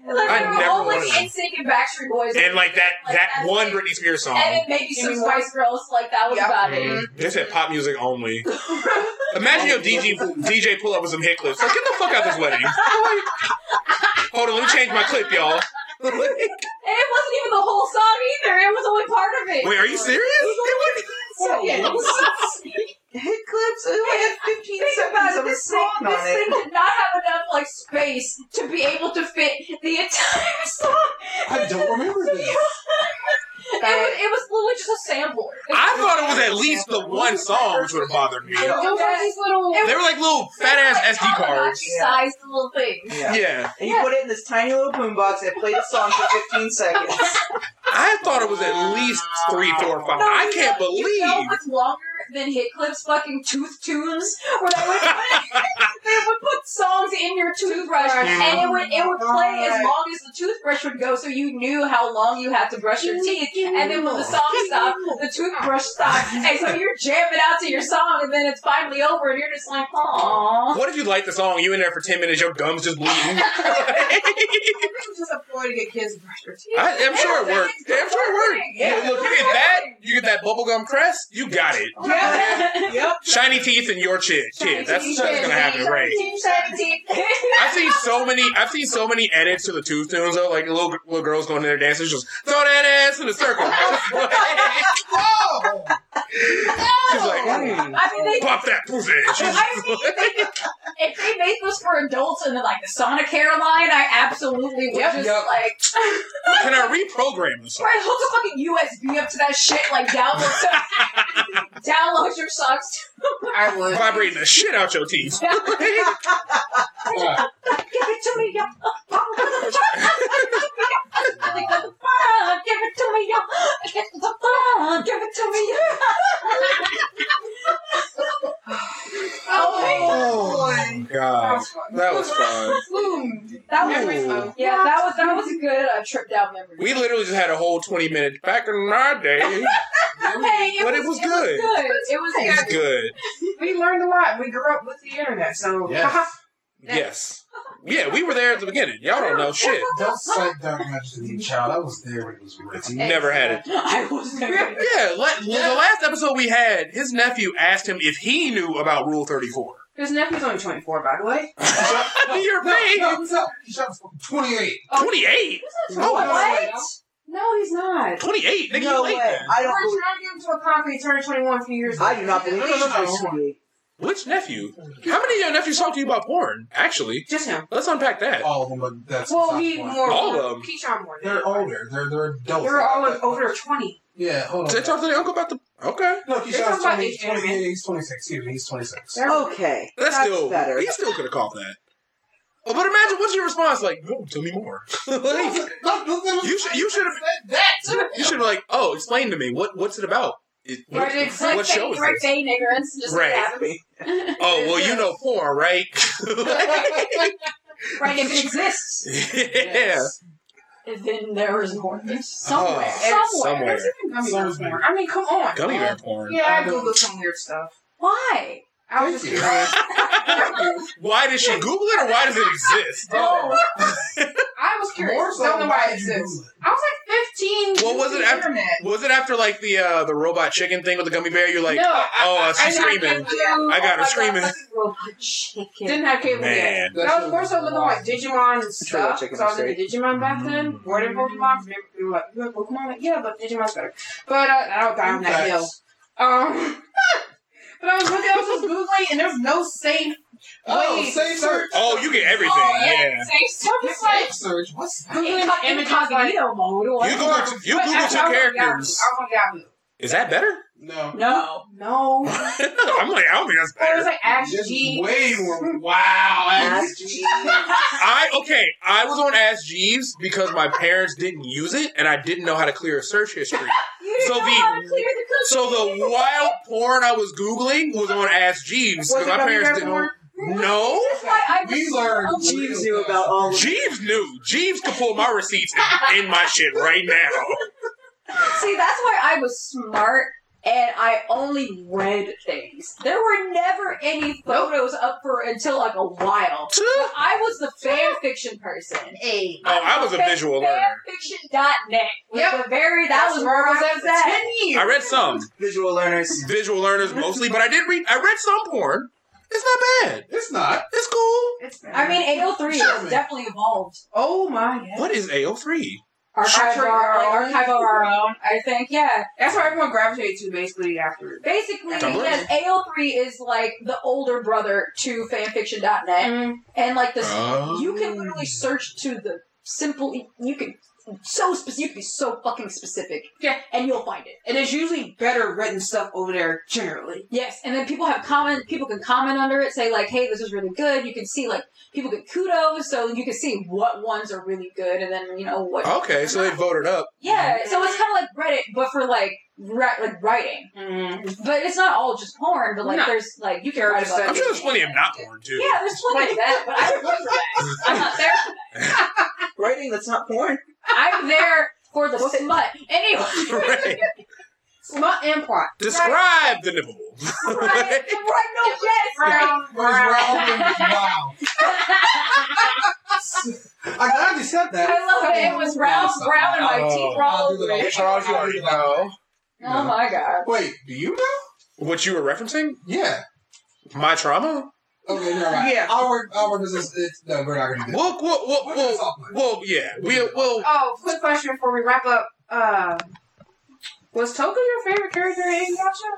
Like, I they were never all like wanted them. NSYNC and Backstreet Boys. And like that Like, that one like- Britney Spears song. And then maybe some Spice Girls. Like that was Yep. about it. Mhm. They said pop music only. Imagine your DJ DJ pull up with some hit clips. Like, get the fuck out of this wedding. Hold on, let me change my clip, y'all. And it wasn't even the whole song either. It was only part of it. Wait, are you serious? hit clips. It only had 15 Think about seconds of a This thing, song this on thing it. did not have enough like space to be able to fit the entire song. I don't remember this. It was, it was literally just a sampler. I thought it was at least the one song which would have bothered me. It was like these little. They were like little fat ass SD cards. Sized little things. Yeah. Yeah. And you put it in this tiny little boom boombox that played the song for 15 seconds. I thought it was at least three, four, five. No, I can't know- You know believe. what's longer than Hit Clip's fucking tooth tunes? Where they would put, they would put songs in your toothbrush, and it would it would play as long as the toothbrush would go, so you knew how long you had to brush your teeth. And then when the song stopped, the toothbrush stopped, and so you're jamming out to your song, and then it's finally over, and you're just like, "Aww." What if you like the song? You in there for ten minutes, your gums just bleeding. It was just a ploy to get kids to brush their teeth. I, I'm sure it worked. I'm sure it worked. Yeah. Look, you get that, you get that bubblegum crest, you got it. Yep. Shiny teeth and your kid. Kid, that's that's gonna happen, right? Shiny teeth. I've seen so many. I've seen so many edits to the Tooth Tunes though. Like little little girls going in there dancing, just throw that ass in a circle. She's like, mm, I mean, they pop that pussy. She's I mean, if they, if they made this for adults and like the Sonic hairline, I absolutely would Yep, just yep. like Can I reprogram this? song? right, hook a fucking USB up to that shit, like download download your songs. I would. Vibrating the shit out your teeth. Give it to me, yo. Give it to me, yo. Give it to me, yo. Oh, God, boy. that was fun. That was Memories, though. yeah, that was that was a good uh, trip down memory. We literally just had a whole twenty minutes back in my day. hey, it But was, it was It good. was good. It was It was good. good. We learned a lot. We grew up with the internet, so Yes. Yes. Yeah, we were there at the beginning. Y'all don't know shit. Don't cite Dark Majesty to the child. I was there when it was written. Never had it. I was there. Yeah, la- the last episode we had, his nephew asked him if he knew about Rule 34. His nephew's only 24, by the way. You're No, right. no, no. He shot 28. 28? Oh, oh What? No, he's not. 28? Nigga, No you late way. then. I We're don't. trying to give him to a concrete. He turned 21 a few years ago. I do not believe No, no, no, he's 28. Which nephew? How many of your nephews talk to you about porn? Actually, Just him. let's unpack that. All of them, but that's Well, not me one. more. All of 'em. Keyshawn more. They're older. They're they're adults. They're all over twenty. Yeah, hold on. They talk to their uncle about the. Okay, no, They're Keyshawn's talking about 20, age 20, he's 26. Excuse me, he's 26. Okay, that's, that's still better. He still could have called that. Oh, but imagine what's your response? Like, no, tell me more. Like, you should. You should have. That You should be like, oh, explain to me what what's it about? It, what, Right, it's like what show is this? feign ignorance. Just Right. right. Oh, well, you know porn, right? right, if it exists, yeah. then there is more. Somewhere. Oh, somewhere. somewhere. There's even gummy bear porn. I mean, come on. Gummy bear porn. Yeah, I googled some weird stuff. Why? I was just curious. Why did she Google it or why does it exist? Oh, I was curious. More so, Don't know why why it exists. It? I was like 15. What was it the after? Internet. Was it after like the uh, the robot chicken thing with the gummy bear? You're like, no, oh, I, she's I, screaming. I, I got her Oh screaming. God, robot chicken. didn't have cable Man. yet. That That was shit more so looking like Digimon and Turtle stuff. chicken Because I was straight. into Digimon back then. More than Pokemon. They they were like, you have Pokemon? Like, yeah, but Digimon's better. But uh, I don't die on that hill. Um, but I was looking, I was just Googling, and there's no safe Oh, way safe search. Oh, you get everything. Oh, yeah. Safe so like, Safe search. What's Googling Inco- images like, incognito mode. or You whatever. Google, you Google actually, two I was on Yahoo. characters. I was on Yahoo. Is that better? No? No. No. I'm like, I don't think that's Or it was like Ash This is way more. Wow. Ask Jeeves. I okay. I was on Ask Jeeves because my parents didn't use it and I didn't know how to clear search history. You didn't So know the- how to clear the cookie. So the wild porn I was googling was on Ask Jeeves Was because it my gummy parents didn't. porn? No. That's why I We learned. confused. Jeeves knew about all of Jeeves knew. Jeeves could pull my receipts in, in my shit right now. See, that's why I was smart and I only read things. There were never any photos up for until like a while. oh, I was the fan fiction person. Hey. Oh, I was a visual learner. Fanfiction.net. was Yep. the very that That's was where where I was at at. for 10 years. I read some visual learners. visual learners mostly, but I did read. I read some porn. It's not bad. It's not. It's cool. It's bad. I mean, AO3 Sure, has definitely evolved. oh my god. What is AO3? Archive of Archive our, of like, archive of our own. I think, yeah. That's why everyone gravitated to basically after. Basically, Tumblr? yes, AO3 is like the older brother to fanfiction.net. Mm. And like this, Oh. you can literally search to the simple. You can so specific. You can be so fucking specific. Yeah. and you'll find it. And there's usually better written stuff over there generally. Yes, and then people have comment. People can comment under it, say like, "Hey, this is really good." You can see like people get kudos, so you can see what ones are really good, and then you know what. Okay, so they voted up. Yeah, so it's kind of like Reddit, but for like ri- like writing. Mm. But it's not all just porn. But like, No. there's like you can write about. I'm sure there's plenty of not porn too. Yeah, there's plenty of that, but I don't look for that. I'm not there for that. Writing that's not porn. I'm there for the smut. Anyway, Right. Smut and plot. Describe the nipple. right, right, no, yes, Brown, Where's brown. Ralph? Wow. I'm glad you said that. I love it. It was round, brown, and my teeth were I'll all over it. Charles, you already know. Oh my god. Wait, do you know? What you were referencing? Yeah. My trauma? Okay, never mind. Yeah. Our our business. It's, no, we're not gonna do that. Well, well, well, We're well, gonna talk about it. well yeah. We, well, Oh, quick question before we wrap up. Uh, was Toga your favorite character in Inuyasha?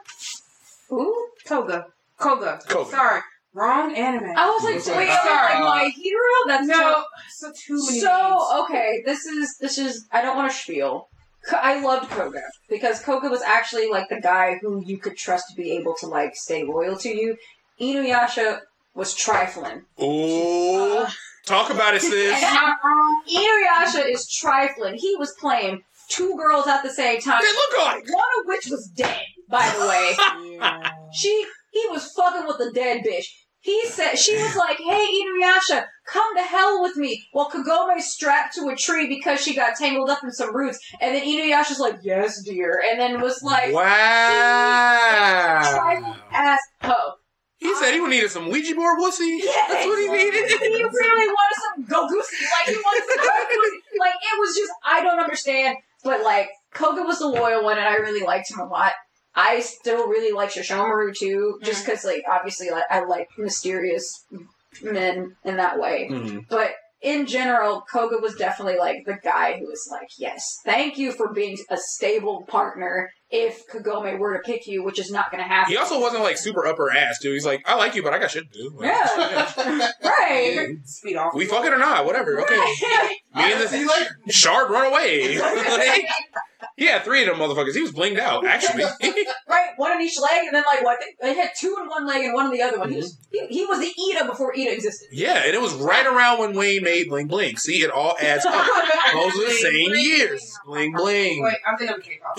Who? Toga. Koga. Koga. Sorry. Wrong anime. I was like, wait, that? like Sorry. my hero? That's no, so too many names. so okay. This is this is. I don't want to spiel. K- I loved Koga because Koga was actually like the guy who you could trust to be able to like stay loyal to you. Inuyasha was trifling. ooh. Uh, Talk about it, sis. It's not. Inuyasha is trifling. He was playing two girls at the same time. They look like. One of which was dead, by the way. She he was fucking with a dead bitch. He said she was like, "Hey Inuyasha, come to hell with me." Well, Kagome's strapped to a tree because she got tangled up in some roots, and then Inuyasha's like, "Yes, dear," and then was like, Wow. "Ass hoe." He said he needed some Ouija board wussy. Yes. That's what he needed. He really wanted some Gogusi. Like he wanted some Gogusi. Like it was just I don't understand. But like Koga was the loyal one, and I really liked him a lot. I still really like Sesshomaru too, just because like obviously like, I like mysterious men in that way. Mhm. But in general, Koga was definitely like the guy who was like, "Yes, thank you for being a stable partner if Kagome were to pick you, which is not going to happen. He also wasn't like super upper ass, dude. He's like, I like you, but I got shit to do. Like, Yeah. right. Speed off. We fucking or not, whatever. Okay. Me and See the you later. shard run away. like, he had three of them motherfuckers. He was blinged out, actually. Right, one in each leg, and then like what? They had two in one leg and one in the other one. He was mm-hmm. he, he was the Iida before Iida existed. yeah, and it was right around when Wayne made Bling Bling. See, it all adds up. Those are the same years. Bling Bling. Wait, I'm thinking of K-pop.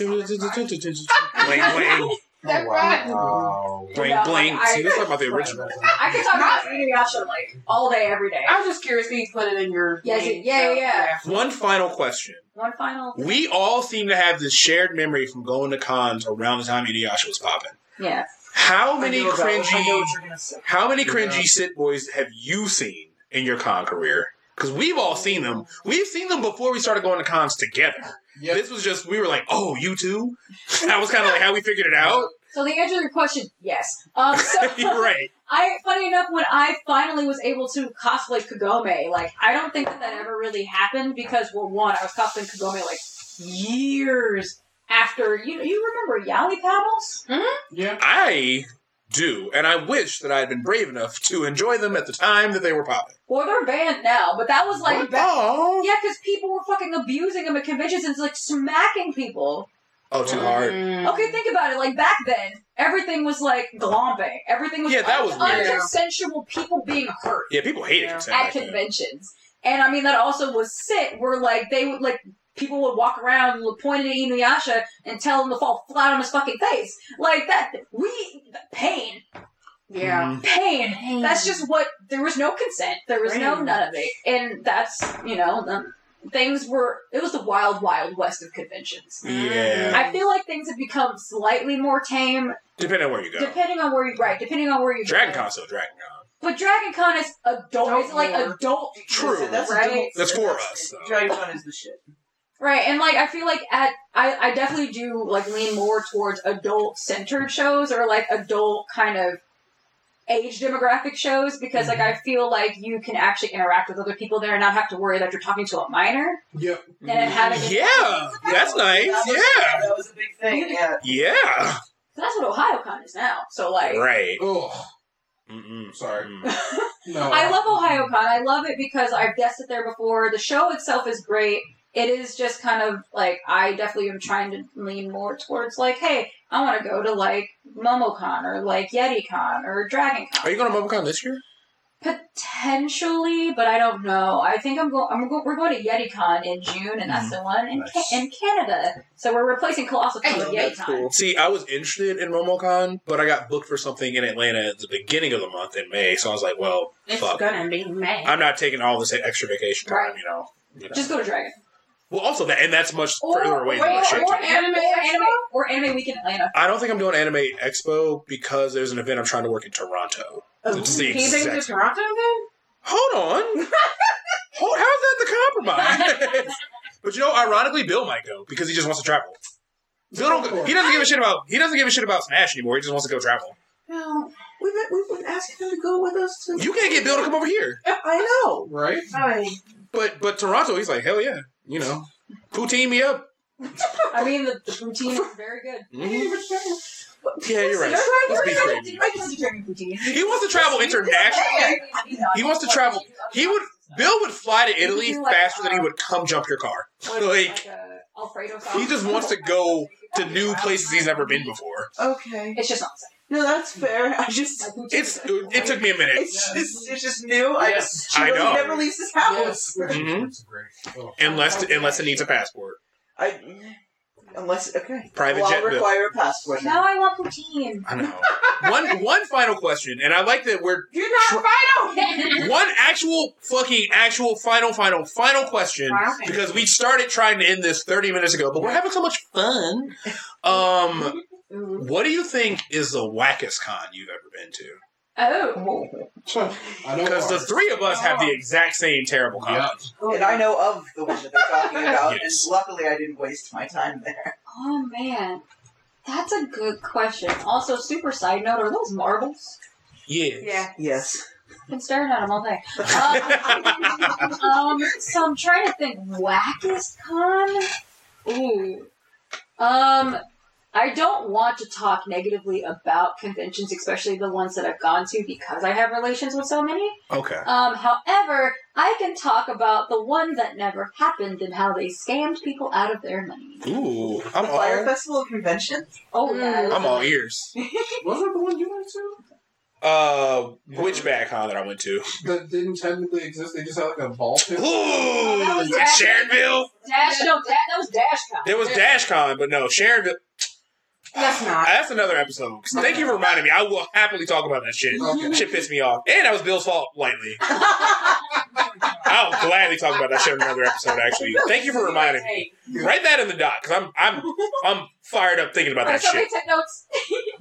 Bling Bling. That right. Wow. Bling Yeah, Bling. like, I- See, let's talk about the original. I could talk about Inuyasha like all day, every day. I was just curious. Can you put it in your? Yes, name? yeah, yeah, One final question. One final. We all seem to have this shared memory from going to cons around the time Inuyasha was popping. Yeah. How many know about- I know cringy, what you're gonna say. how many Yeah. cringy sit boys have you seen in your con career? Because we've all seen them. We've seen them before we started going to cons together. Yep. This was just we were like, oh, you too. That was kind of like how we figured it out. So the answer to your question, yes. Um, so You're right. I, funny enough, when I finally was able to cosplay Kagome, like I don't think that that ever really happened because, well, one, I was cosplaying Kagome like years after. You you remember Yaoi Paddles? Yeah. I do, and I wish that I had been brave enough to enjoy them at the time that they were popping. Well, they're banned now, but that was like back. Oh, Yeah, because people were fucking abusing them at conventions and like smacking people. oh, too hard. Mm. Okay, think about it. Like back then, everything was like glomping. Everything was Yeah, that was un- weird. unconsensual people being hurt. Yeah, people hated Yeah. consent at back then. conventions. And I mean, that also was sit where like they would like people would walk around and point at Inuyasha and tell him to fall flat on his fucking face like that. We pain, Yeah. Mm-hmm. pain. That's just what. There was no consent. There was no none of it, and that's you know the, things were. It was the wild, wild west of conventions. Yeah, I feel like things have become slightly more tame, depending on where you go. depending on where you right, depending on where you Dragon go. Con still Dragon Con. But Dragon Con is adult. Adult It's like adult. True. That's Right. adult- That's for us, though. Dragon Con is the shit. Right, and like I feel like at I, I definitely do like lean more towards adult centered shows or like adult kind of age demographic shows because like I feel like you can actually interact with other people there and not have to worry that you're talking to a minor Yep. and then having Yeah, that's nice. That was, Yeah, that was a big thing. Yeah. yeah. So that's what Ohayocon is now. So like Right. Oh, Mm-mm. sorry. Mm. No. I love Ohayocon. I love it because I've guessed it there before. The show itself is great. It is just kind of like I definitely am trying to lean more towards like, hey, I want to go to like MomoCon or like YetiCon or DragonCon. Are you going to MomoCon this year? Potentially, but I don't know. I think I'm going. I'm go- we're going to YetiCon in June, and mm-hmm. that's the one in, Nice. Ca- in Canada. So we're replacing Colossal Con with YetiCon. cool. See, I was interested in MomoCon, but I got booked for something in Atlanta at the beginning of the month in May, so I was like, well, It's fuck. gonna be May. I'm not taking all this extra vacation time, Right. you know. You know. Just go to Dragon. Well, also that, and that's much Or, further away than my shit. or too. anime, or anime, or anime week in Atlanta. I don't think I'm doing Anime Expo because there's an event I'm trying to work in Toronto. Oh, it's the Can you take it to Toronto then? Hold on. Hold, how's that the compromise? but you know, ironically, Bill might go because he just wants to travel. Bill don't. Go, he doesn't give a shit about. He doesn't give a shit about Smash anymore. He just wants to go travel. No, we've been, we've been asking him to go with us. Since You can't get Bill to come over here. I know. Right? I But but Toronto, he's like hell yeah. You know, poutine me up. I mean, the, the routine is very good. Mhm. Yeah, you're right. Let's be crazy. He He wants to travel internationally. He wants to travel. He would. Bill would fly to Italy faster than he would come jump your car. Like Alfredo sauce. he just wants to go to new places he's never been before. Okay. It's just not the same. No, that's fair. I just. It's. It took me a minute. It's just, it's just new. I just, she I know. never leaves this house. It's great. Oh. Unless unless it needs a passport. I, unless okay, Private well, jet I'll bill. require a passport. Now I want poutine. I know. one one final question, and I like that we're You're not final. one actual fucking actual final final final question because we started trying to end this 30 minutes ago, but we're having so much fun. Um what do you think is the wackest con you've ever been to? Oh, Because the three of us have the exact same terrible cons. Yeah. And I know of the one that they're talking about, Yes. and luckily I didn't waste my time there. oh man, that's a good question. Also, super side note: Are those marbles? Yeah. Yeah. Yes. I've been staring at them all day. Um, um, so I'm trying to think. Wackest con? Ooh. Um, I don't want to talk negatively about conventions, especially the ones that I've gone to, because I have relations with so many. Okay. Um, however, I can talk about the one that never happened and how they scammed people out of their money. Ooh, I'm The Fire. Festival convention? Oh yeah, I'm all ears. Was that the one you went to? Uh, which bag con that I went to? That didn't technically exist. They just had like a ball pit. Ooh, that was Dash- Sharonville. Dash, no, that, that was DashCon. There was Dash Con, but no, Sharonville. That's not. Ah, that's another episode. Thank you for reminding me. I will happily talk about that shit. Okay. Shit pissed me off, and that was Bill's fault. Lightly. I'll gladly talk about that shit in another episode. Actually, thank you for reminding me. Write that in the doc because I'm I'm I'm fired up thinking about that somebody shit. take notes.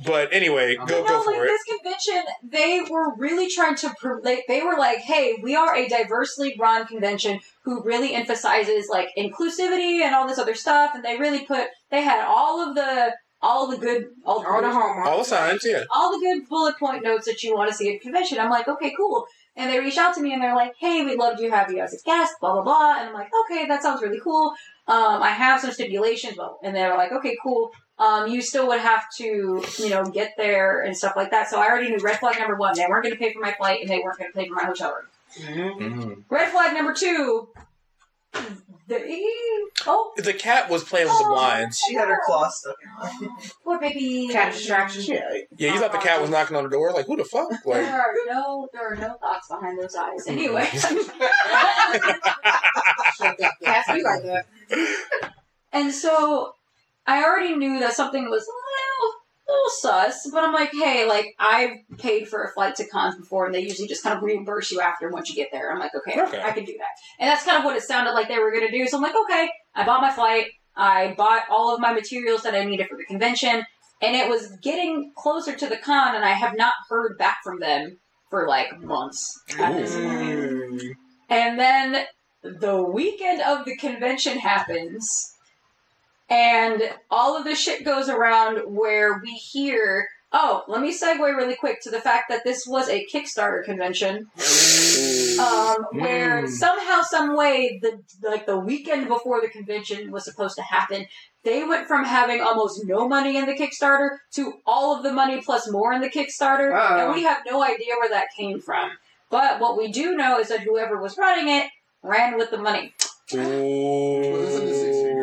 But anyway, go you know, go like for it. this convention, they were really trying to. Pro- they, they were like, "Hey, we are a diversely run convention who really emphasizes like inclusivity and all this other stuff." And they really put. They had all of the all the good all, All the hallmarks. All the signs, yeah. all the good bullet point notes that you want to see at convention. I'm like, okay, cool. And they reach out to me and they're like, hey, we'd love to have you as a guest, blah, blah, blah. And I'm like, okay, that sounds really cool. Um, I have some stipulations, but, and they're like, okay, cool. Um, you still would have to, you know, get there and stuff like that. So I already knew red flag number one, they weren't going to pay for my flight and they weren't going to pay for my hotel room. Mhm. Red flag number two, the, oh, The cat was playing with the oh, blinds. She had her claw stuck in poor baby. Cat distraction. Yeah. Yeah, you thought the cat was knocking on the door. Like, who the fuck? Like, There are no, there are no thoughts behind those eyes. Mm. Anyway. Cats be like that. And so I already knew that something was a little, little sus, but I'm like, hey, like I've paid for a flight to cons before, and they usually just kind of reimburse you after once you get there. I'm like, okay, Okay. I can do that, and that's kind of what it sounded like they were gonna do. So I'm like, okay, I bought my flight, I bought all of my materials that I needed for the convention, and it was getting closer to the con, and I have not heard back from them for like months. at this point. And then the weekend of the convention happens, and all of this shit goes around where we hear. Oh, let me segue really quick to the fact that this was a Kickstarter convention, um, where Mm. somehow, some way, the like the weekend before the convention was supposed to happen, they went from having almost no money in the Kickstarter to all of the money plus more in the Kickstarter, Uh-oh. and we have no idea where that came from. But what we do know is that whoever was running it ran with the money. Ooh,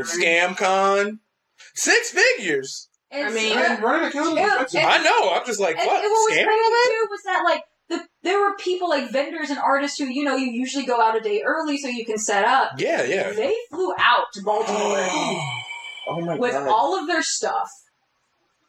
scam con. Six figures. And I mean, so- And running a Yeah, is and- I know. I'm just like, and, what? and what was Scam crazy all that? too was that like the there were people like vendors and artists who you know you usually go out a day early so you can set up. Yeah, yeah. They flew out to Baltimore Oh my with god. all of their stuff,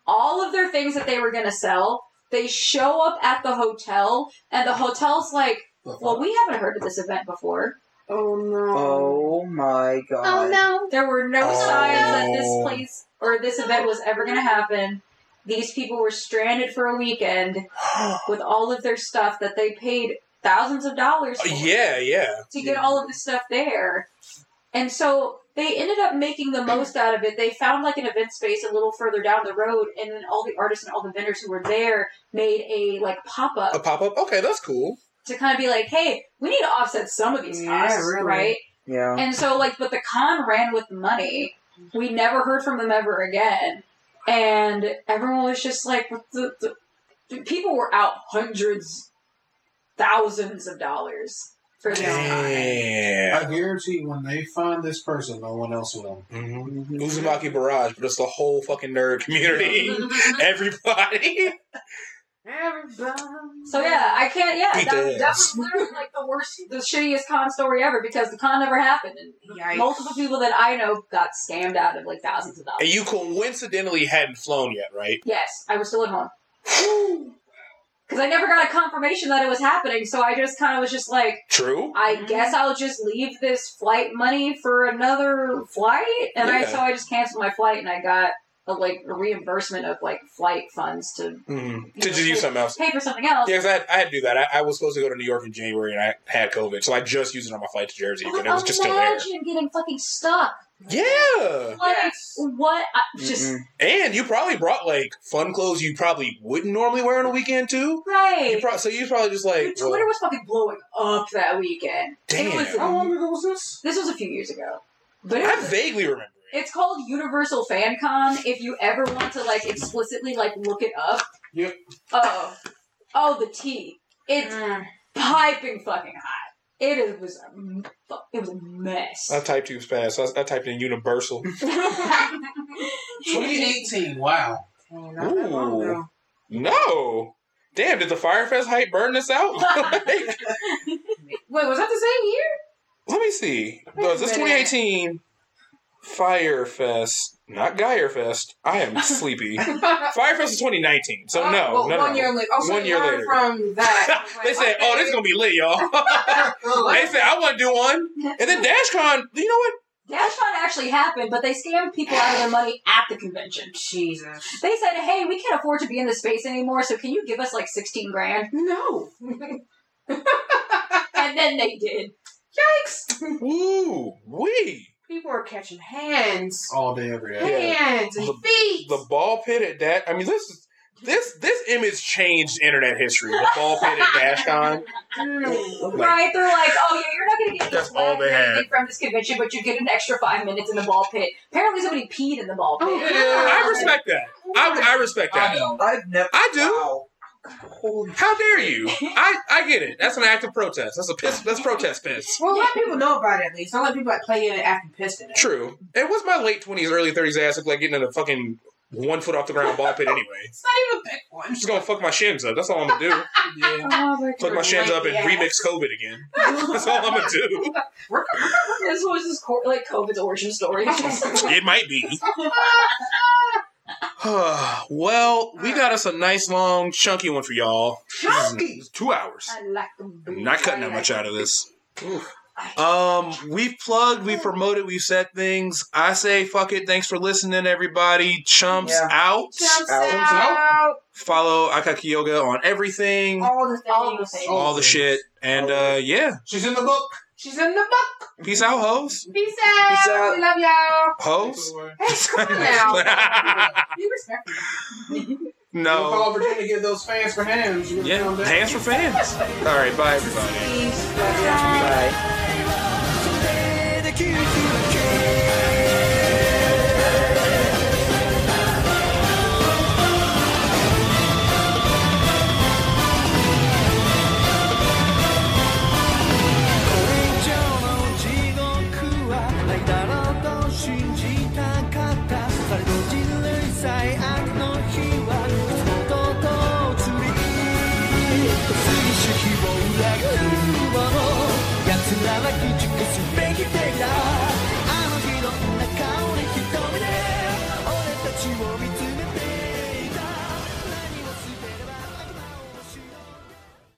all of their things that they were gonna sell. They show up at the hotel, and the hotel's like, "Well, we haven't heard of this event before. Oh no. oh my oh, god. Oh no. There were no Oh. signs that this place or this event was ever gonna happen." These people were stranded for a weekend with all of their stuff that they paid thousands of dollars for yeah, yeah. to get all of this stuff there. And so they ended up making the most out of it. They found like an event space a little further down the road, and then all the artists and all the vendors who were there made a like pop up. A pop up. Okay, that's cool. To kind of be like, hey, we need to offset some of these Yeah, costs, really. right? Yeah. And so like, but the con ran with money. We never heard from them ever again, and everyone was just like, the, the, the people were out hundreds, thousands of dollars for this con. Damn. I guarantee when they find this person, no one else will. Mm-hmm. Uzumaki Barrage, but it's the whole fucking nerd community. Everybody. So yeah, I can't. Yeah, Beat that, that was literally like the worst, the shittiest con story ever because the con never happened, and Yikes. multiple people that I know got scammed out of like thousands of dollars. And you coincidentally hadn't flown yet, right? Yes, I was still at home because I never got a confirmation that it was happening. So I just kind of was just like, True. I mm-hmm. guess I'll just leave this flight money for another flight, and I so I just canceled my flight and I got a, like a reimbursement of like flight funds to Mm. To just use something else. pay for something else. Yeah, because I, had- I had to do that. I, I was supposed to go to New York in January and I had COVID, so I just used it on my flight to Jersey, But and it was just still there. imagine getting fucking stuck. Yeah. Like Yes. what? I, just Mm-mm. And you probably brought like fun clothes you probably wouldn't normally wear on a weekend too. You right. pro- so you probably just like Twitter well, was fucking blowing up that weekend. Damn. Was, How long ago was this? this was a few years ago, but I was, vaguely remember It's called Universal Fan Con. If you ever want to like explicitly like look it up. Yep. Oh, oh, the tea. It's piping fucking hot. It is, was a m- fu- it was a mess. I typed too fast. I, I typed in Universal. 2018. Wow. Not long Ooh. No. Damn, did the Fyre Fest hype burn this out? Like, Wait, was that the same year? let me see. Was this 2018 Fyre Fest? Not Geierfest. I am sleepy. Fyre Fest is 2019. So Oh, no, well, no, one no. year later. Oh, so One year later. from that. they said, "Oh, this is gonna be lit, y'all." they said, "I want to do one," and then DashCon. You know what? DashCon actually happened, but they scammed people out of their money at the convention. Jesus. They said, "Hey, we can't afford to be in this space anymore, so can you give us like sixteen grand?" No. And then they did. Yikes. Ooh, we People are catching hands. All day, every day. Hands and The- feet. the ball pit at that. I mean, this is this this image changed internet history. The ball pit at DashCon. Mm. Right? They're like, "Oh yeah, you're not going to get That's any all they had. from this convention, but you get an extra five minutes in the ball pit." Apparently, somebody peed in the ball pit. Oh, I respect that. I, I respect I that. know. I've never. I do. Wow. Holy How dare you? I, I get it. That's an act of protest. That's a piss. That's protest piss. Well, let people know about it at least. Don't let people like play in it after pissed in it. True. It was my late twenties, early thirties ass look like getting in a fucking one foot off the ground ball pit anyway. It's not even a big one. I'm just gonna fuck my shins up. That's all I'm gonna do. Yeah. Oh, Fuck my shins up and remix COVID again. That's all I'm gonna do. This was his cor- like COVID's origin story. It might be. well, we got us a nice long chunky one for y'all. Chunky. Two hours. I like them. I'm not cutting that much out of this. Um, we've plugged, we've promoted, we've said things. I say fuck it. Thanks for listening, everybody. Chumps Yeah. out. Jumps Out. out. Follow Akakioga on everything, All the. All the all the shit. And uh yeah. She's in the book. She's in the book. Peace out, hoes. Peace out. Peace out. We love y'all. Hoes. Hey, come on now. Be respectful. No. Call Virginia to get those fans for hands. Yeah, hands for fans. All right, bye everybody. Bye. bye. bye.